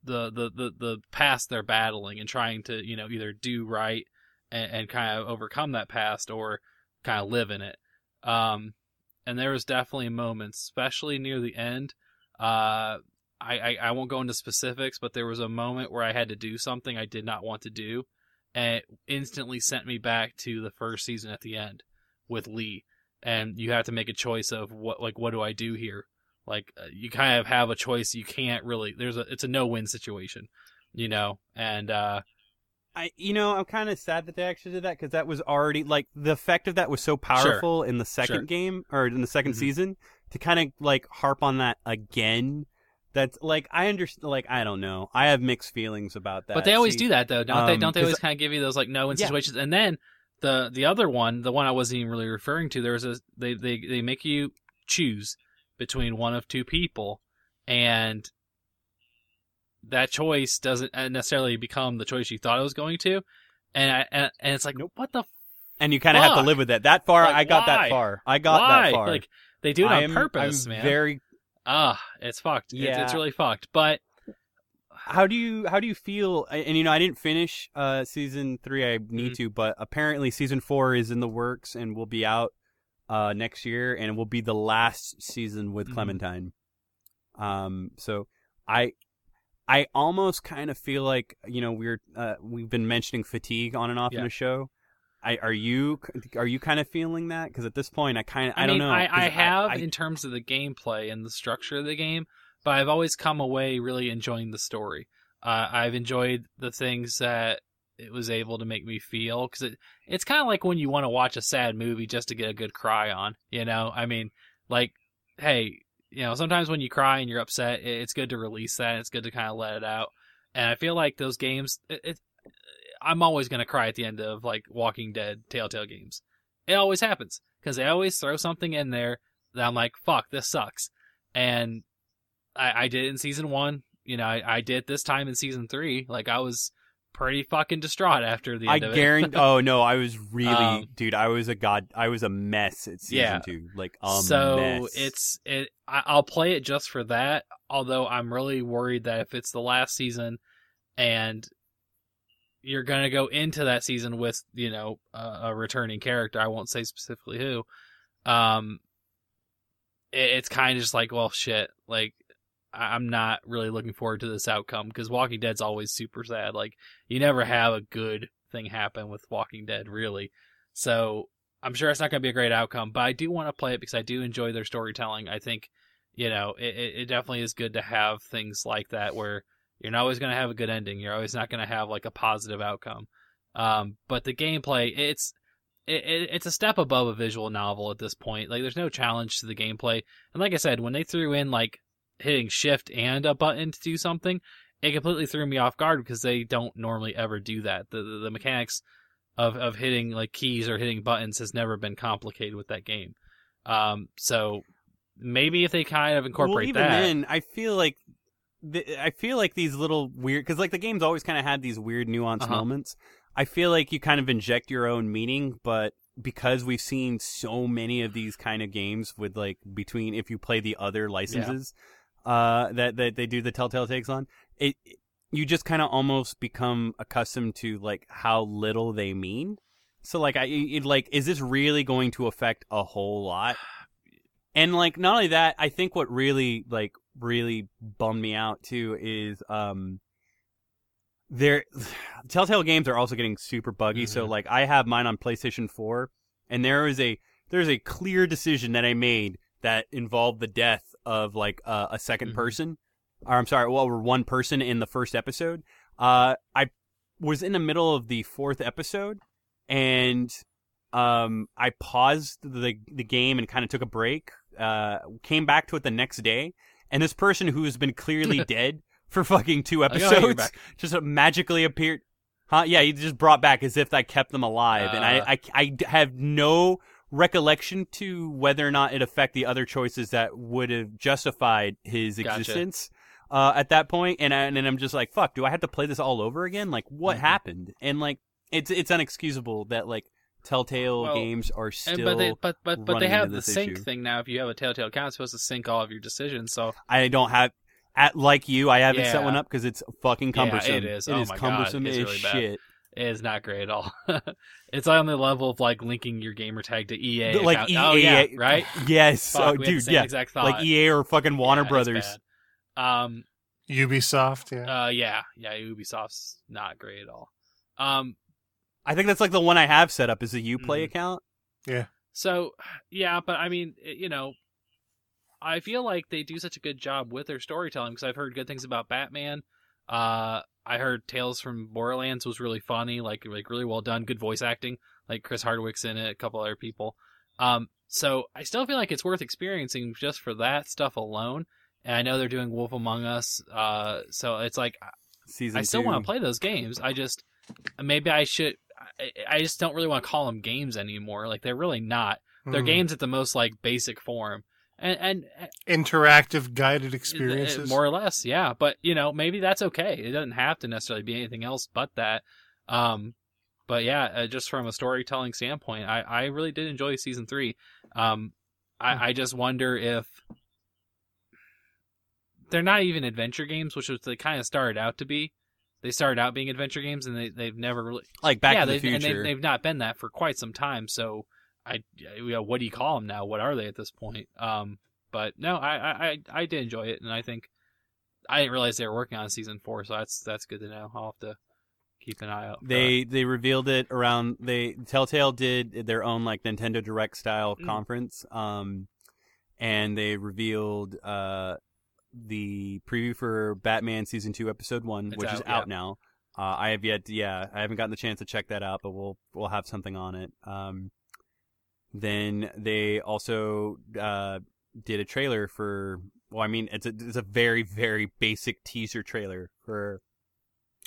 the the the the past they're battling and trying to you know either do right and, and kind of overcome that past or kind of live in it. Um, and there was definitely moments, especially near the end. Uh, I, I, I won't go into specifics, but there was a moment where I had to do something I did not want to do, and it instantly sent me back to the first season at the end with Lee. And you have to make a choice of what, like, what do I do here? Like, uh, you kind of have a choice. You can't really. There's a. It's a no-win situation, you know. And uh, I, you know, I'm kind of sad that they actually did that because that was already like the effect of that was so powerful in the second Sure. game or in the 2nd Mhm. season to kind of like harp on that again. That's like I understand. Like I don't know. I have mixed feelings about that. But they always See, do that though, don't they? um, Don't they always kind of give you those like no win Yeah. situations? And then the the other one, the one I wasn't even really referring to, there was a they they they make you choose between one of two people, and that choice doesn't necessarily become the choice you thought it was going to, and I, and, and it's like nope. what the and you kind of have to live with it. That far, Like, I got why? that far. I got why? that far. Like they do it on am- purpose, I'm man. Very. Ah, it's fucked. It's, it's really fucked. But How do you how do you feel? And you know, I didn't finish uh season three. I need Mhm. to, but apparently season four is in the works and will be out uh next year, and it will be the last season with Mhm. Clementine. Um, so I. I almost kind of feel like you know we're uh, we've been mentioning fatigue on and off in the show. I are you are you kind of feeling that? Because at this point, I kind of I, I, don't know. I, I have I, in terms of the gameplay and the structure of the game, but I've always come away really enjoying the story. Uh, I've enjoyed the things that it was able to make me feel because it, it's kind of like when you want to watch a sad movie just to get a good cry on. You know, I mean, like, hey, you know, sometimes when you cry and you're upset, it's good to release that. It's good to kind of let it out. And I feel like those games, it, it, I'm always gonna cry at the end of like Walking Dead, Telltale games. It always happens because they always throw something in there that I'm like, fuck, this sucks. And I, I did it in season one. You know, I, I did this time in season three. Like I was pretty fucking distraught after the I end of it. guarantee. oh no, I was really, Um, dude. I was a god. I was a mess at season Yeah. two. Like so mess. it's it. I, I'll play it just for that. Although I'm really worried that if it's the last season, and you're gonna go into that season with you know a, a returning character, I won't say specifically who. Um, it, it's kind of just like, well, shit. Like I'm not really looking forward to this outcome because Walking Dead's always super sad. Like you never have a good thing happen with Walking Dead, really. So I'm sure it's not going to be a great outcome, but I do want to play it because I do enjoy their storytelling. I think, you know, it, it it definitely is good to have things like that where you're not always going to have a good ending. You're always not going to have like a positive outcome. Um, but the gameplay, it's it, it, it's a step above a visual novel at this point. Like, there's no challenge to the gameplay. And like I said, when they threw in like hitting shift and a button to do something, it completely threw me off guard because they don't normally ever do that. The the, the mechanics of of hitting like keys or hitting buttons has never been complicated with that game. Um, so maybe if they kind of incorporate well, even that, then, I feel like the, I feel like these little weird because like the game's always kind of had these weird nuanced Uh-huh. moments. I feel like you kind of inject your own meaning, but because we've seen so many of these kind of games with like between if you play the other licenses uh that that they do the Telltale takes on, it you just kind of almost become accustomed to like how little they mean. So like I it, like is this really going to affect a whole lot? And like not only that, I think what really like really bummed me out too is um there Telltale games are also getting super buggy. So Mhm. like I have mine on PlayStation 4 and there is a there's a clear decision that I made that involved the death of like uh, a 2nd Mhm. person or I'm sorry, well, we're one person in the first episode. Uh I was in the middle of the fourth episode and um I paused the the game and kind of took a break. Uh came back to it the next day and this person who has been clearly dead for fucking two oh, episodes just magically appeared. Huh? Yeah, he just brought back as if I kept them alive, and I, Uh. I, I have no recollection to whether or not it affect the other choices that would have justified his Gotcha. existence uh, at that point. And I, and then I'm just like, fuck, do I have to play this all over again? Like, what Mhm. happened? And like, it's it's unexcusable that like Telltale Well, games are still. And, but they but but but they have the sync issue. thing now. If you have a Telltale account, it's supposed to sync all of your decisions. So I don't have. At like you, I haven't set one up because it's fucking Yeah, cumbersome. it is. It Oh is God, cumbersome it's as really shit. it is not great at all. it's on the level of like linking your gamer tag to EA. Like account. EA, oh yeah, right. Yes, Fuck, oh we had the dude, same yeah, exact thought. like EA or fucking Warner Yeah, Brothers. Um, Ubisoft, yeah. Uh, yeah, yeah. Ubisoft's not great at all. Um, I think that's like the one I have set up is a UPlay Mhm. account. Yeah. So yeah, but I mean, it- you know, I feel like they do such a good job with their storytelling because I've heard good things about Batman. Uh, I heard Tales from Borderlands was really funny, like like really well done, good voice acting. Like Chris Hardwick's in it, a couple other people. Um, so I still feel like it's worth experiencing just for that stuff alone. And I know they're doing Wolf Among Us, uh, so it's like Season I still want to play those games. I just maybe I should. I, I just don't really want to call them games anymore. Like they're really not. They're Mhm. games at the most like basic form, and and uh, interactive guided experiences. more or less, yeah. But you know, maybe that's okay. It doesn't have to necessarily be anything else but that. Um, but yeah, uh, just from a storytelling standpoint, I I really did enjoy season three. Um, I I just wonder if they're not even adventure games, which was they kind of started out to be. They started out being adventure games, and they they've never really like Back yeah, to the they've, Future. and they've, they've not been that for quite some time. So I, you know, what do you call them now? What are they at this point? Um, but no, I, I, I- did enjoy it, and I think I didn't realize they were working on season four, so that's that's good to know. I'll have to keep an eye out. they they revealed it around they Telltale did their own like Nintendo Direct style Mm. conference um and they revealed uh the preview for Batman season 2 episode 1 It's which is out, out yeah. now. Uh I have yet to, yeah, I haven't gotten the chance to check that out but we'll we'll have something on it. Um then they also uh did a trailer for well I mean it's a it's a very very basic teaser trailer for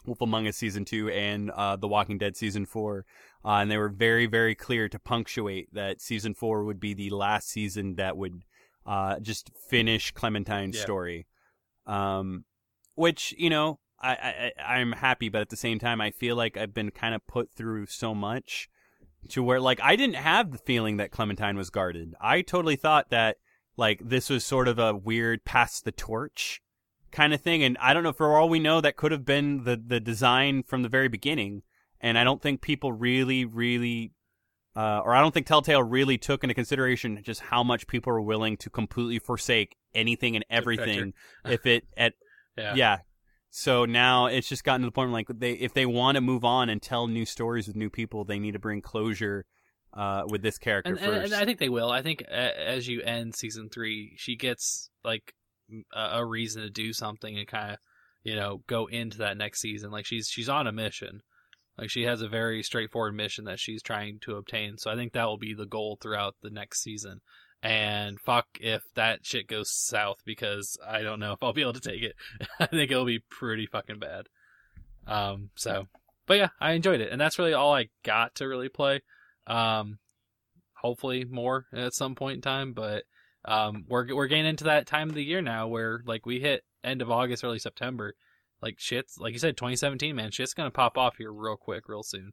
Wolf Among Us season two and uh, The Walking Dead season four, uh, and they were very, very clear to punctuate that season four would be the last season that would uh, just finish Clementine's Yeah. story. Um, which you know, I, I I'm happy, but at the same time, I feel like I've been kind of put through so much to where like I didn't have the feeling that Clementine was guarded. I totally thought that like this was sort of a weird pass the torch kind of thing. And I don't know, for all we know, that could have been the, the design from the very beginning. And I don't think people really, really, uh, or I don't think Telltale really took into consideration just how much people are willing to completely forsake anything and everything if it at Yeah. yeah. So now it's just gotten to the point where, like they if they want to move on and tell new stories with new people, they need to bring closure uh, with this character and, and, first. and I think they will. I think as you end season three, she gets like a, a reason to do something and kind of you know go into that next season. Like she's she's on a mission. Like she has a very straightforward mission that she's trying to obtain. So I think that will be the goal throughout the next season. And fuck if that shit goes south because I don't know if I'll be able to take it. I think it'll be pretty fucking bad. Um. So, but yeah, I enjoyed it, and that's really all I got to really play. Um, hopefully more at some point in time, but um, we're we're getting into that time of the year now where like we hit end of August, early September. Like shit's like you said, 2017, man, shit's gonna pop off here real quick, real soon.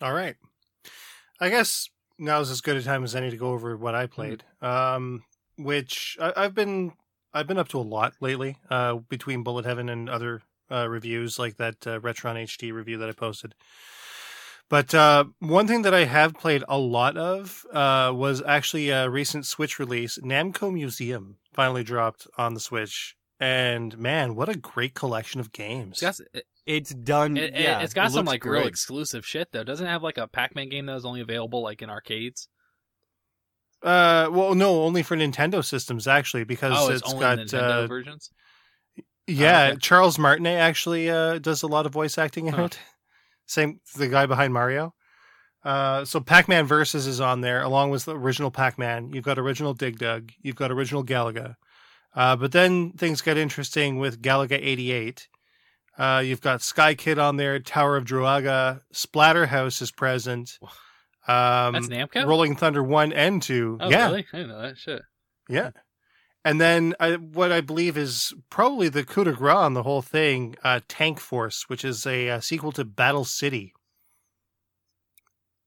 All right. I guess now's as good a time as any to go over what I played. Um, which I, I've been I've been up to a lot lately. Uh, between Bullet Heaven and other uh, reviews like that uh, Retron HD review that I posted. But uh, one thing that I have played a lot of uh, was actually a recent Switch release. Namco Museum finally dropped on the Switch, and man, what a great collection of games! It, it's done. it, yeah, has got it some looks like real exclusive shit though. Doesn't it have like a Pac-Man game that was only available like in arcades? Uh, well, no, only for Nintendo systems actually, because Oh, it's, it's only got Nintendo uh, versions. yeah. okay. Charles Martinet actually uh, does a lot of voice acting in Huh. it. Same, the guy behind Mario. Uh, so Pac-Man Versus is on there along with the original Pac-Man. You've got original Dig Dug. You've got original Galaga. Uh, but then things get interesting with Galaga 88. Uh, you've got Sky Kid on there, Tower of Druaga, Splatterhouse is present. Um, That's Namco? Rolling Thunder 1 and 2. Oh, yeah. really? I didn't know that shit. Yeah. And then I, what I believe is probably the coup de grace on the whole thing, uh, Tank Force, which is a, uh sequel to Battle City.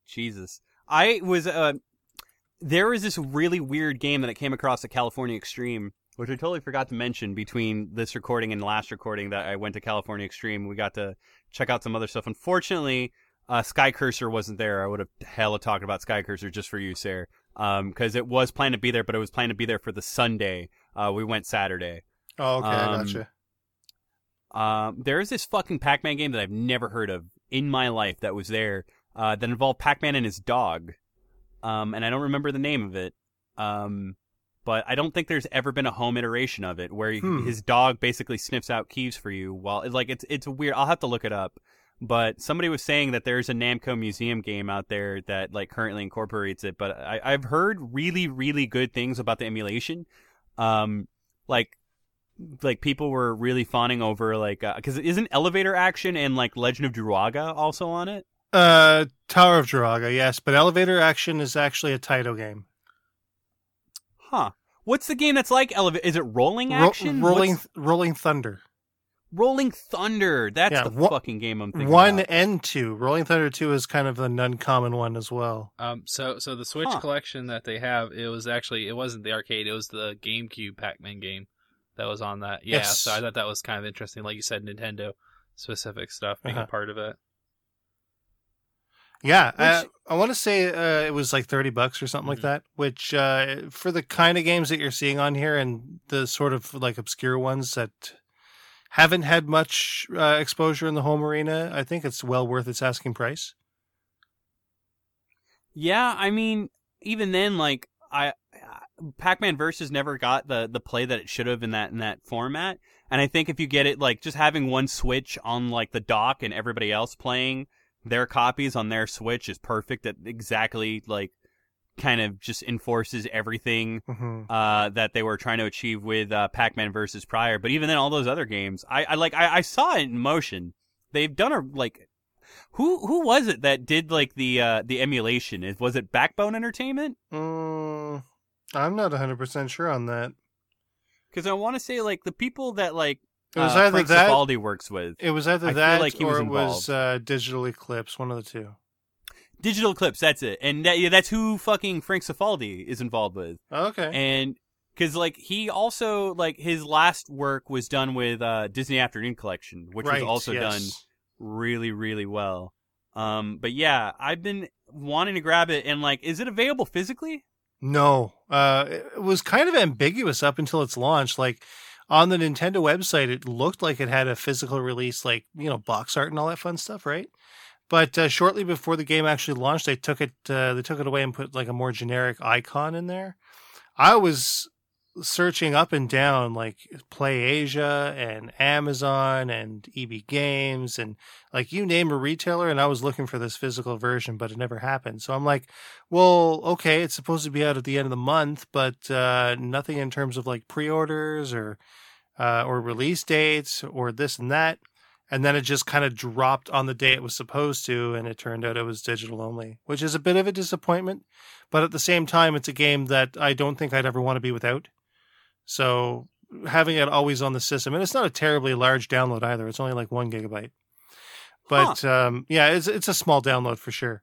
Jesus. I was uh there was this really weird game that I came across at California Extreme, which I totally forgot to mention between this recording and the last recording that I went to California Extreme. We got to check out some other stuff. Unfortunately, uh, Sky Cursor wasn't there. I would have hella talked about Sky Cursor just for you, sir. Um, because it was planned to be there, but it was planned to be there for the Sunday. Uh, we went Saturday. Oh, okay. I Um, gotcha. Um, there is this fucking Pac-Man game that I've never heard of in my life that was there uh, that involved Pac-Man and his dog, um, and I don't remember the name of it. Um, but I don't think there's ever been a home iteration of it where Hmm. his dog basically sniffs out keys for you. While like it's it's weird. I'll have to look it up. But somebody was saying that there's a Namco museum game out there that like currently incorporates it. But I, I've heard really really good things about the emulation. Um, like like people were really fawning over like because isn't elevator action and like Legend of Druaga also on it? Uh, Tower of Druaga, yes, but Elevator Action is actually a Taito game. Huh. What's the game that's like elevator? Is it rolling Ro- action? rolling, What's- Rolling Thunder. Rolling Thunder. That's Yeah, the one- fucking game I'm thinking. Of. One about. and two. Rolling Thunder two is kind of an uncommon one as well. Um, so so the Switch Huh. collection that they have, it was actually it wasn't the arcade, it was the GameCube Pac-Man game that was on that. Yeah, Yes. so I thought that was kind of interesting. Like you said, Nintendo specific stuff being Uh-huh. a part of it. Yeah, uh, Which- I want to say uh, it was like thirty bucks or something like Mhm. that. Which uh, for the kind of games that you're seeing on here and the sort of like obscure ones that haven't had much uh, exposure in the home arena, I think it's well worth its asking price. Yeah, I mean, even then, like I, Pac-Man Versus never got the the play that it should have in that in that format. And I think if you get it, like just having one Switch on like the dock and everybody else playing their copies on their Switch is perfect. That exactly like kind of just enforces everything hmm uh, that they were trying to achieve with uh, Pac-Man versus prior. But even then, all those other games, I, I like, I, I saw it in motion. They've done a like, who who was it that did like the uh, the emulation? Is was it Backbone Entertainment? Mm, I'm not 100 percent sure on that. Because I want to say like the people that like It was uh, either Frank that. Cifaldi works with. It was either I that like or was it was uh, Digital Eclipse, one of the two. Digital Eclipse, that's it, and that, yeah, that's who fucking Frank Cifaldi is involved with. Okay. and because like he also like his last work was done with uh disney afternoon collection which right, was also yes. done really really well um but yeah i've been wanting to grab it and like is it available physically No, uh, it was kind of ambiguous up until its launch. Like on the Nintendo website, it looked like it had a physical release, like you know, box art and all that fun stuff, right? But uh, shortly before the game actually launched, they took it uh, they took it away and put like a more generic icon in there. I was searching up and down like Play Asia and Amazon and EB Games and like you name a retailer, and I was looking for this physical version, but it never happened. So I'm like, well, okay, it's supposed to be out at the end of the month, but uh, nothing in terms of like pre-orders or uh, or release dates or this and that. And then it just kind of dropped on the day it was supposed to, and it turned out it was digital only, which is a bit of a disappointment. But at the same time, it's a game that I don't think I'd ever want to be without. So having it always on the system, and it's not a terribly large download either. It's only like one gigabyte. But um, yeah, it's it's a small download for sure.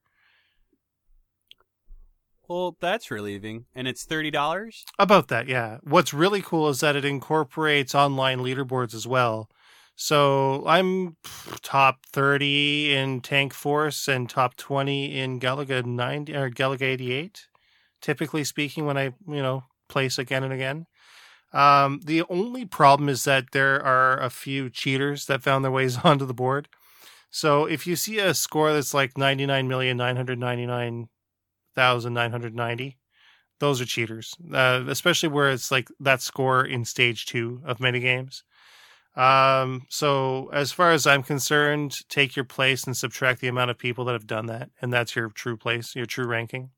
well that's relieving and it's $30 About that, yeah. What's really cool is that it incorporates online leaderboards as well. So I'm top 30 in Tank Force and top 20 in Galaga 90 or Galaga 88. Typically speaking, when I you know place again and again. Um, the only problem is that there are a few cheaters that found their ways onto the board. So if you see a score that's like 99,999,990, those are cheaters, uh, especially where it's like that score in stage two of many games. Um, so as far as I'm concerned, take your place and subtract the amount of people that have done that, and that's your true place, your true ranking.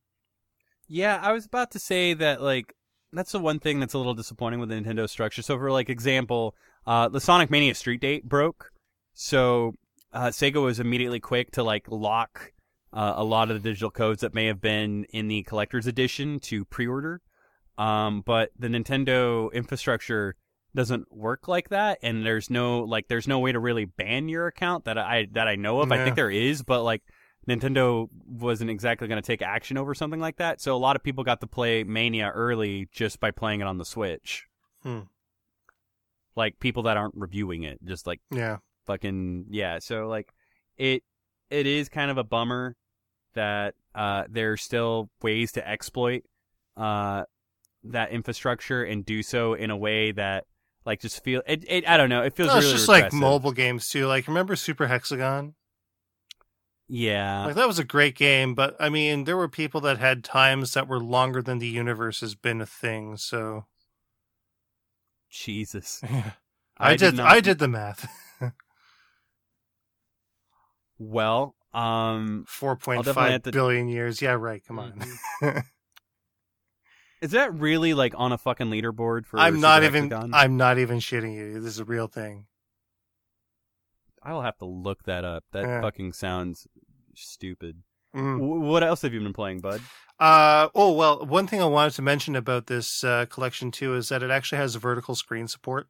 Yeah, I was about to say that like that's the one thing that's a little disappointing with the Nintendo structure. So for like example, uh the Sonic Mania Street Date broke So uh, Sega was immediately quick to like lock uh, a lot of the digital codes that may have been in the collector's edition to pre-order. Um, but the Nintendo infrastructure doesn't work like that, and there's no like there's no way to really ban your account that I that I know of. I think there is, but like Nintendo wasn't exactly going to take action over something like that. So a lot of people got to play Mania early just by playing it on the Switch. Hmm. Like people that aren't reviewing it, just like Yeah. fucking yeah so like it it is kind of a bummer that uh there's still ways to exploit uh that infrastructure and do so in a way that like just feel it, it i don't know it feels No, it's really just like mobile games too. Like remember Super Hexagon? Yeah Like that was a great game, but I mean, there were people that had times that were longer than the universe has been a thing. So jesus I, did. not- I did the math. well um Four point five have to- billion years. Yeah, right. Come on. is that really like on a fucking leaderboard for I'm not even. I'm not even shitting you. This is a real thing. i'll have to look that up that Yeah. fucking sounds stupid Mm. W- what else have you been playing bud Uh oh well, one thing I wanted to mention about this uh, collection too is that it actually has vertical screen support.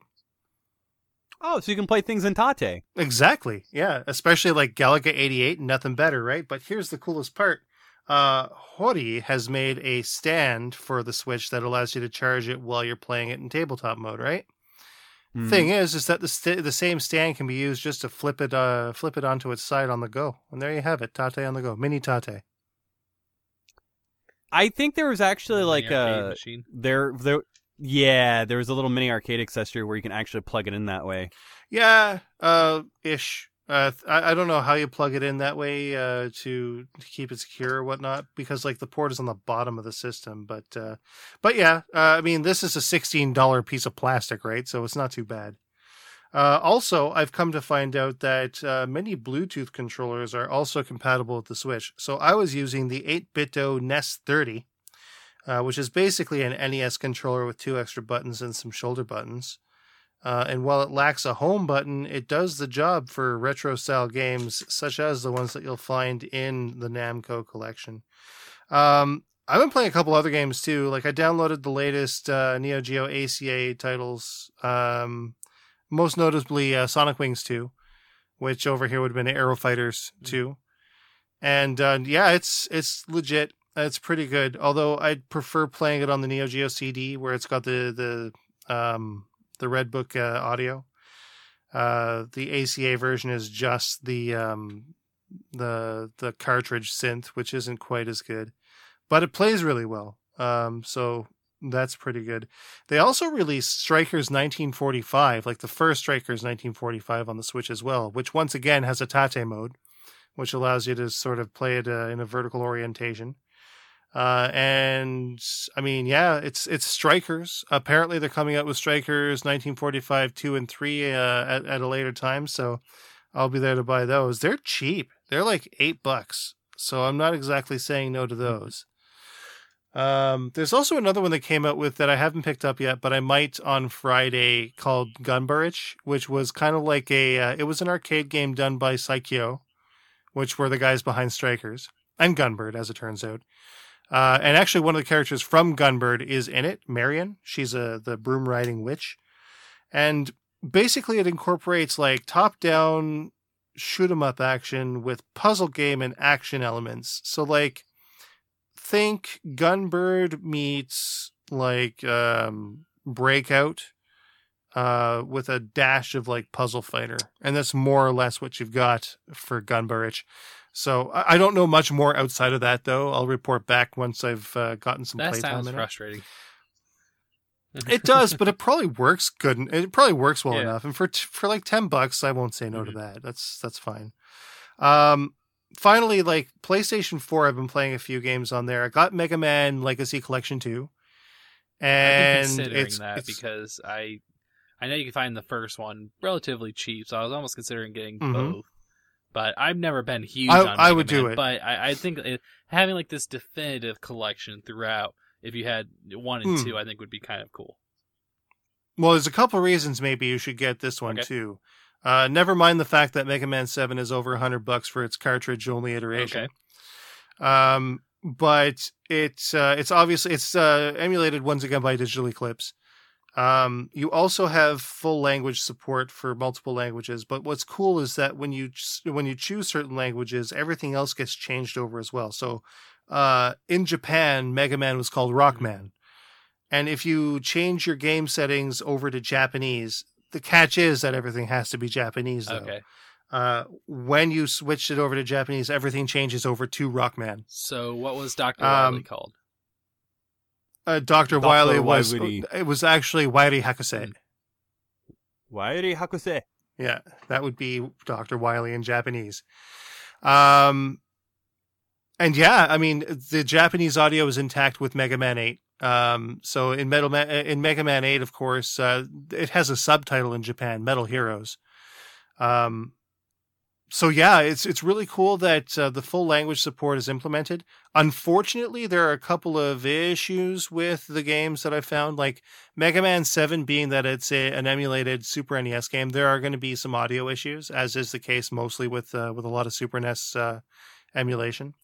oh so you can play things in tate Exactly. Yeah, especially like Galaga 88, nothing better, right? But here's the coolest part. Uh Hori has made a stand for the Switch that allows you to charge it while you're playing it in tabletop mode, right? Hmm. Thing is is that the st- the same stand can be used just to flip it uh flip it onto its side on the go. And there you have it, Tate on the go, mini Tate. I think there was actually like a machine. there there yeah there was a little mini arcade accessory where you can actually plug it in that way. Yeah, uh, ish. Uh, I, I don't know how you plug it in that way uh, to, to keep it secure or whatnot because like the port is on the bottom of the system. But uh, but yeah, uh, I mean this is a sixteen dollar piece of plastic, right? So it's not too bad. Uh, also, I've come to find out that uh, many Bluetooth controllers are also compatible with the Switch. So I was using the 8BitDo NES30, uh, which is basically an NES controller with two extra buttons and some shoulder buttons. Uh, and while it lacks a home button, it does the job for retro style games such as the ones that you'll find in the Namco collection. Um, I've been playing a couple other games too. Like I downloaded the latest uh, Neo Geo ACA titles, um, most notably uh, Sonic Wings 2, which over here would have been Aero Fighters 2. And uh, yeah, it's it's legit. It's pretty good. Although I'd prefer playing it on the Neo Geo CD where it's got the the um, the Red Book uh, audio. Uh, the ACA version is just the um, the the cartridge synth, which isn't quite as good, but it plays really well. Um, so that's pretty good. They also released Strikers 1945, like the first Strikers 1945 on the Switch as well, which once again has a Tate mode, which allows you to sort of play it uh, in a vertical orientation. Uh, and I mean, yeah, it's it's Strikers. Apparently, they're coming out with Strikers 1945 two and three uh, at at a later time. So I'll be there to buy those. They're cheap. They're like eight bucks. So I'm not exactly saying no to those. Um, there's also another one that came out with that I haven't picked up yet, but I might on Friday called Gunbarich, which was kind of like a uh, it was an arcade game done by Psikyo, which were the guys behind Strikers and Gunbird, as it turns out. Uh, and actually, one of the characters from Gunbird is in it, Marion. She's a the broom riding witch, and basically, it incorporates like top down shoot 'em up action with puzzle game and action elements. So, like, think Gunbird meets like um, Breakout uh, with a dash of like Puzzle Fighter, and that's more or less what you've got for Gunbarich. So I I don't know much more outside of that, though. I'll report back once I've uh, gotten some That playtime sounds in it. frustrating. It does, but it probably works good. It probably works well Yeah. enough. And for t- for like ten bucks, I won't say no Mhm. to that. That's that's fine. Um, finally, like PlayStation Four, I've been playing a few games on there. I got Mega Man Legacy Collection two, and considering it's, that it's- because I I know you can find the first one relatively cheap, so I was almost considering getting Mhm. both. But I've never been huge. I- on I Mega would do it. But I, I think it, having like this definitive collection throughout, if you had one and Hmm. two, I think would be kind of cool. well, there's a couple reasons maybe you should get this one Okay. too. Uh, never mind the fact that Mega Man Seven is over hundred bucks for its cartridge only iteration. Okay. Um, but it's uh, it's obviously it's uh, emulated once again by Digital Eclipse. Um, you also have full language support for multiple languages. But what's cool is that when you when you choose certain languages, everything else gets changed over as well. So, uh, in Japan, Mega Man was called Rockman, and if you change your game settings over to Japanese, the catch is that everything has to be Japanese. Though. Okay. Uh, when you switched it over to Japanese, everything changes over to Rockman. So what was Doctor Um, Wily called? Uh, Dr. Wily was Wily. it was actually Wiley Hakusei. Wairi Hakuse. Yeah, that would be Doctor Wily in Japanese. Um, and yeah, I mean the Japanese audio is intact with Mega Man Eight. Um, so in Metal Ma- in Mega Man Eight, of course, uh, it has a subtitle in Japan, Metal Heroes. Um, so yeah, it's it's really cool that uh, the full language support is implemented. Unfortunately, there are a couple of issues with the games that I found, like Mega Man Seven, being that it's a, an emulated Super NES game. There are going to be some audio issues, as is the case mostly with uh, with a lot of Super NES uh, emulation.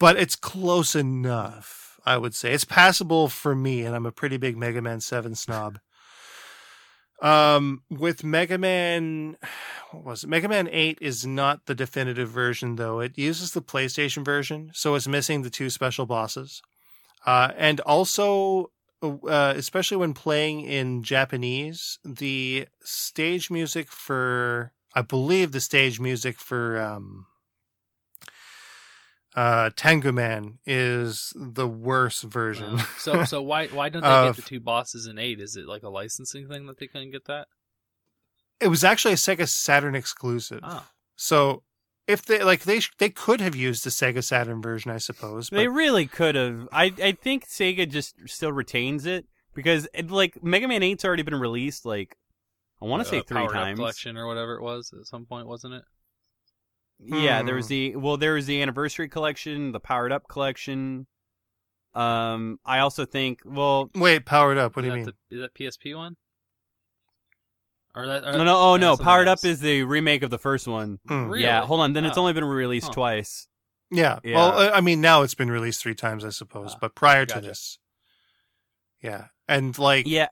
But it's close enough, I would say. It's passable for me, and I'm a pretty big Mega Man Seven snob. Um, with Mega Man, what was it? Mega Man 8 is not the definitive version, though. It uses the PlayStation version, so it's missing the two special bosses. Uh, and also, uh, especially when playing in Japanese, the stage music for, I believe the stage music for, um, uh, Tengu Man is the worst version. Uh, so so why why don't they Of- get the two bosses in eight? Is it like a licensing thing that they couldn't get that? it was actually a Sega Saturn exclusive. Oh. So if they like they they could have used the Sega Saturn version, I suppose. But They really could have. I I think Sega just still retains it because it, like Mega Man 8's already been released. Like I want to say Uh, three Powered times. collection or whatever it was at some point, wasn't it? Yeah, there was Hmm. the well, there was the anniversary collection, the powered up collection. Um, I also think well, wait, powered up. What do you mean? The, is that PSP one? Or that? Or, no, no, oh no, that's something powered up is the remake of the first one. Hmm. Really? Yeah, hold on, then it's Oh. only been released Huh. twice. Yeah. Yeah. Well, uh, I mean, now it's been released three times, I suppose. Ah, but prior to this, yeah, and like Yeah,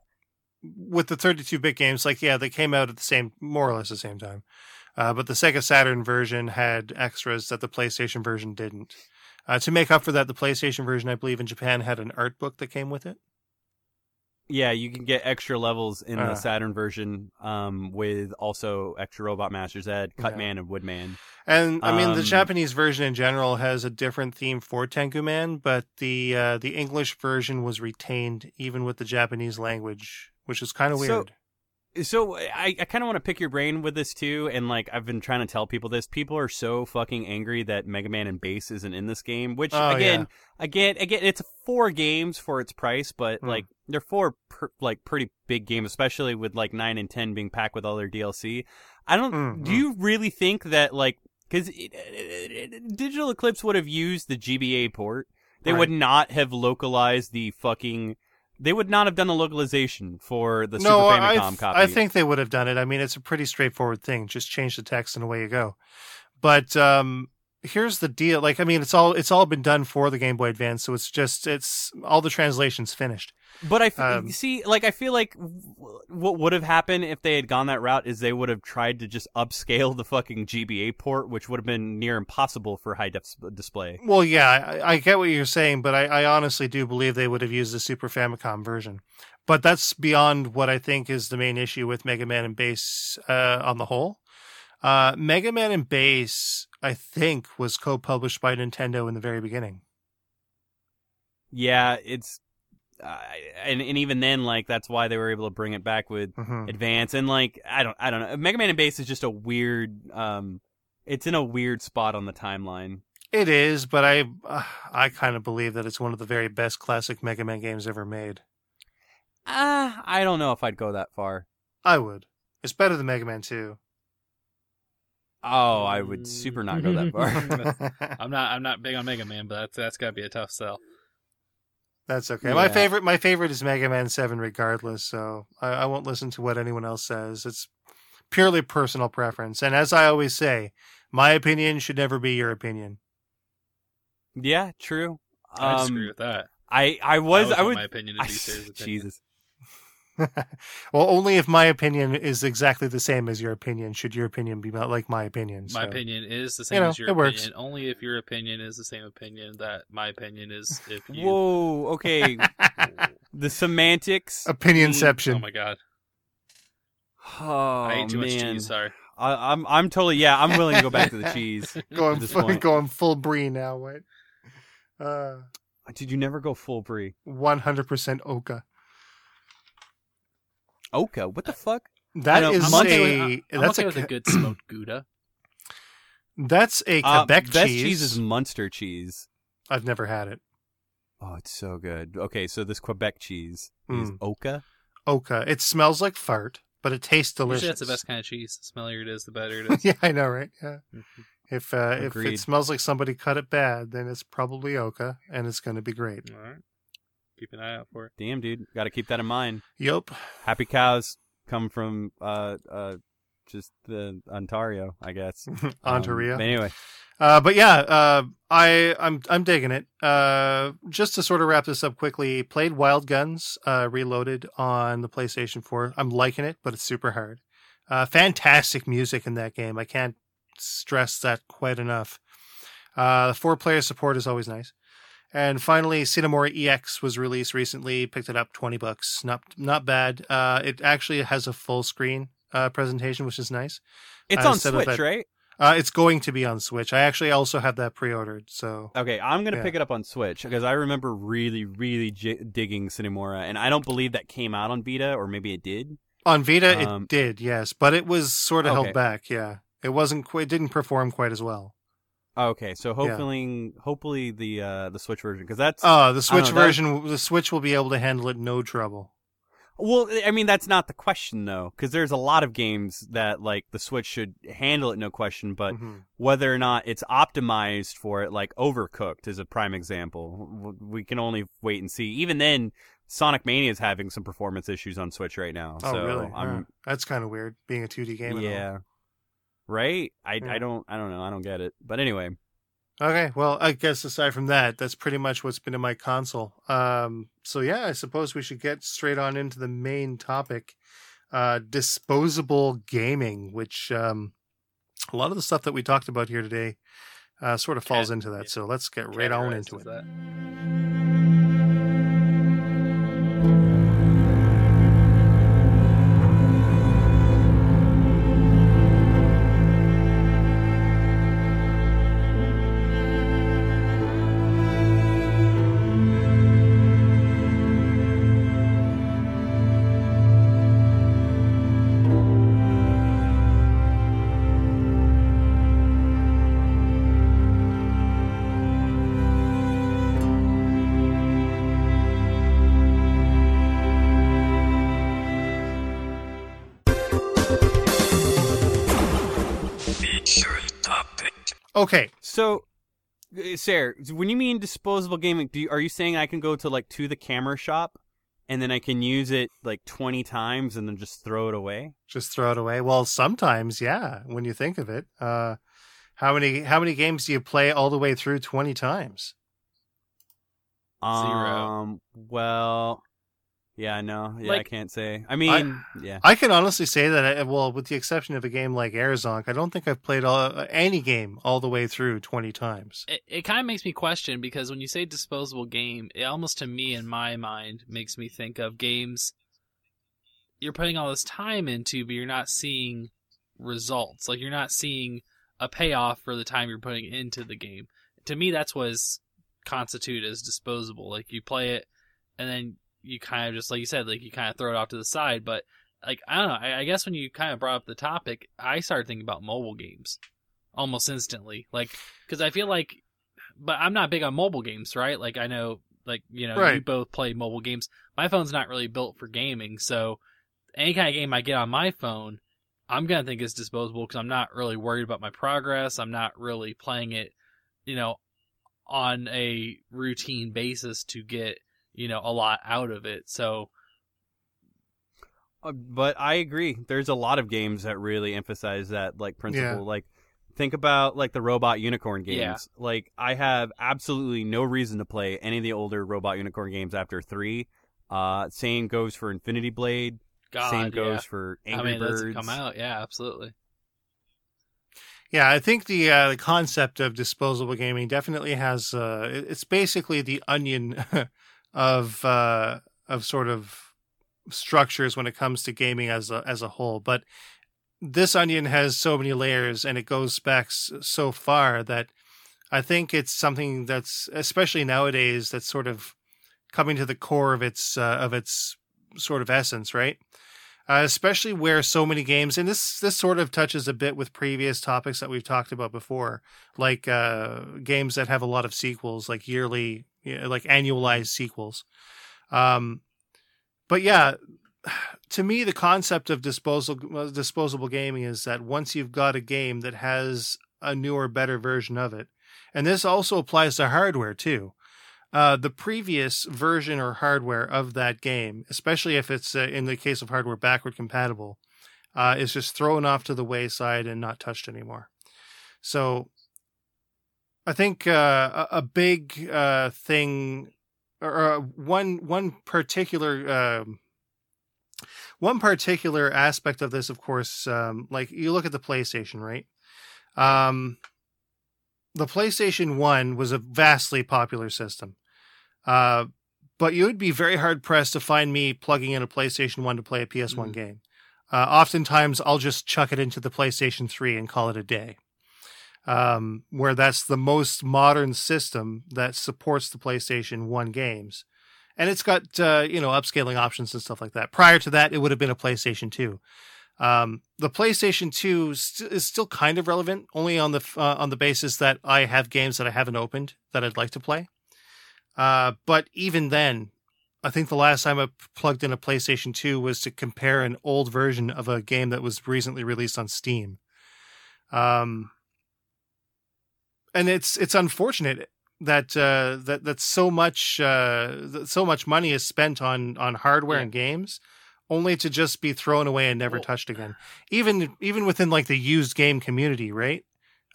with the 32-bit games, like yeah, they came out at the same, more or less the same time. Uh, but the Sega Saturn version had extras that the PlayStation version didn't. Uh, to make up for that, the PlayStation version, I believe, in Japan had an art book that came with it. yeah, you can get extra levels in Ah. the Saturn version, um, with also extra Robot Master Z, Cutman, and Woodman. And I mean, the Um, Japanese version in general has a different theme for Tengu Man, but the uh, the English version was retained even with the Japanese language, which is kind of weird. So I, I kind of want to pick your brain with this too, and like I've been trying to tell people this. People are so fucking angry that Mega Man and Bass isn't in this game. Which Oh, again, again, again, it's four games for its price, but Hmm. like they're four pr- like pretty big games, especially with like nine and ten being packed with all their DLC. I don't. Mm, do you really think that like because Digital Eclipse would have used the GBA port? They would not have localized the fucking. They would not have done the localization for the no, Super I, Famicom th- copy. I think they would have done it. I mean, it's a pretty straightforward thing. Just change the text and away you go. But um, here's the deal. Like, I mean, it's all it's all been done for the Game Boy Advance, so it's just it's all the translations finished. But I f- Um, see, like, I feel like w- what would have happened if they had gone that route is they would have tried to just upscale the fucking GBA port, which would have been near impossible for high def display. Well, yeah, I, I get what you're saying, but I, I honestly do believe they would have used the Super Famicom version. But that's beyond what I think is the main issue with Mega Man and Bass uh, on the whole. Uh, Mega Man and Bass, I think, was co-published by Nintendo in the very beginning. Yeah, it's, uh, and and even then, like, that's why they were able to bring it back with Mhm. Advance, and like, I don't, I don't know. Mega Man and Bass is just a weird, um, it's in a weird spot on the timeline. It is, but I uh, I kind of believe that it's one of the very best classic Mega Man games ever made. Ah, I don't know if I'd go that far. I would. It's better than Mega Man 2. Oh, I would super not go that far. I'm not I'm not big on Mega Man, but that's that's gotta be a tough sell. That's okay. My favorite, my favorite is Mega Man Seven, regardless. So I, I won't listen to what anyone else says. It's purely personal preference. And as I always say, my opinion should never be your opinion. Yeah, true. I Um, disagree with that. I I was I, I would my opinion to I, be Sarah's opinion. Jesus. well, only if my opinion is exactly the same as your opinion should your opinion be like my opinion. My opinion is the same know, as your it opinion. works. Only if your opinion is the same opinion that my opinion is. If you. Whoa. Okay. the semantics. Opinionception. Oh my god! Oh I ate too much man. cheese. Sorry. I, I'm I'm totally yeah. I'm willing to go back to the cheese. going full, point. going full brie now. What? Uh, Did you never go full brie? one hundred percent oka. Oka. What the fuck? That know, is I'm okay a with, I'm that's okay a with a good smoked Gouda. that's a Uh, Quebec best cheese. cheese is Munster cheese. I've never had it. Oh, it's so good. Okay, so this Quebec cheese is Mm. Oka. Oka. It smells like fart, but it tastes delicious. Usually that's the best kind of cheese. The smellier it is, the better it is. yeah, I know, right? Yeah. Mhm. If uh, if it smells like somebody cut it bad, then it's probably Oka, and it's going to be great. All right. Keep an eye out for it. Damn, dude, got to keep that in mind. Yep. Happy cows come from uh uh just the Ontario, I guess. Um, Ontario. but anyway, Uh, but yeah, uh, I I'm I'm digging it. Uh, just to sort of wrap this up quickly, played Wild Guns uh, Reloaded on the PlayStation 4. I'm liking it, but it's super hard. Uh, fantastic music in that game. I can't stress that quite enough. Uh, four player support is always nice. And finally, Sine Mora EX was released recently. Picked it up, twenty bucks. Not not bad. Uh, it actually has a full screen uh, presentation, which is nice. it's Uh, on Switch, that- right? Uh, it's going to be on Switch. I actually also have that pre-ordered. So Okay, I'm gonna Yeah. pick it up on Switch because I remember really, really j- digging Sine Mora, and I don't believe that came out on Vita, or maybe it did. On Vita, Um, it did, yes, but it was sort of Okay. held back. Yeah, it wasn't. Quite, it didn't perform quite as well. Okay, so hopefully, hopefully the uh the Switch version because that's Oh, the Switch know, that- version, the Switch will be able to handle it no trouble. well, I mean that's not the question though, because there's a lot of games that like the Switch should handle it no question, but Mhm. whether or not it's optimized for it, like Overcooked is a prime example. We can only wait and see. Even then, Sonic Mania is having some performance issues on Switch right now. Oh, so really? I'm Huh. That's kind of weird, being a 2D game. and all. yeah, right. I Yeah. I don't I don't know. I don't get it. But anyway, Okay, well, I guess aside from that, that's pretty much what's been in my console. Um, so yeah, I suppose we should get straight on into the main topic, uh, disposable gaming, which um, a lot of the stuff that we talked about here today uh, sort of falls Cat- into that. yeah. So let's get right on into it. that. Okay, so uh, Sarah, when you mean disposable gaming, do you, are you saying I can go to like to the camera shop and then I can use it like 20 times and then just throw it away? just throw it away. Well, sometimes, yeah. When you think of it, uh, how many how many games do you play all the way through twenty times? Zero. Um, well, yeah, no, yeah, I can't say. I mean, yeah. I can honestly say that, I, well, with the exception of a game like Air Zonk, I don't think I've played all, uh, any game all the way through 20 times. It, it kind of makes me question because when you say disposable game, it almost to me in my mind makes me think of games you're putting all this time into, but you're not seeing results. Like you're not seeing a payoff for the time you're putting into the game. To me, that's what is constituted as disposable. Like you play it, and then you kind of just like you said, like you kind of throw it off to the side. But like I don't know. I, I guess when you kind of brought up the topic, I started thinking about mobile games almost instantly. Like because I feel like, but I'm not big on mobile games, right? Like I know, like you know, you both play mobile games. My phone's not really built for gaming, so any kind of game I get on my phone, I'm gonna think is disposable because I'm not really worried about my progress. I'm not really playing it, you know, on a routine basis to get you know a lot out of it. So Uh, but I agree. There's a lot of games that really emphasize that like principle. Yeah. Like think about like the robot unicorn games. Yeah. Like I have absolutely no reason to play any of the older robot unicorn games after three. Uh, same goes for Infinity Blade. God, same goes yeah. for I Angry mean, Birds. come out. Yeah, absolutely. Yeah, I think the uh, the concept of disposable gaming definitely has. Uh, it's basically the onion of uh, of sort of structures when it comes to gaming as a as a whole. But this onion has so many layers, and it goes back so far that I think it's something that's especially nowadays that's sort of coming to the core of its uh, of its sort of essence, right? uh, especially where so many games and this this sort of touches a bit with previous topics that we've talked about before like uh, games that have a lot of sequels like yearly like annualized sequels um but yeah to me the concept of disposable uh, disposable gaming is that once you've got a game that has a newer better version of it and this also applies to hardware too uh, the previous version or hardware of that game, especially if it's uh, in the case of hardware backward compatible, uh, is just thrown off to the wayside and not touched anymore. So, I think uh, a, a big uh, thing, or uh, one one particular. um one particular aspect of this, of course, um, like you look at the PlayStation, right? Um, the PlayStation 1 was a vastly popular system. Uh, but you would be very hard pressed to find me plugging in a PlayStation 1 to play a PS1 Mhm. game. Uh, oftentimes, I'll just chuck it into the PlayStation 3 and call it a day. Um, where that's the most modern system that supports the PlayStation 1 games. And it's got, uh, you know, upscaling options and stuff like that. Prior to that, it would have been a PlayStation 2. Um, the PlayStation 2 st- is still kind of relevant, only on the uh, on the basis that I have games that I haven't opened that I'd like to play. Uh, but even then, I think the last time I plugged in a PlayStation 2 was to compare an old version of a game that was recently released on Steam. Um, and it's it's unfortunate that uh, that that so much uh, that so much money is spent on on hardware Yeah. and games, only to just be thrown away and never Well- touched again. Even even within like the used game community, right?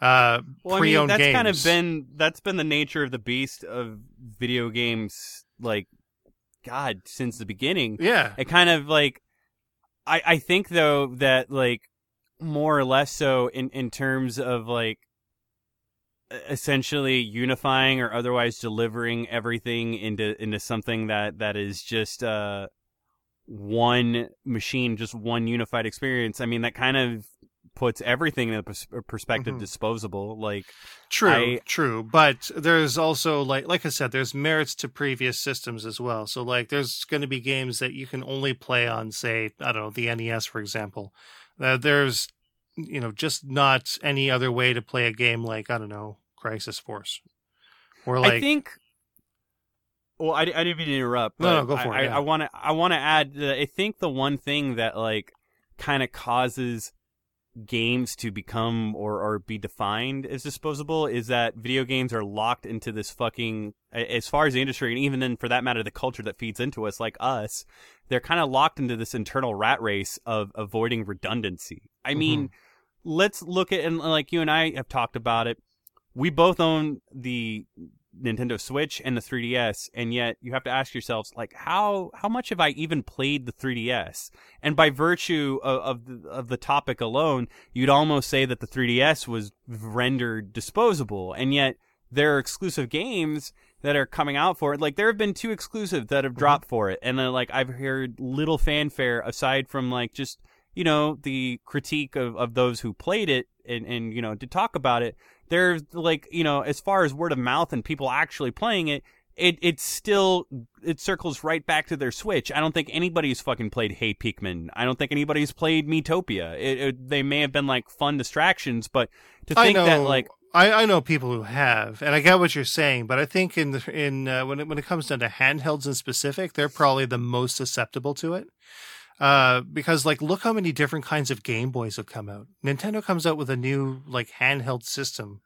Uh, Well, I mean, pre-owned that's games. kind of been that's been the nature of the beast of video games. Like, God, since the beginning, yeah. it kind of like I I think though that like more or less so in in terms of like essentially unifying or otherwise delivering everything into into something that that is just uh one machine just one unified experience i mean that kind of puts everything in a pers- perspective Mhm. disposable like True, I- true, but there's also like like I said, there's merits to previous systems as well. So like, there's going to be games that you can only play on, say, I don't know, the NES, for example. Uh, there's, you know, just not any other way to play a game like I don't know, Crisis Force, or like I think. Well, I, I didn't mean to interrupt. No, But no, go for I, it, yeah. I want to. I want to add. That I think the one thing that like kind of causes games to become or or be defined as disposable is that video games are locked into this fucking. As far as the industry, and even then, for that matter, the culture that feeds into us, like us, they're kind of locked into this internal rat race of avoiding redundancy. I mm-hmm. mean, let's look at and like you and I have talked about it. We both own the Nintendo Switch and the 3DS, and yet you have to ask yourselves, like, how how much have I even played the 3DS? And by virtue of of the, of the topic alone, you'd almost say that the 3DS was rendered disposable, and yet there are exclusive games that are coming out for it. Like there have been two exclusive that have mm-hmm. dropped for it, and then like I've heard little fanfare aside from like just you know the critique of, of those who played it and and you know to talk about it. There's like you know as far as word of mouth and people actually playing it. It it's still it circles right back to their Switch. I don't think anybody's fucking played Hey Pikmin. I don't think anybody's played Miitopia. It, it, they may have been like fun distractions, but to think that like I, I know people who have, and I get what you're saying, but I think in the in uh, when it, when it comes down to handhelds in specific, they're probably the most susceptible to it. Uh, because like, look how many different kinds of Game Boys have come out. Nintendo comes out with a new like handheld system,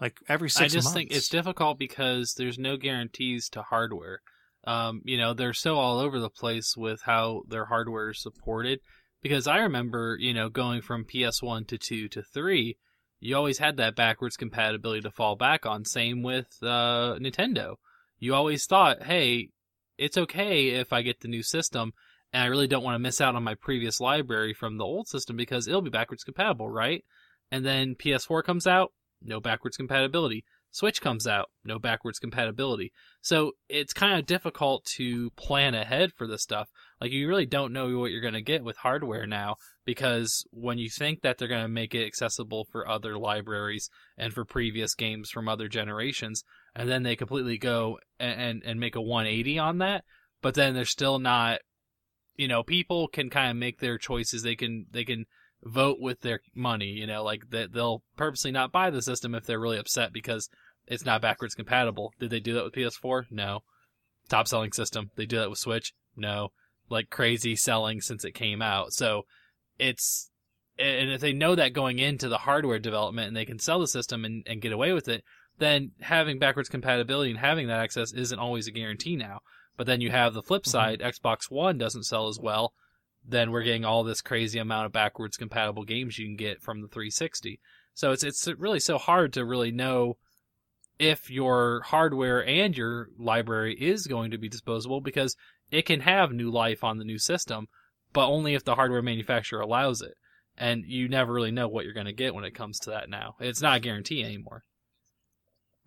like every six I just months. think it's difficult because there's no guarantees to hardware. Um, you know, they're so all over the place with how their hardware is supported. Because I remember, you know, going from PS1 to 2 to 3, you always had that backwards compatibility to fall back on. Same with uh, Nintendo. You always thought, hey, it's okay if I get the new system and I really don't want to miss out on my previous library from the old system because it'll be backwards compatible, right? And then PS4 comes out, no backwards compatibility. Switch comes out, no backwards compatibility. So it's kind of difficult to plan ahead for this stuff. Like you really don't know what you're going to get with hardware now because when you think that they're going to make it accessible for other libraries and for previous games from other generations, and then they completely go and and, and make a 180 on that, but then they're still not you know, people can kind of make their choices. They can they can vote with their money. You know, like that they'll purposely not buy the system if they're really upset because it's not backwards compatible. Did they do that with PS4? No. Top selling system. They do that with Switch? No. Like crazy selling since it came out. So it's and if they know that going into the hardware development and they can sell the system and, and get away with it, then having backwards compatibility and having that access isn't always a guarantee now. But then you have the flip mm-hmm. side, Xbox One doesn't sell as well. Then we're getting all this crazy amount of backwards compatible games you can get from the 360. So it's it's really so hard to really know if your hardware and your library is going to be disposable because it can have new life on the new system, but only if the hardware manufacturer allows it. And you never really know what you're going to get when it comes to that now. It's not a guarantee anymore.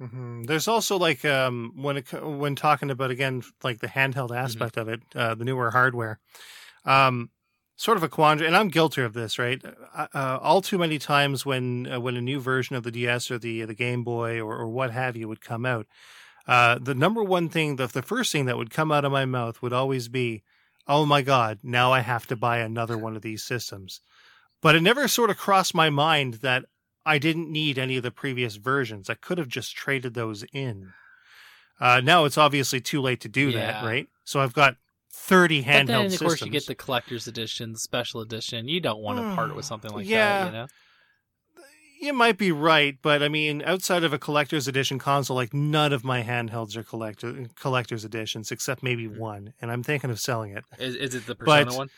Hmm There's also like um, when it, when talking about again like the handheld Mm-hmm. aspect of it, uh, the newer hardware, um, sort of a quandary, and I'm guilty of this, right? Uh, uh, all too many times when uh, when a new version of the DS or the the Game Boy or, or what have you would come out, uh, the number one thing, the the first thing that would come out of my mouth would always be, "Oh my God, now I have to buy another one of these systems." But it never sort of crossed my mind that I didn't need any of the previous versions. I could have just traded those in. Uh, now it's obviously too late to do that, right? So I've got 30 handheld but then, of systems. course, you get the collector's edition, the special edition. You don't want to part with something like Yeah. that, you know? You might be right, but I mean, outside of a collector's edition console, like none of my handhelds are collector collector's editions, except maybe Hmm. one, and I'm thinking of selling it. Is, is it the Persona But- one?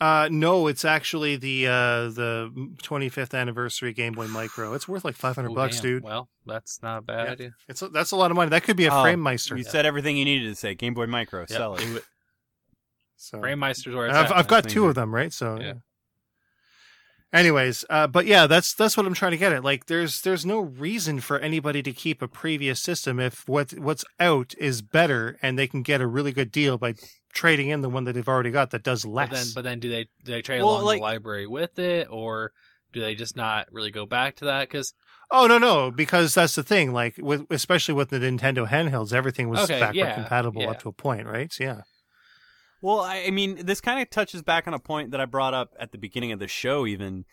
Uh, no, it's actually the uh the 25th anniversary Game Boy Micro. It's worth like 500 Oh, bucks, damn. dude. Well, that's not a bad Yeah. idea. It's a, that's a lot of money. That could be a Oh, Framemeister. You said everything you needed to say. Game Boy Micro, sell it. So Framemeister's where it's I've, at. I've got two of them, right? So, Yeah. anyways, uh, but yeah, that's that's what I'm trying to get at. Like, there's there's no reason for anybody to keep a previous system if what what's out is better, and they can get a really good deal by trading in the one that they've already got that does less. But then, but then, do they do they trade Well, along like- the library with it, or do they just not really go back to that? Because oh no, no, because that's the thing. Like, with especially with the Nintendo handhelds, everything was Okay, backward yeah, compatible yeah. up to a point, right? So, yeah. Well, I, I mean, this kind of touches back on a point that I brought up at the beginning of the show. Even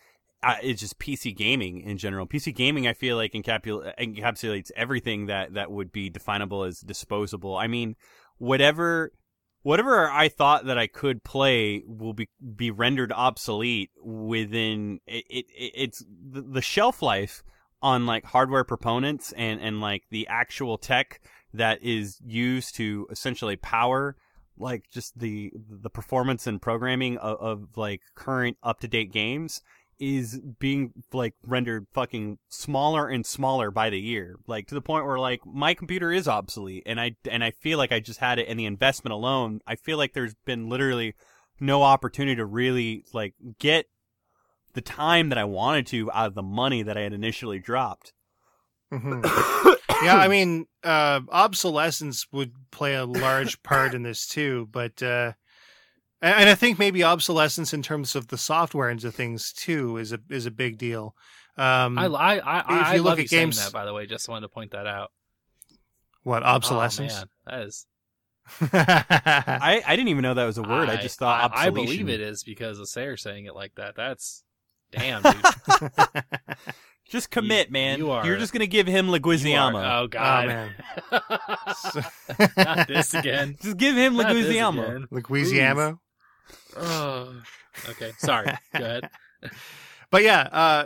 uh, it's just PC gaming in general. PC gaming, I feel like encapsul- encapsulates everything that that would be definable as disposable. I mean, whatever. Whatever I thought that I could play will be be rendered obsolete within it. it it's the, shelf life on like hardware proponents and and like the actual tech that is used to essentially power like just the the performance and programming of, of like current up to date games is being like rendered fucking smaller and smaller by the year. Like to the point where like my computer is obsolete and i and i feel like i just had it in the investment alone. I feel like there's been literally no opportunity to really like get the time that i wanted to out of the money that i had initially dropped. Mhm. yeah, I mean, uh, obsolescence would play a large part in this too, but uh, and and I think maybe obsolescence in terms of the software and the things too is a is a big deal. Um, I I I, if I look love at you saying games- that. By the way, just wanted to point that out. what Oh, obsolescence? man, that is. i i didn't even know that was a word i, just thought I, I believe it is because of Sayer saying it like that. That's damn, dude. Just commit, You- man. you are- You're just gonna give him You Leguizamo. oh God, man. Not this again. Just give him Not this Leguizamo. Oh, okay. Sorry. Go ahead. But yeah, uh,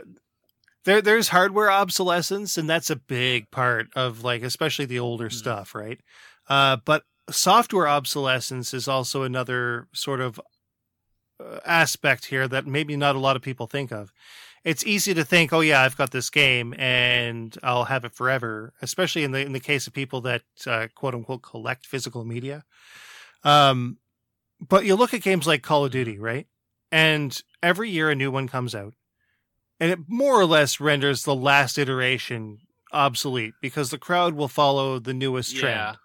there there's hardware obsolescence, and that's a big part of like especially the older Mhm. stuff, right? Uh, but software obsolescence is also another sort of uh, aspect here that maybe not a lot of people think of. It's easy to think, oh yeah, I've got this game and I'll have it forever, especially in the in the case of people that uh, quote unquote collect physical media. Um, but you look at games like Call of Duty, right? And every year a new one comes out, and it more or less renders the last iteration obsolete because the crowd will follow the newest Yeah. trend.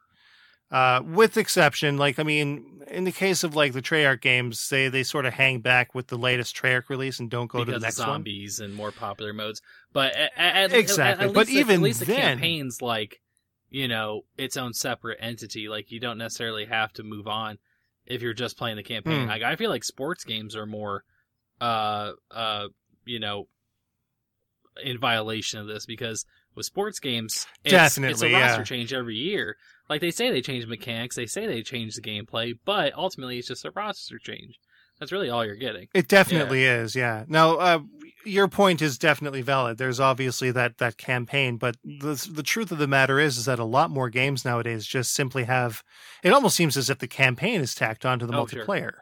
Uh, with exception, like I mean, in the case of like the Treyarch games, they they sort of hang back with the latest Treyarch release and don't go because to the next of one. zombies and more popular modes. But at, at, Exactly. At, at But least the- even at least the then- campaign's like you know its own separate entity. Like you don't necessarily have to move on if you're just playing the campaign. Hmm. Like I feel like sports games are more, uh, uh, you know, in violation of this because with sports games, it's, it's a roster yeah. change every year. Like they say they change mechanics, they say they change the gameplay, but ultimately it's just a roster change. That's really all you're getting. It definitely is, yeah. Now, uh, your point is definitely valid. There's obviously that that campaign, but the the truth of the matter is, is that a lot more games nowadays just simply have. It almost seems as if the campaign is tacked onto the Oh, sure. multiplayer.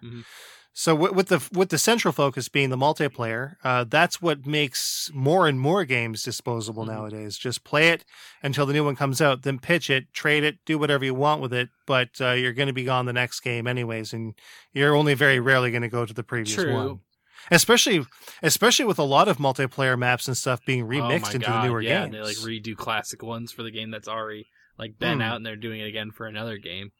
So with, with the with the central focus being the multiplayer, uh, that's what makes more and more games disposable Mhm. nowadays. Just play it until the new one comes out, then pitch it, trade it, do whatever you want with it. But uh, you're going to be gone the next game anyways, and you're only very rarely going to go to the previous True. one. Especially, especially with a lot of multiplayer maps and stuff being Oh remixed my into God, the newer yeah, games. They like redo classic ones for the game that's already like been Hmm. out, and they're doing it again for another game.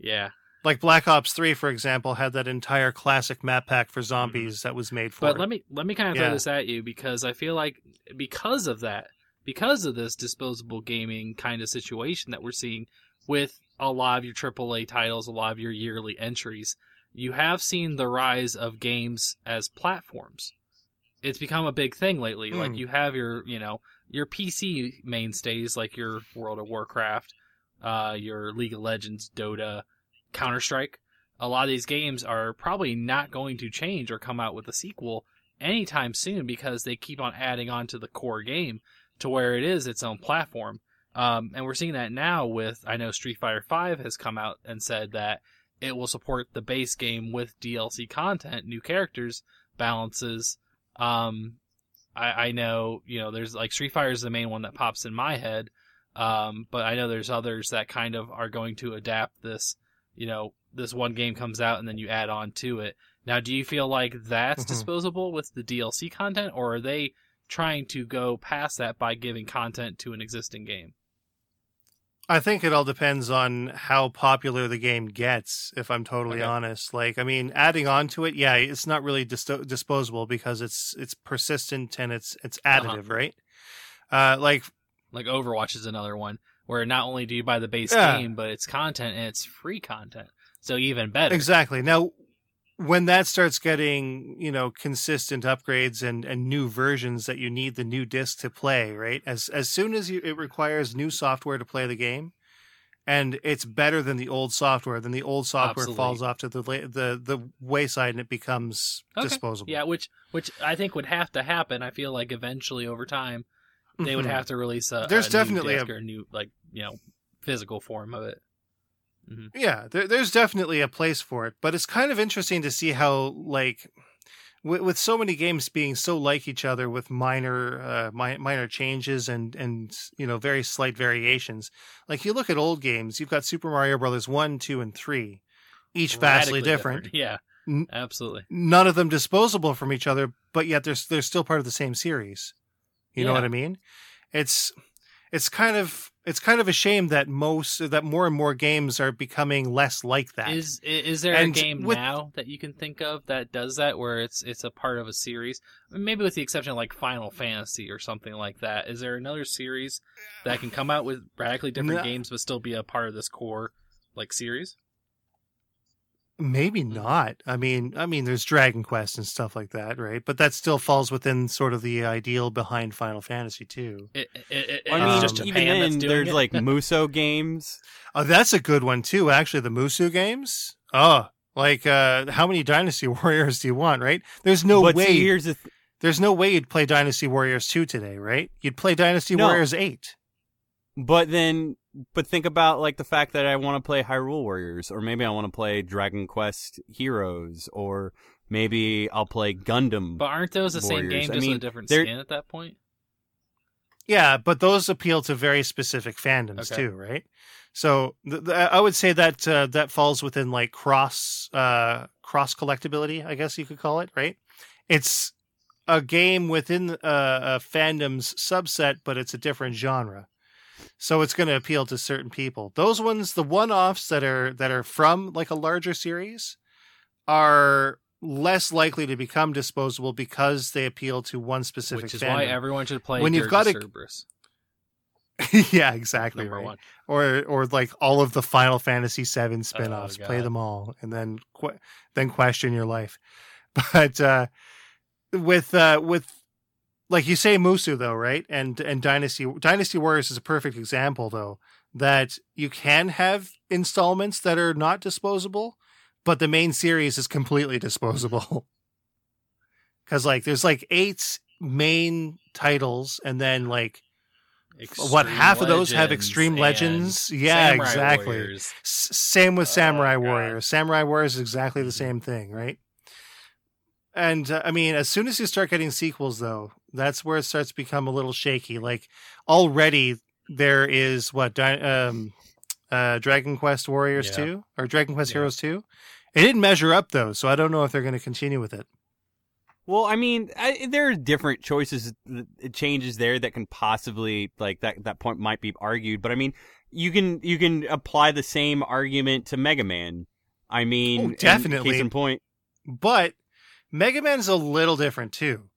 Yeah, like Black Ops Three, for example, had that entire classic map pack for zombies that was made for. Mm-hmm. but it. let me let me kind of throw this at you because I feel like because of that, because of this disposable gaming kind of situation that we're seeing with a lot of your AAA titles, a lot of your yearly entries, you have seen the rise of games as platforms. It's become a big thing lately. Like Hmm. you have your, you know, your PC mainstays like your World of Warcraft, uh, your League of Legends, Dota, Counter Strike. A lot of these games are probably not going to change or come out with a sequel anytime soon because they keep on adding on to the core game to where it is its own platform. Um, and we're seeing that now with I know Street Fighter V has come out and said that it will support the base game with DLC content, new characters, balances. Um, I, I know you know there's like Street Fighter is the main one that pops in my head, um, but I know there's others that kind of are going to adapt this. You know, this one game comes out and then you add on to it. Now, do you feel like that's Mhm. disposable with the DLC content, or are they trying to go past that by giving content to an existing game? I think it all depends on how popular the game gets, if I'm totally Okay. honest. Like, I mean, adding on to it, yeah, it's not really dis- disposable because it's it's persistent and it's it's additive, right? Uh, like, Like Overwatch is another one where not only do you buy the base Yeah. game, but it's content and it's free content, so even better. exactly. Now, when that starts getting, you know, consistent upgrades and and new versions that you need the new disc to play, right? As as soon as you, it requires new software to play the game, and it's better than the old software, then the old software Absolutely. falls off to the the the wayside and it becomes Okay. disposable. Yeah, which which I think would have to happen. I feel like eventually over time they would Mhm. have to release a There's a definitely new a- new like you know physical form of it. Yeah, there, there's definitely a place for it, but it's kind of interesting to see how, like, with, with so many games being so like each other with minor, uh, mi- minor changes and and you know very slight variations. Like you look at old games, you've got Super Mario Brothers one, two, and three, each vastly Radically different. Yeah, N- absolutely. None of them disposable from each other, but yet they're they're still part of the same series. You know what I mean? It's it's kind of it's kind of a shame that most that more and more games are becoming less like that. Is is there And a game with- now that you can think of that does that where it's it's a part of a series? Maybe with the exception of like Final Fantasy or something like that. Is there another series that can come out with radically different No. games but still be a part of this core like series? Maybe not. I mean, I mean, there's Dragon Quest and stuff like that, right? But that still falls within sort of the ideal behind Final Fantasy too. It, it, it, I mean, just Um, even Japan that's then, there's it? like Musou games. Oh, that's a good one too. Actually, the Musou games. Oh, like uh, how many Dynasty Warriors do you want? Right? There's no but way. see, here's the th- there's no way you'd play Dynasty Warriors two today, right? You'd play Dynasty No. Warriors eight. but then but think about like the fact that I want to play Hyrule Warriors, or maybe I want to play Dragon Quest Heroes, or maybe I'll play Gundam. But aren't those the same Warriors. game, I just mean, a different they're- skin at that point? Yeah, but those appeal to very specific fandoms Okay. too, right? So th- th- I would say that uh, that falls within like cross uh, cross collectability, I guess you could call it, right? It's a game within uh, a fandom's subset, but it's a different genre. So it's going to appeal to certain people. Those ones, the one-offs that are that are from like a larger series, are less likely to become disposable because they appeal to one specific Which is fandom. why everyone should play When you've got a- Cerberus, yeah, exactly. number right. one. Or or like all of the Final Fantasy VII spin-offs. Oh, Play them all and then que- then question your life. But uh with uh with like you say Musou though, right? And and Dynasty Dynasty Warriors is a perfect example though that you can have installments that are not disposable, but the main series is completely disposable. Cuz like there's like eight main titles and then like what half of those have extreme legends? Yeah Samurai exactly. S- same with Oh, samurai warriors. Samurai warriors is exactly the same thing right? And uh, i mean as soon as you start getting sequels though that's where it starts to become a little shaky like already there is what um uh dragon quest warriors Yeah. 2 or dragon quest Yeah. heroes 2 it didn't measure up though so i don't know if they're going to continue with it Well, I mean, I, there are different choices, changes there that can possibly like that. That point might be argued, but I mean, you can you can apply the same argument to Mega Man. I mean, Oh, definitely. Case in point, but mega man is a little different too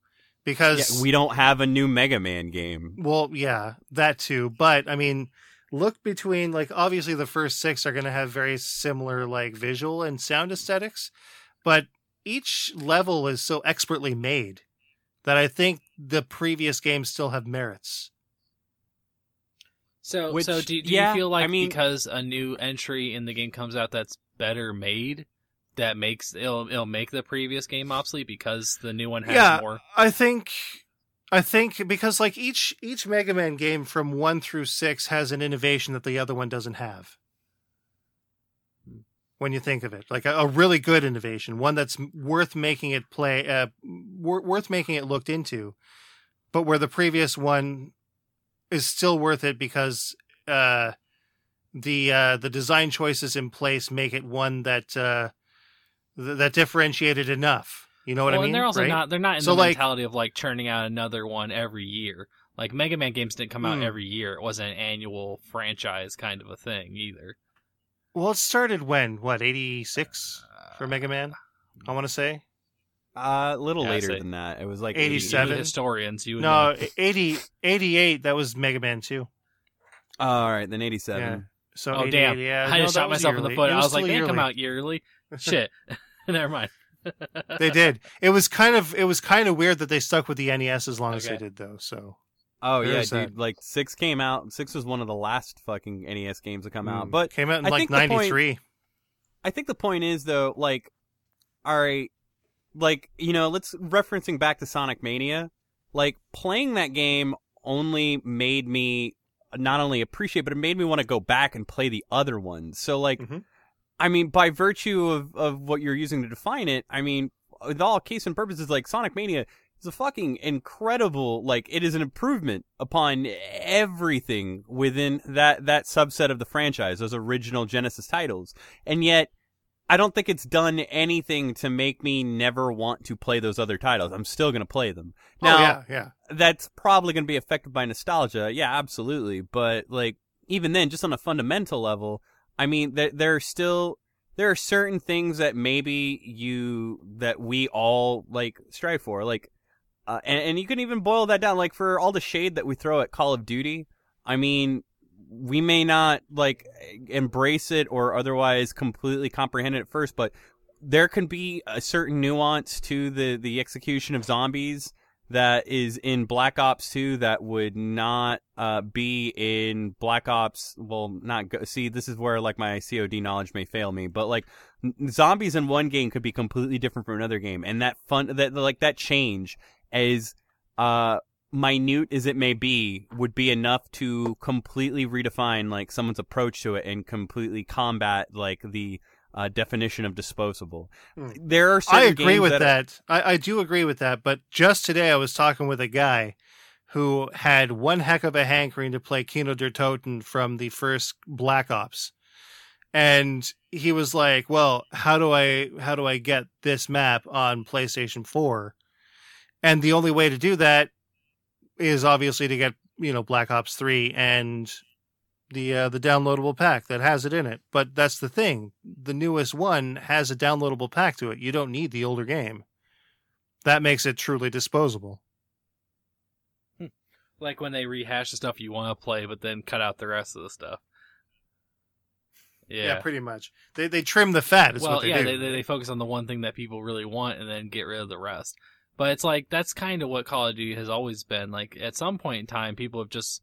because yeah, we don't have a new Mega Man game. Well, yeah, that too. But I mean, look between like obviously the first six are going to have very similar like visual and sound aesthetics, but each level is so expertly made that I think the previous games still have merits. So, Which- so do, do yeah, you feel like I mean- because a new entry in the game comes out that's better made, that makes it'll it'll make the previous game obsolete because the new one has Yeah. more? I think I think because like each each Mega Man game from 1 through 6 has an innovation that the other one doesn't have. When you think of it, like a, a really good innovation, one that's worth making it play uh wor- worth making it looked into, but where the previous one is still worth it because uh the uh the design choices in place make it one that uh th- that differentiated enough. You know what well, I mean? and they're also right? not they're not in So, the like- mentality of like churning out another one every year. Like Mega Man games didn't come out Hmm. every year. It wasn't an annual franchise kind of a thing either. Well, it started when? What, 86 for Mega Man? I want to say. Uh, a little Yeah, later than that. It was like 87. Historians, you would No, know. 80, 88, that was Mega Man 2. Oh, all right, then eighty-seven. Yeah. So Oh 88, damn! yeah. I no, just shot was myself in the foot. It I was like, still they come out yearly. Shit. Never mind. They did. It was kind of it was kind of weird that they stuck with the NES as long as they did though. So Oh yeah, There's dude. that. Like six came out. Six was one of the last fucking NES games to come out. Mm. But came out in I like point- 93. I think the point is though, like, all right, like you know, let's referencing back to Sonic Mania. Like playing that game only made me not only appreciate, but it made me want to go back and play the other ones. So like, Mhm. I mean, by virtue of of what you're using to define it, I mean, with all case and purposes, like Sonic Mania is a fucking incredible. Like it is an improvement upon everything within that that subset of the franchise, those original Genesis titles, and yet. I don't think it's done anything to make me never want to play those other titles. I'm still going to play them. Now, oh yeah, yeah. that's probably going to be affected by nostalgia. Yeah, absolutely. But like, even then, just on a fundamental level, I mean, there, there are still, there are certain things that maybe you, that we all like strive for. Like, uh, and, and you can even boil that down. Like for all the shade that we throw at Call of Duty, I mean, we may not like embrace it or otherwise completely comprehend it at first, but there can be a certain nuance to the, the execution of zombies that is in Black Ops 2 that would not uh, be in Black Ops. Well, not go- see. This is where like my COD knowledge may fail me, but like n- zombies in one game could be completely different from another game, and that fun that like that change is uh minute as it may be, would be enough to completely redefine like someone's approach to it and completely combat like the uh, definition of disposable. Hmm. There are I agree with that, that. I, I do agree with that. But just today, I was talking with a guy who had one heck of a hankering to play Kino der Toten from the first Black Ops, and he was like, "Well, how do I how do I get this map on PlayStation Four? And the only way to do that is obviously to get you know Black Ops Three and the uh, the downloadable pack that has it in it. But that's the thing: the newest one has a downloadable pack to it. You don't need the older game. That makes it truly disposable. Like when they rehash the stuff you want to play, but then cut out the rest of the stuff. Yeah. pretty much. They they trim the fat. Is well, what they yeah, do. they they focus on the one thing that people really want and then get rid of the rest. But it's like that's kind of what Call of Duty has always been. Like at some point in time, people have just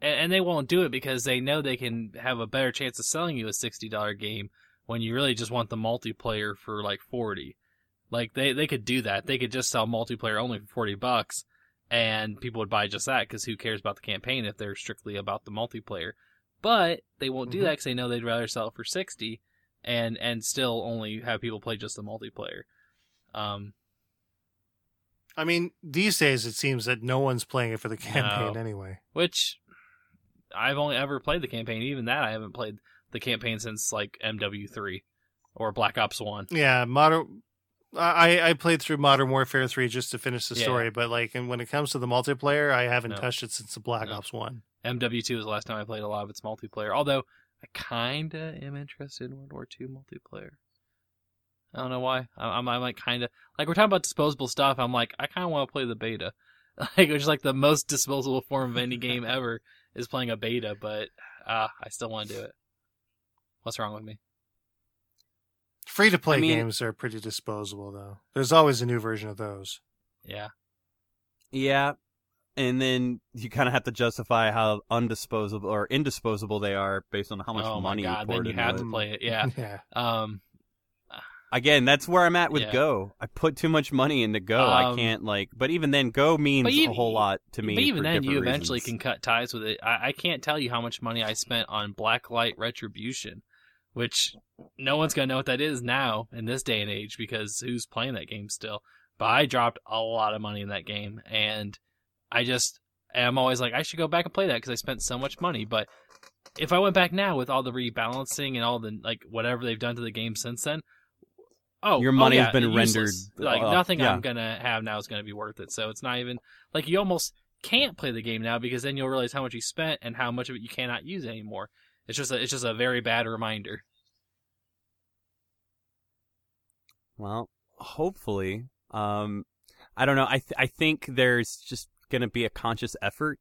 and, and they won't do it because they know they can have a better chance of selling you a sixty dollar game when you really just want the multiplayer for like forty. Like they they could do that. They could just sell multiplayer only for forty bucks, and people would buy just that because who cares about the campaign if they're strictly about the multiplayer. But they won't do Mhm. that because they know they'd rather sell it for sixty and and still only have people play just the multiplayer. Um, I mean, these days it seems that no one's playing it for the campaign No. anyway. which I've only ever played the campaign. Even that I haven't played the campaign since like MW3 or Black Ops One. Yeah, modern. I I played through Modern Warfare three just to finish the Yeah. story, but like, and when it comes to the multiplayer, I haven't No. touched it since the Black No. Ops one. MW2 was the last time I played a lot of its multiplayer. Although I kinda am interested in World War Two multiplayer. I don't know why. I- I'm, I'm like kinda like we're talking about disposable stuff. I'm like I kind of want to play the beta, like which is like the most disposable form of any game ever is playing a beta. But uh, I still want to do it. What's wrong with me? Free to play I mean- games are pretty disposable, though. There's always a new version of those. Yeah, Yeah. And then you kind of have to justify how undisposable or indisposable they are based on how much oh money my god, you then poured you into have it. to play it. Yeah. yeah. Um, Again, that's where I'm at with Yeah. Go. I put too much money into Go. I Um, can't like, but even then, Go means a whole lot to me. But even then, you different eventually reasons. can cut ties with it. I, I can't tell you how much money I spent on Blacklight Retribution, which no one's gonna know what that is now in this day and age because who's playing that game still? But I dropped a lot of money in that game, and I just am always like, I should go back and play that because I spent so much money. But if I went back now with all the rebalancing and all the like whatever they've done to the game since then, oh, Your oh money has been rendered, Like uh, nothing yeah. I'm gonna have now is gonna be worth it. So it's not even like you almost can't play the game now because then you'll realize how much you spent and how much of it you cannot use anymore. It's just a, it's just a very bad reminder. Well, hopefully. Um, I don't know. I th- I think there's just gonna be a conscious effort.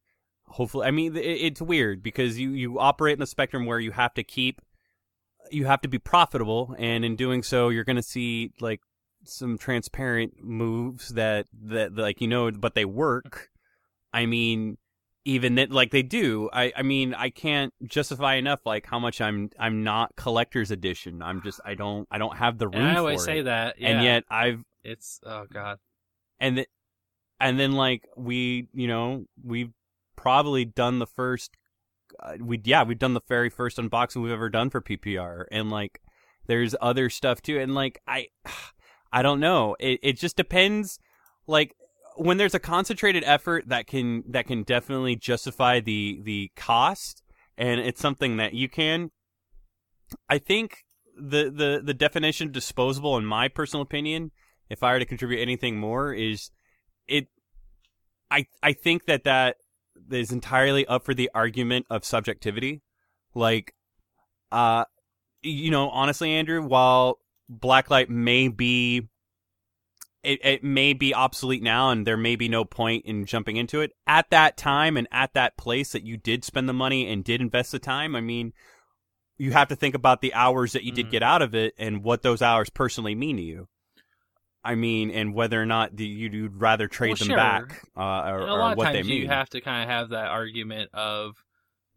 Hopefully, I mean, it, it's weird because you you operate in a spectrum where you have to keep, you have to be profitable, and in doing so, you're gonna see like some transparent moves that that like you know, but they work. I mean, even that like they do. I I mean, I can't justify enough like how much I'm I'm not collector's edition. I'm just I don't I don't have the room And I always it say that, yeah, and yet I've it's oh god. and th- and then like we you know we've probably done the first uh, we yeah we've done the very first unboxing we've ever done for PPR and like there's other stuff too and like I I don't know. It it just depends like when there's a concentrated effort that can that can definitely justify the the cost and it's something that you can I think the the the definition of disposable in my personal opinion if I were to contribute anything more is it I I think that that is entirely up for the argument of subjectivity like uh you know honestly Andrew while blacklight may be it, it may be obsolete now and there may be no point in jumping into it at that time and at that place that you did spend the money and did invest the time i mean you have to think about the hours that you did Mhm. get out of it and what those hours personally mean to you i mean and whether or not the, you'd you'd rather trade Well, them sure. back uh, or, And a or lot of what times they mean you have to kind of have that argument of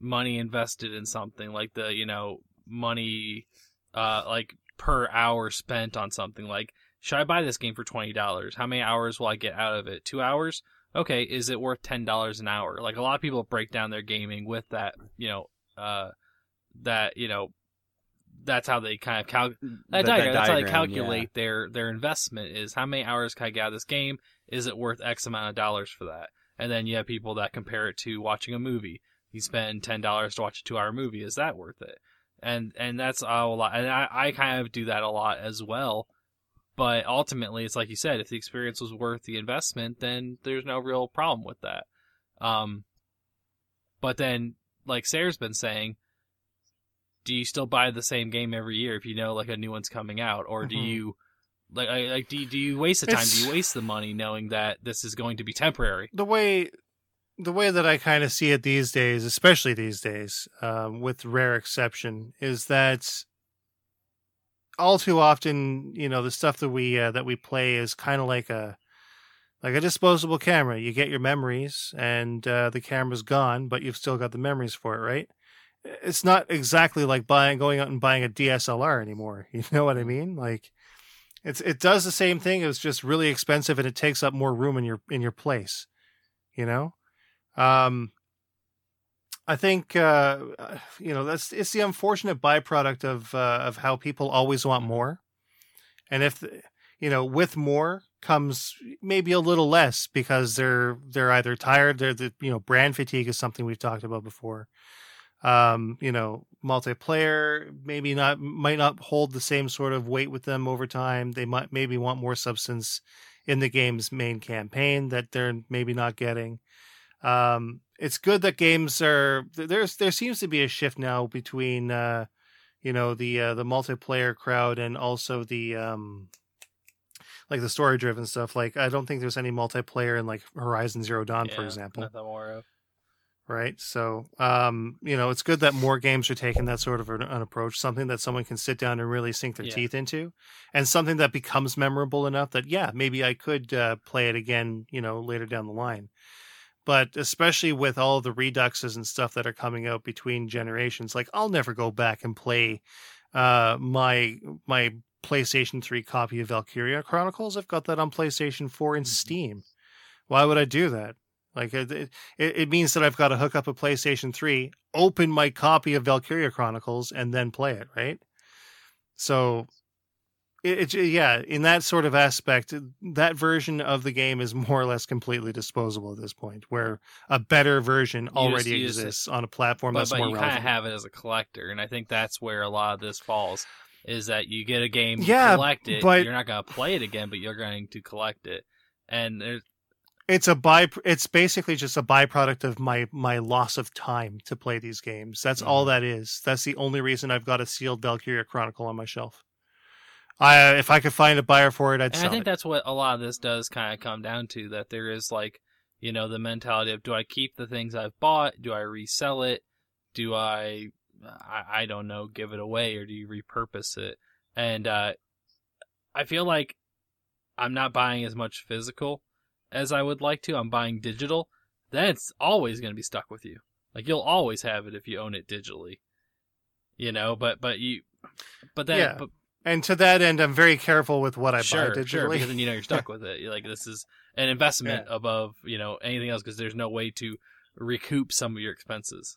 money invested in something like the you know money uh like per hour spent on something like should i buy this game for $20 how many hours will i get out of it two hours okay, is it worth ten dollars an hour? Like a lot of people break down their gaming with that, you know, uh, that you know, that's how they kind of cal- that, That- that diagram, That's how they calculate their their investment is how many hours can I get out of this game? Is it worth X amount of dollars for that? And then you have people that compare it to watching a movie. You spend ten dollars to watch a two hour movie. Is that worth it? And and that's a lot. And I, I kind of do that a lot as well. But ultimately, it's like you said, if the experience was worth the investment, then there's no real problem with that. Um, but then, like Sarah's been saying, do you still buy the same game every year if you know like a new one's coming out, or do Mhm. you like I- like do you, do you waste the time? It's- Do you waste the money knowing that this is going to be temporary? the way the way that I kind of see it these days, especially these days, um, with rare exception, is that all too often, you know, the stuff that we uh, that we play is kind of like a like a disposable camera. You get your memories, and uh, the camera's gone, but you've still got the memories for it, right? It's not exactly like buying going out and buying a DSLR anymore. You know what I mean? Like it's it does the same thing. It's just really expensive, and it takes up more room in your in your place. You know, um, I think uh, you know that's it's the unfortunate byproduct of uh, of how people always want more, and if you know with more comes maybe a little less because they're they're either tired. They're the you know brand fatigue is something we've talked about before. Um, you know, multiplayer maybe not might not hold the same sort of weight with them over time. They might maybe want more substance in the game's main campaign that they're maybe not getting. Um, it's good that games are there's there seems to be a shift now between uh, you know the uh, the multiplayer crowd and also the um, like the story driven stuff. Like I don't think there's any multiplayer in like Horizon Zero Dawn, for Yeah, example nothing more of. Right? So, um, you know, it's good that more games are taking that sort of an, an approach, something that someone can sit down and really sink their Yeah. teeth into, and something that becomes memorable enough that, yeah, maybe I could uh, play it again, you know, later down the line. But especially with all the reduxes and stuff that are coming out between generations, like I'll never go back and play uh, my my PlayStation 3 copy of Valkyria Chronicles. I've got that on PlayStation 4 in Steam. Why would I do that? Like it, it, it means that I've got to hook up a PlayStation 3, open my copy of Valkyria Chronicles, and then play it, right? So, it, it yeah, in that sort of aspect, that version of the game is more or less completely disposable at this point, where a better version just already it. Uh, exists on a platform But, that's but more you kind of have it as a collector, and I think that's where a lot of this falls. Is that you get a game, you Yeah, collect it, but- you're not going to play it again, but you're going to collect it, and there's it's a by it's basically just a byproduct of my my loss of time to play these games that's all Mm-hmm. that is that's the only reason i've got a sealed valkyria chronicle on my shelf i if i could find a buyer for it i'd And I think it that's what a lot of this does kind of come down to that there is like, you know, the mentality of do I keep the things I've bought? Do I resell it? Do I, I, I don't know, give it away or do you repurpose it? And, uh, I feel like I'm not buying as much physical as I would like to. I'm buying digital. Then it's always going to be stuck with you. Like you'll always have it if you own it digitally. You know, but, but you, but then, Yeah. but, and to that end i'm very careful with what i sure, buy digitally Sure, because then you know you're stuck with it. You're like this is an investment above you know anything else because there's no way to recoup some of your expenses.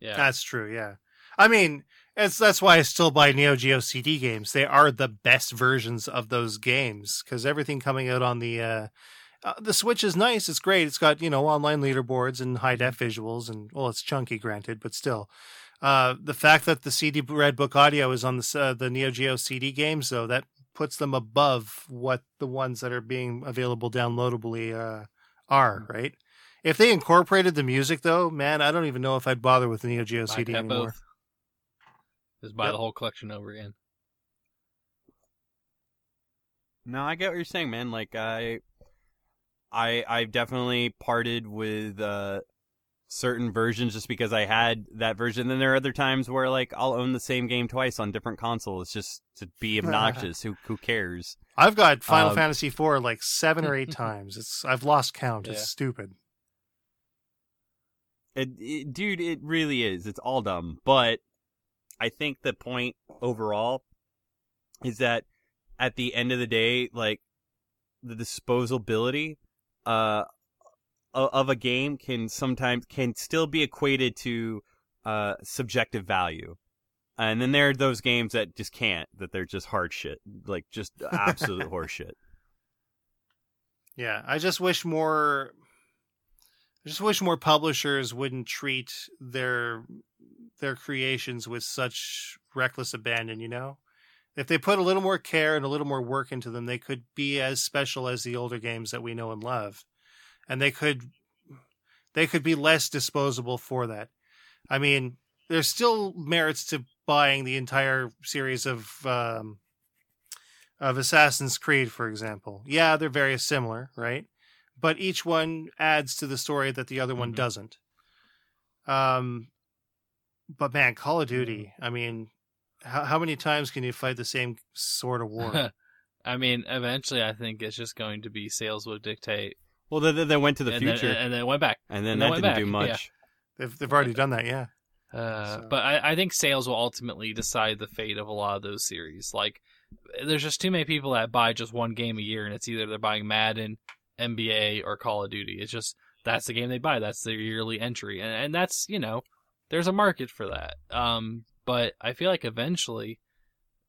Yeah, that's true yeah i mean it's that's why i still buy neo geo cd games they are the best versions of those games because everything coming out on the uh uh, the Switch is nice. It's great. It's got you know online leaderboards and high def visuals, and well, it's chunky, granted, but still. Uh, the fact that the CD Red Book audio is on the uh, the Neo Geo CD games, though, that puts them above what the ones that are being available downloadably uh, are. Right? If they incorporated the music, though, man, I don't even know if I'd bother with the Neo Geo CD anymore. both. Just buy Yep. the whole collection over again. No, I get what you're saying, man. Like I, I, I've definitely parted with uh, certain versions just because I had that version. Then there are other times where like I'll own the same game twice on different consoles just to be obnoxious. who who cares? I've got Final Um, Fantasy IV like seven or eight times. It's I've lost count. Yeah. It's stupid. It, it, dude, it really is. It's all dumb. But I think the point overall is that at the end of the day, like the disposability uh of a game can sometimes can still be equated to uh subjective value. And then there are those games that just can't, that they're just hard shit, like just absolute horse shit. Yeah, I just wish more. I just wish more publishers wouldn't treat their their creations with such reckless abandon. You know, if they put a little more care and a little more work into them, they could be as special as the older games that we know and love, and they could they could be less disposable for that. I mean, there's still merits to buying the entire series of um, of Assassin's Creed, for example. Yeah, they're very similar, right? But each one adds to the story that the other one Mhm. doesn't. Um, but man, Call of Duty. I mean, how how many times can you fight the same sort of war? I mean, eventually, I think it's just going to be sales would dictate, Well, they, they- they went to the and future, then, and then went back. and then and that they didn't back, do yeah. much. they've they've already done that, yeah. Uh, So- But I, I think sales will ultimately decide the fate of a lot of those series. Like, there's just too many people that buy just one game a year, and it's either they're buying Madden, NBA, or Call of Duty. It's just that's the game they buy. That's their yearly entry, and and that's you know, there's a market for that. Um, but I feel like eventually,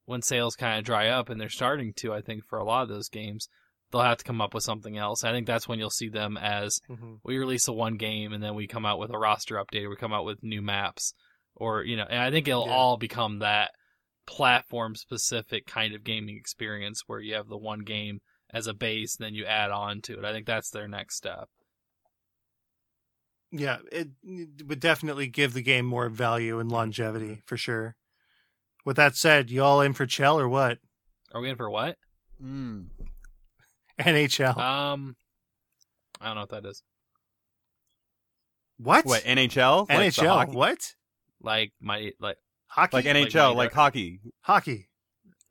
when sales kind of dry up, and they're starting to, I think for a lot of those games, they'll have to come up with something else. I think that's when you'll see them as hmm we release a one game and then we come out with a roster update or we come out with new maps or you know and i think it'll Yeah. all become that platform specific kind of gaming experience where you have the one game as a base and then you add on to it i think that's their next step Yeah, it, it would definitely give the game more value and longevity for sure. With that said, you all in for Chell or what? are we in for what Mm. NHL. um i don't know what that is what? What NHL? Like NHL? hockey- what? like my like Hockey? Like Like NHL, Mighty like Ducks. hockey, Hockey.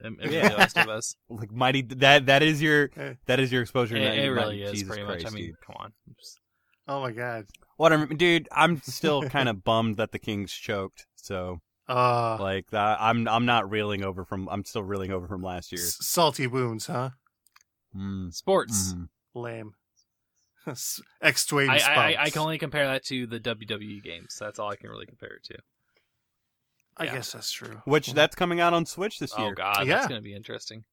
um, Yeah. the rest of us like mighty. That that is your Eh. that is your exposure. it, it really is Jesus pretty Christ, much i mean dude. come on Just- Oh my god. What I'm, dude, I'm still kind of bummed that the Kings choked. So Uh, like that, I'm I'm not reeling over from. I'm still reeling over from last year. s- salty wounds, huh? Mm. sports Mm. Lame. X Twain I, I, I can only compare that to the WWE games. That's all I can really compare it to. I yeah. guess that's true. Which that's coming out on Switch this year. Oh god, Yeah. that's gonna be interesting.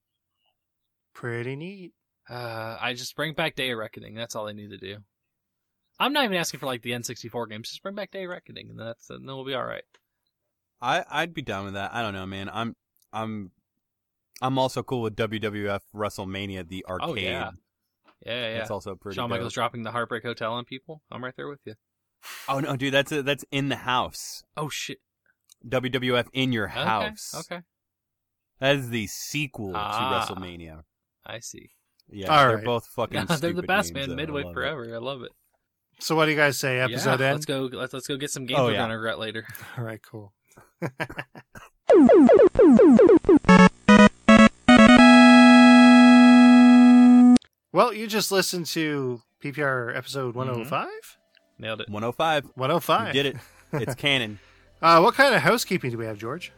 Pretty neat. Uh, I just bring back Day of Reckoning. That's all I need to do. I'm not even asking for like the N64 games. Just bring back Day of Reckoning, and then that's and then we'll be all right. I I'd be down with that. I don't know, man. I'm I'm I'm also cool with WWF WrestleMania, the arcade. Oh yeah, yeah, yeah. That's also pretty. Cool. Shawn dope. Michaels dropping the Heartbreak Hotel on people. I'm right there with you. Oh no, dude, that's that's in the house. Oh shit. WWF in your house. Okay. okay. That is the sequel Ah. to WrestleMania. I see. Yeah, All they're right. both fucking. they're the best names, man. though. I Midway it. forever. I love it. So what do you guys say? Episode yeah, end? Let's go. Let's let's go get some games Oh, we're yeah. gonna regret later. All right, cool. well, you just listened to PPR episode 105? Nailed it. 105. 105. You did it. It's canon. Uh, what kind of housekeeping do we have, George?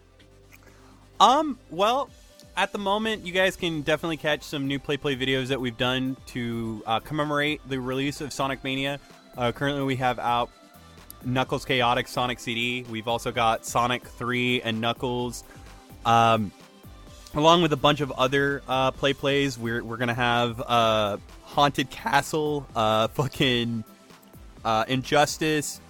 Um, well, at the moment, you guys can definitely catch some new Play Play videos that we've done to uh, commemorate the release of Sonic Mania. Uh, currently, we have out Knuckles Chaotix Sonic CD. We've also got Sonic 3 and Knuckles. Um, along with a bunch of other uh, Play Plays, we're, we're going to have uh, Haunted Castle, uh, fucking uh, Injustice,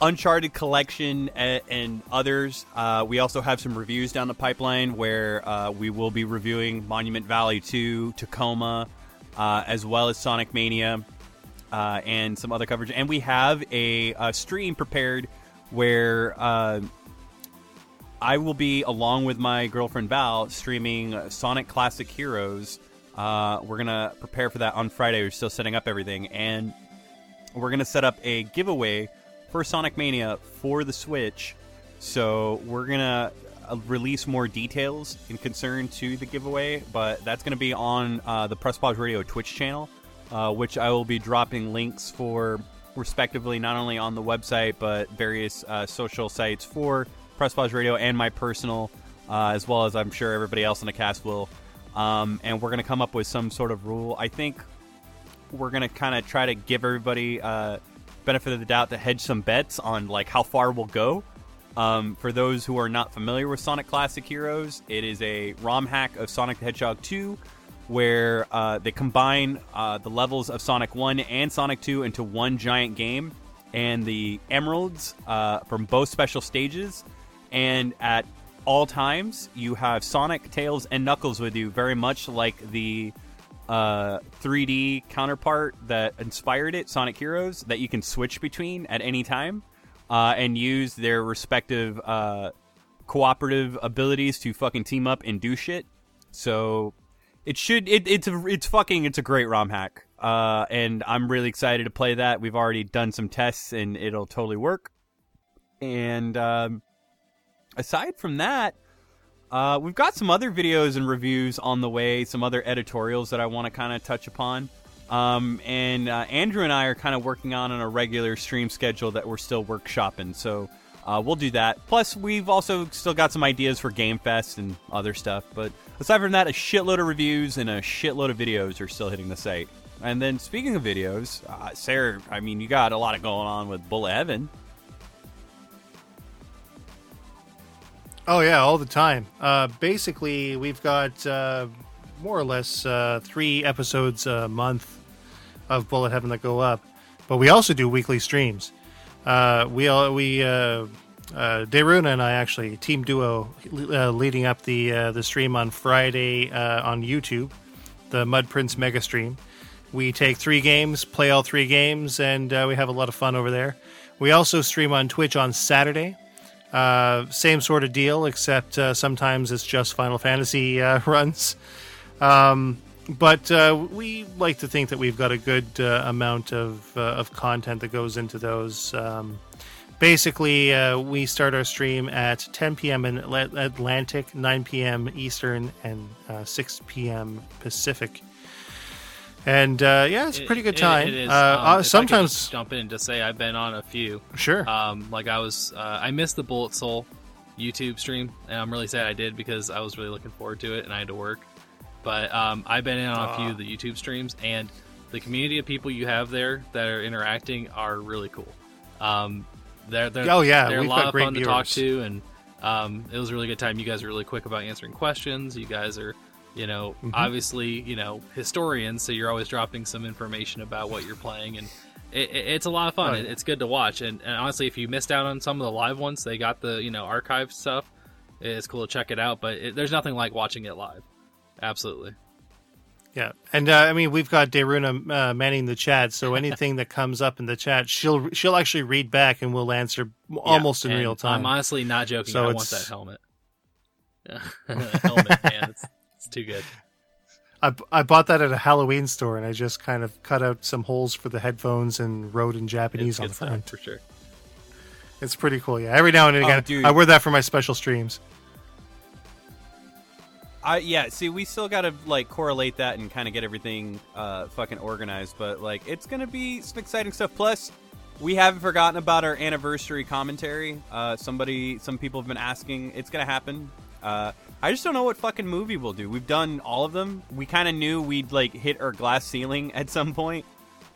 Uncharted Collection and, and others. Uh, we also have some reviews down the pipeline where uh, we will be reviewing Monument Valley 2, Tacoma, uh, as well as Sonic Mania, uh, and some other coverage. And we have a, a stream prepared where uh, I will be, along with my girlfriend Val, streaming Sonic Classic Heroes. Uh, we're gonna prepare for that on Friday. We're still setting up everything, and we're gonna set up a giveaway for Sonic Mania for the Switch. So we're gonna uh, release more details in concern to the giveaway, but that's gonna be on uh, the Press Pause Radio Twitch channel, uh, which I will be dropping links for respectively not only on the website but various uh, social sites for Press Pause Radio and my personal, uh, as well as I'm sure everybody else in the cast will. Um, and we're gonna come up with some sort of rule. I think we're gonna kind of try to give everybody uh, benefit of the doubt to hedge some bets on like how far we'll go. Um, for those who are not familiar with Sonic Classic Heroes, it is a ROM hack of Sonic the Hedgehog 2, where uh, they combine uh, the levels of Sonic 1 and Sonic 2 into one giant game, and the emeralds uh, from both special stages. And at all times, you have Sonic, Tails, and Knuckles with you, very much like the uh, 3D counterpart that inspired it, Sonic Heroes, that you can switch between at any time uh, and use their respective uh, cooperative abilities to fucking team up and do shit. So it should it, it's a, it's fucking it's a great ROM hack, uh, and I'm really excited to play that. We've already done some tests and it'll totally work. And um, aside from that, uh, we've got some other videos and reviews on the way, some other editorials that I want to kind of touch upon. Um, and uh, Andrew and I are kind of working on on a regular stream schedule that we're still workshopping. So uh, we'll do that. Plus, we've also still got some ideas for Game Fest and other stuff. But aside from that, a shitload of reviews and a shitload of videos are still hitting the site. And then speaking of videos, uh, Sarah, I mean, you got a lot of going on with Bullet Heaven. Oh yeah, all the time. Uh, basically, we've got uh, more or less uh, three episodes a month of Bullet Heaven that go up, but we also do weekly streams. Uh, we all we uh, uh, Deruna and I actually team duo uh, leading up the uh, the stream on Friday uh, on YouTube, the Mud Prince Mega Stream. We take three games, play all three games, and uh, we have a lot of fun over there. We also stream on Twitch on Saturday. Uh, same sort of deal, except uh, sometimes it's just Final Fantasy uh, runs. Um, but uh, we like to think that we've got a good uh, amount of uh, of content that goes into those. Um, basically, uh, we start our stream at 10 p.m. in Atlantic, 9 p.m. Eastern, and uh, 6 p.m. Pacific. And uh, yeah, it's a pretty good It- time. it is. uh, Um, if I could sometimes, just jump in to say I've been on a few. sure. Um, like I was, uh, I missed the Bullet Soul YouTube stream, and I'm really sad I did because I was really looking forward to it, and I had to work. But um, I've been in on a few of the YouTube streams, and the community of people you have there that are interacting are really cool. Um, they're, they're Oh, yeah, they're we've a lot of fun to talk to, and um, it was a really good time. You guys are really quick about answering questions. You guys are, you know, Mhm. obviously, you know, historians, so you're always dropping some information about what you're playing, and it, it- it's a lot of fun. Yeah. It- It's good to watch, and, and honestly, if you missed out on some of the live ones, they got the you know archive stuff. It's cool to check it out, but it, there's nothing like watching it live. Absolutely. Yeah, and uh, I mean we've got Deruna uh, manning the chat, so anything that comes up in the chat, she'll she'll actually read back and we'll answer almost in real time. I'm honestly not joking. So I want that helmet. helmet, man, it's, it's too good. I, I bought that at a Halloween store, and I just kind of cut out some holes for the headphones and wrote in Japanese It's on the front. for sure. It's pretty cool. Yeah, every now and Oh, again, dude. I wear that for my special streams. I yeah, see, we still got to like correlate that and kind of get everything uh, fucking organized. But like, it's gonna be some exciting stuff. Plus, we haven't forgotten about our anniversary commentary. Uh, somebody, some people have been asking. It's gonna happen. Uh, I just don't know what fucking movie we'll do. We've done all of them. We kind of knew we'd like hit our glass ceiling at some point.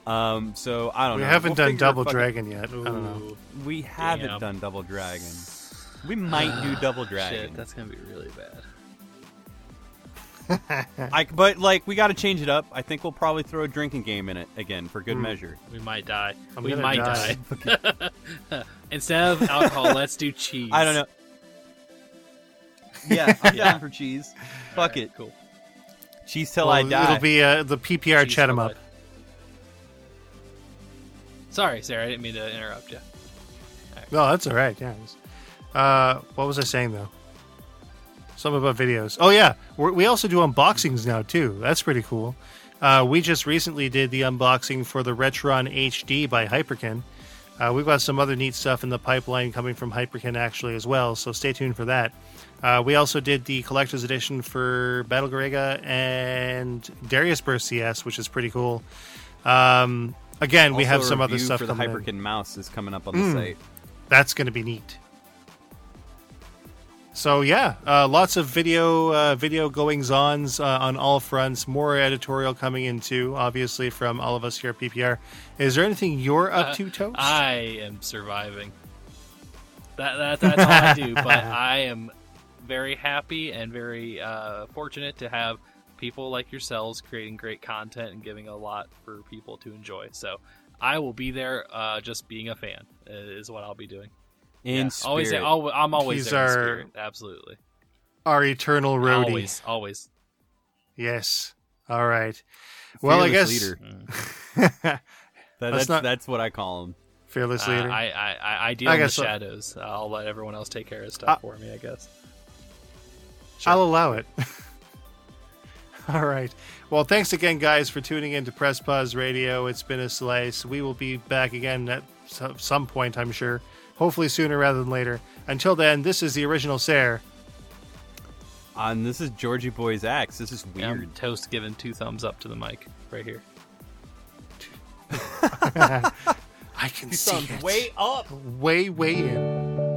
Um, so I don't We know. We haven't We'll done Double fucking- Dragon yet. I don't know. We haven't Damn. done Double Dragon. We might do Double Dragon. shit, that's gonna be really bad. I, but like we got to change it up. I think we'll probably throw a drinking game in it again for good Hmm. measure. We might die. I'm we might die. die. Instead of alcohol, let's do cheese. I don't know. Yeah, I'm Yeah. down for cheese. Fuck Alright, it. Cool. Cheese till Well, I die. It'll be uh, the PPR Cheese chat 'em till up. I- Sorry, Sarah. I didn't mean to interrupt you. No, that's all right. Yeah. Uh, what was I saying though? Something our videos. Oh yeah, We're, we also do unboxings now too. That's pretty cool. Uh, we just recently did the unboxing for the Retron HD by Hyperkin. Uh, we've got some other neat stuff in the pipeline coming from Hyperkin actually as well. So stay tuned for that. Uh, we also did the collector's edition for Battle Garegga and Darius Burst CS, which is pretty cool. Um, again, we have some other stuff for the coming in. Hyperkin mouse is coming up on the Mm. site. That's going to be neat. So yeah, uh, lots of video uh, video goings ons uh, on all fronts. More editorial coming in too, obviously from all of us here at PPR. Is there anything you're up Uh, to, Toast? I am surviving. That, that that's all I do. But I am very happy and very uh, fortunate to have people like yourselves creating great content and giving a lot for people to enjoy. So I will be there, uh, just being a fan is what I'll be doing. In Yeah, always, spirit. al- I'm always He's there. in our- spirit. Absolutely, Our eternal roadie. always, always. Yes. All right. Well, I guess leader. That- that's not- that's what I call him. fearless Uh, leader. I, I, I, I deal I in the guess so. shadows. I'll let everyone else take care of stuff Uh, for me. I guess. I'll allow it. All right. Well, thanks again, guys, for tuning in to Press Pause Radio. It's been a slice. We will be back again at some point, I'm sure. Hopefully sooner rather than later. Until then, this is the original Sarah. Uh, and this is Georgie Boy's axe. This is Yeah, weird. toast giving two thumbs up to the mic right here. I can see Thumbs it. way up. way, way in.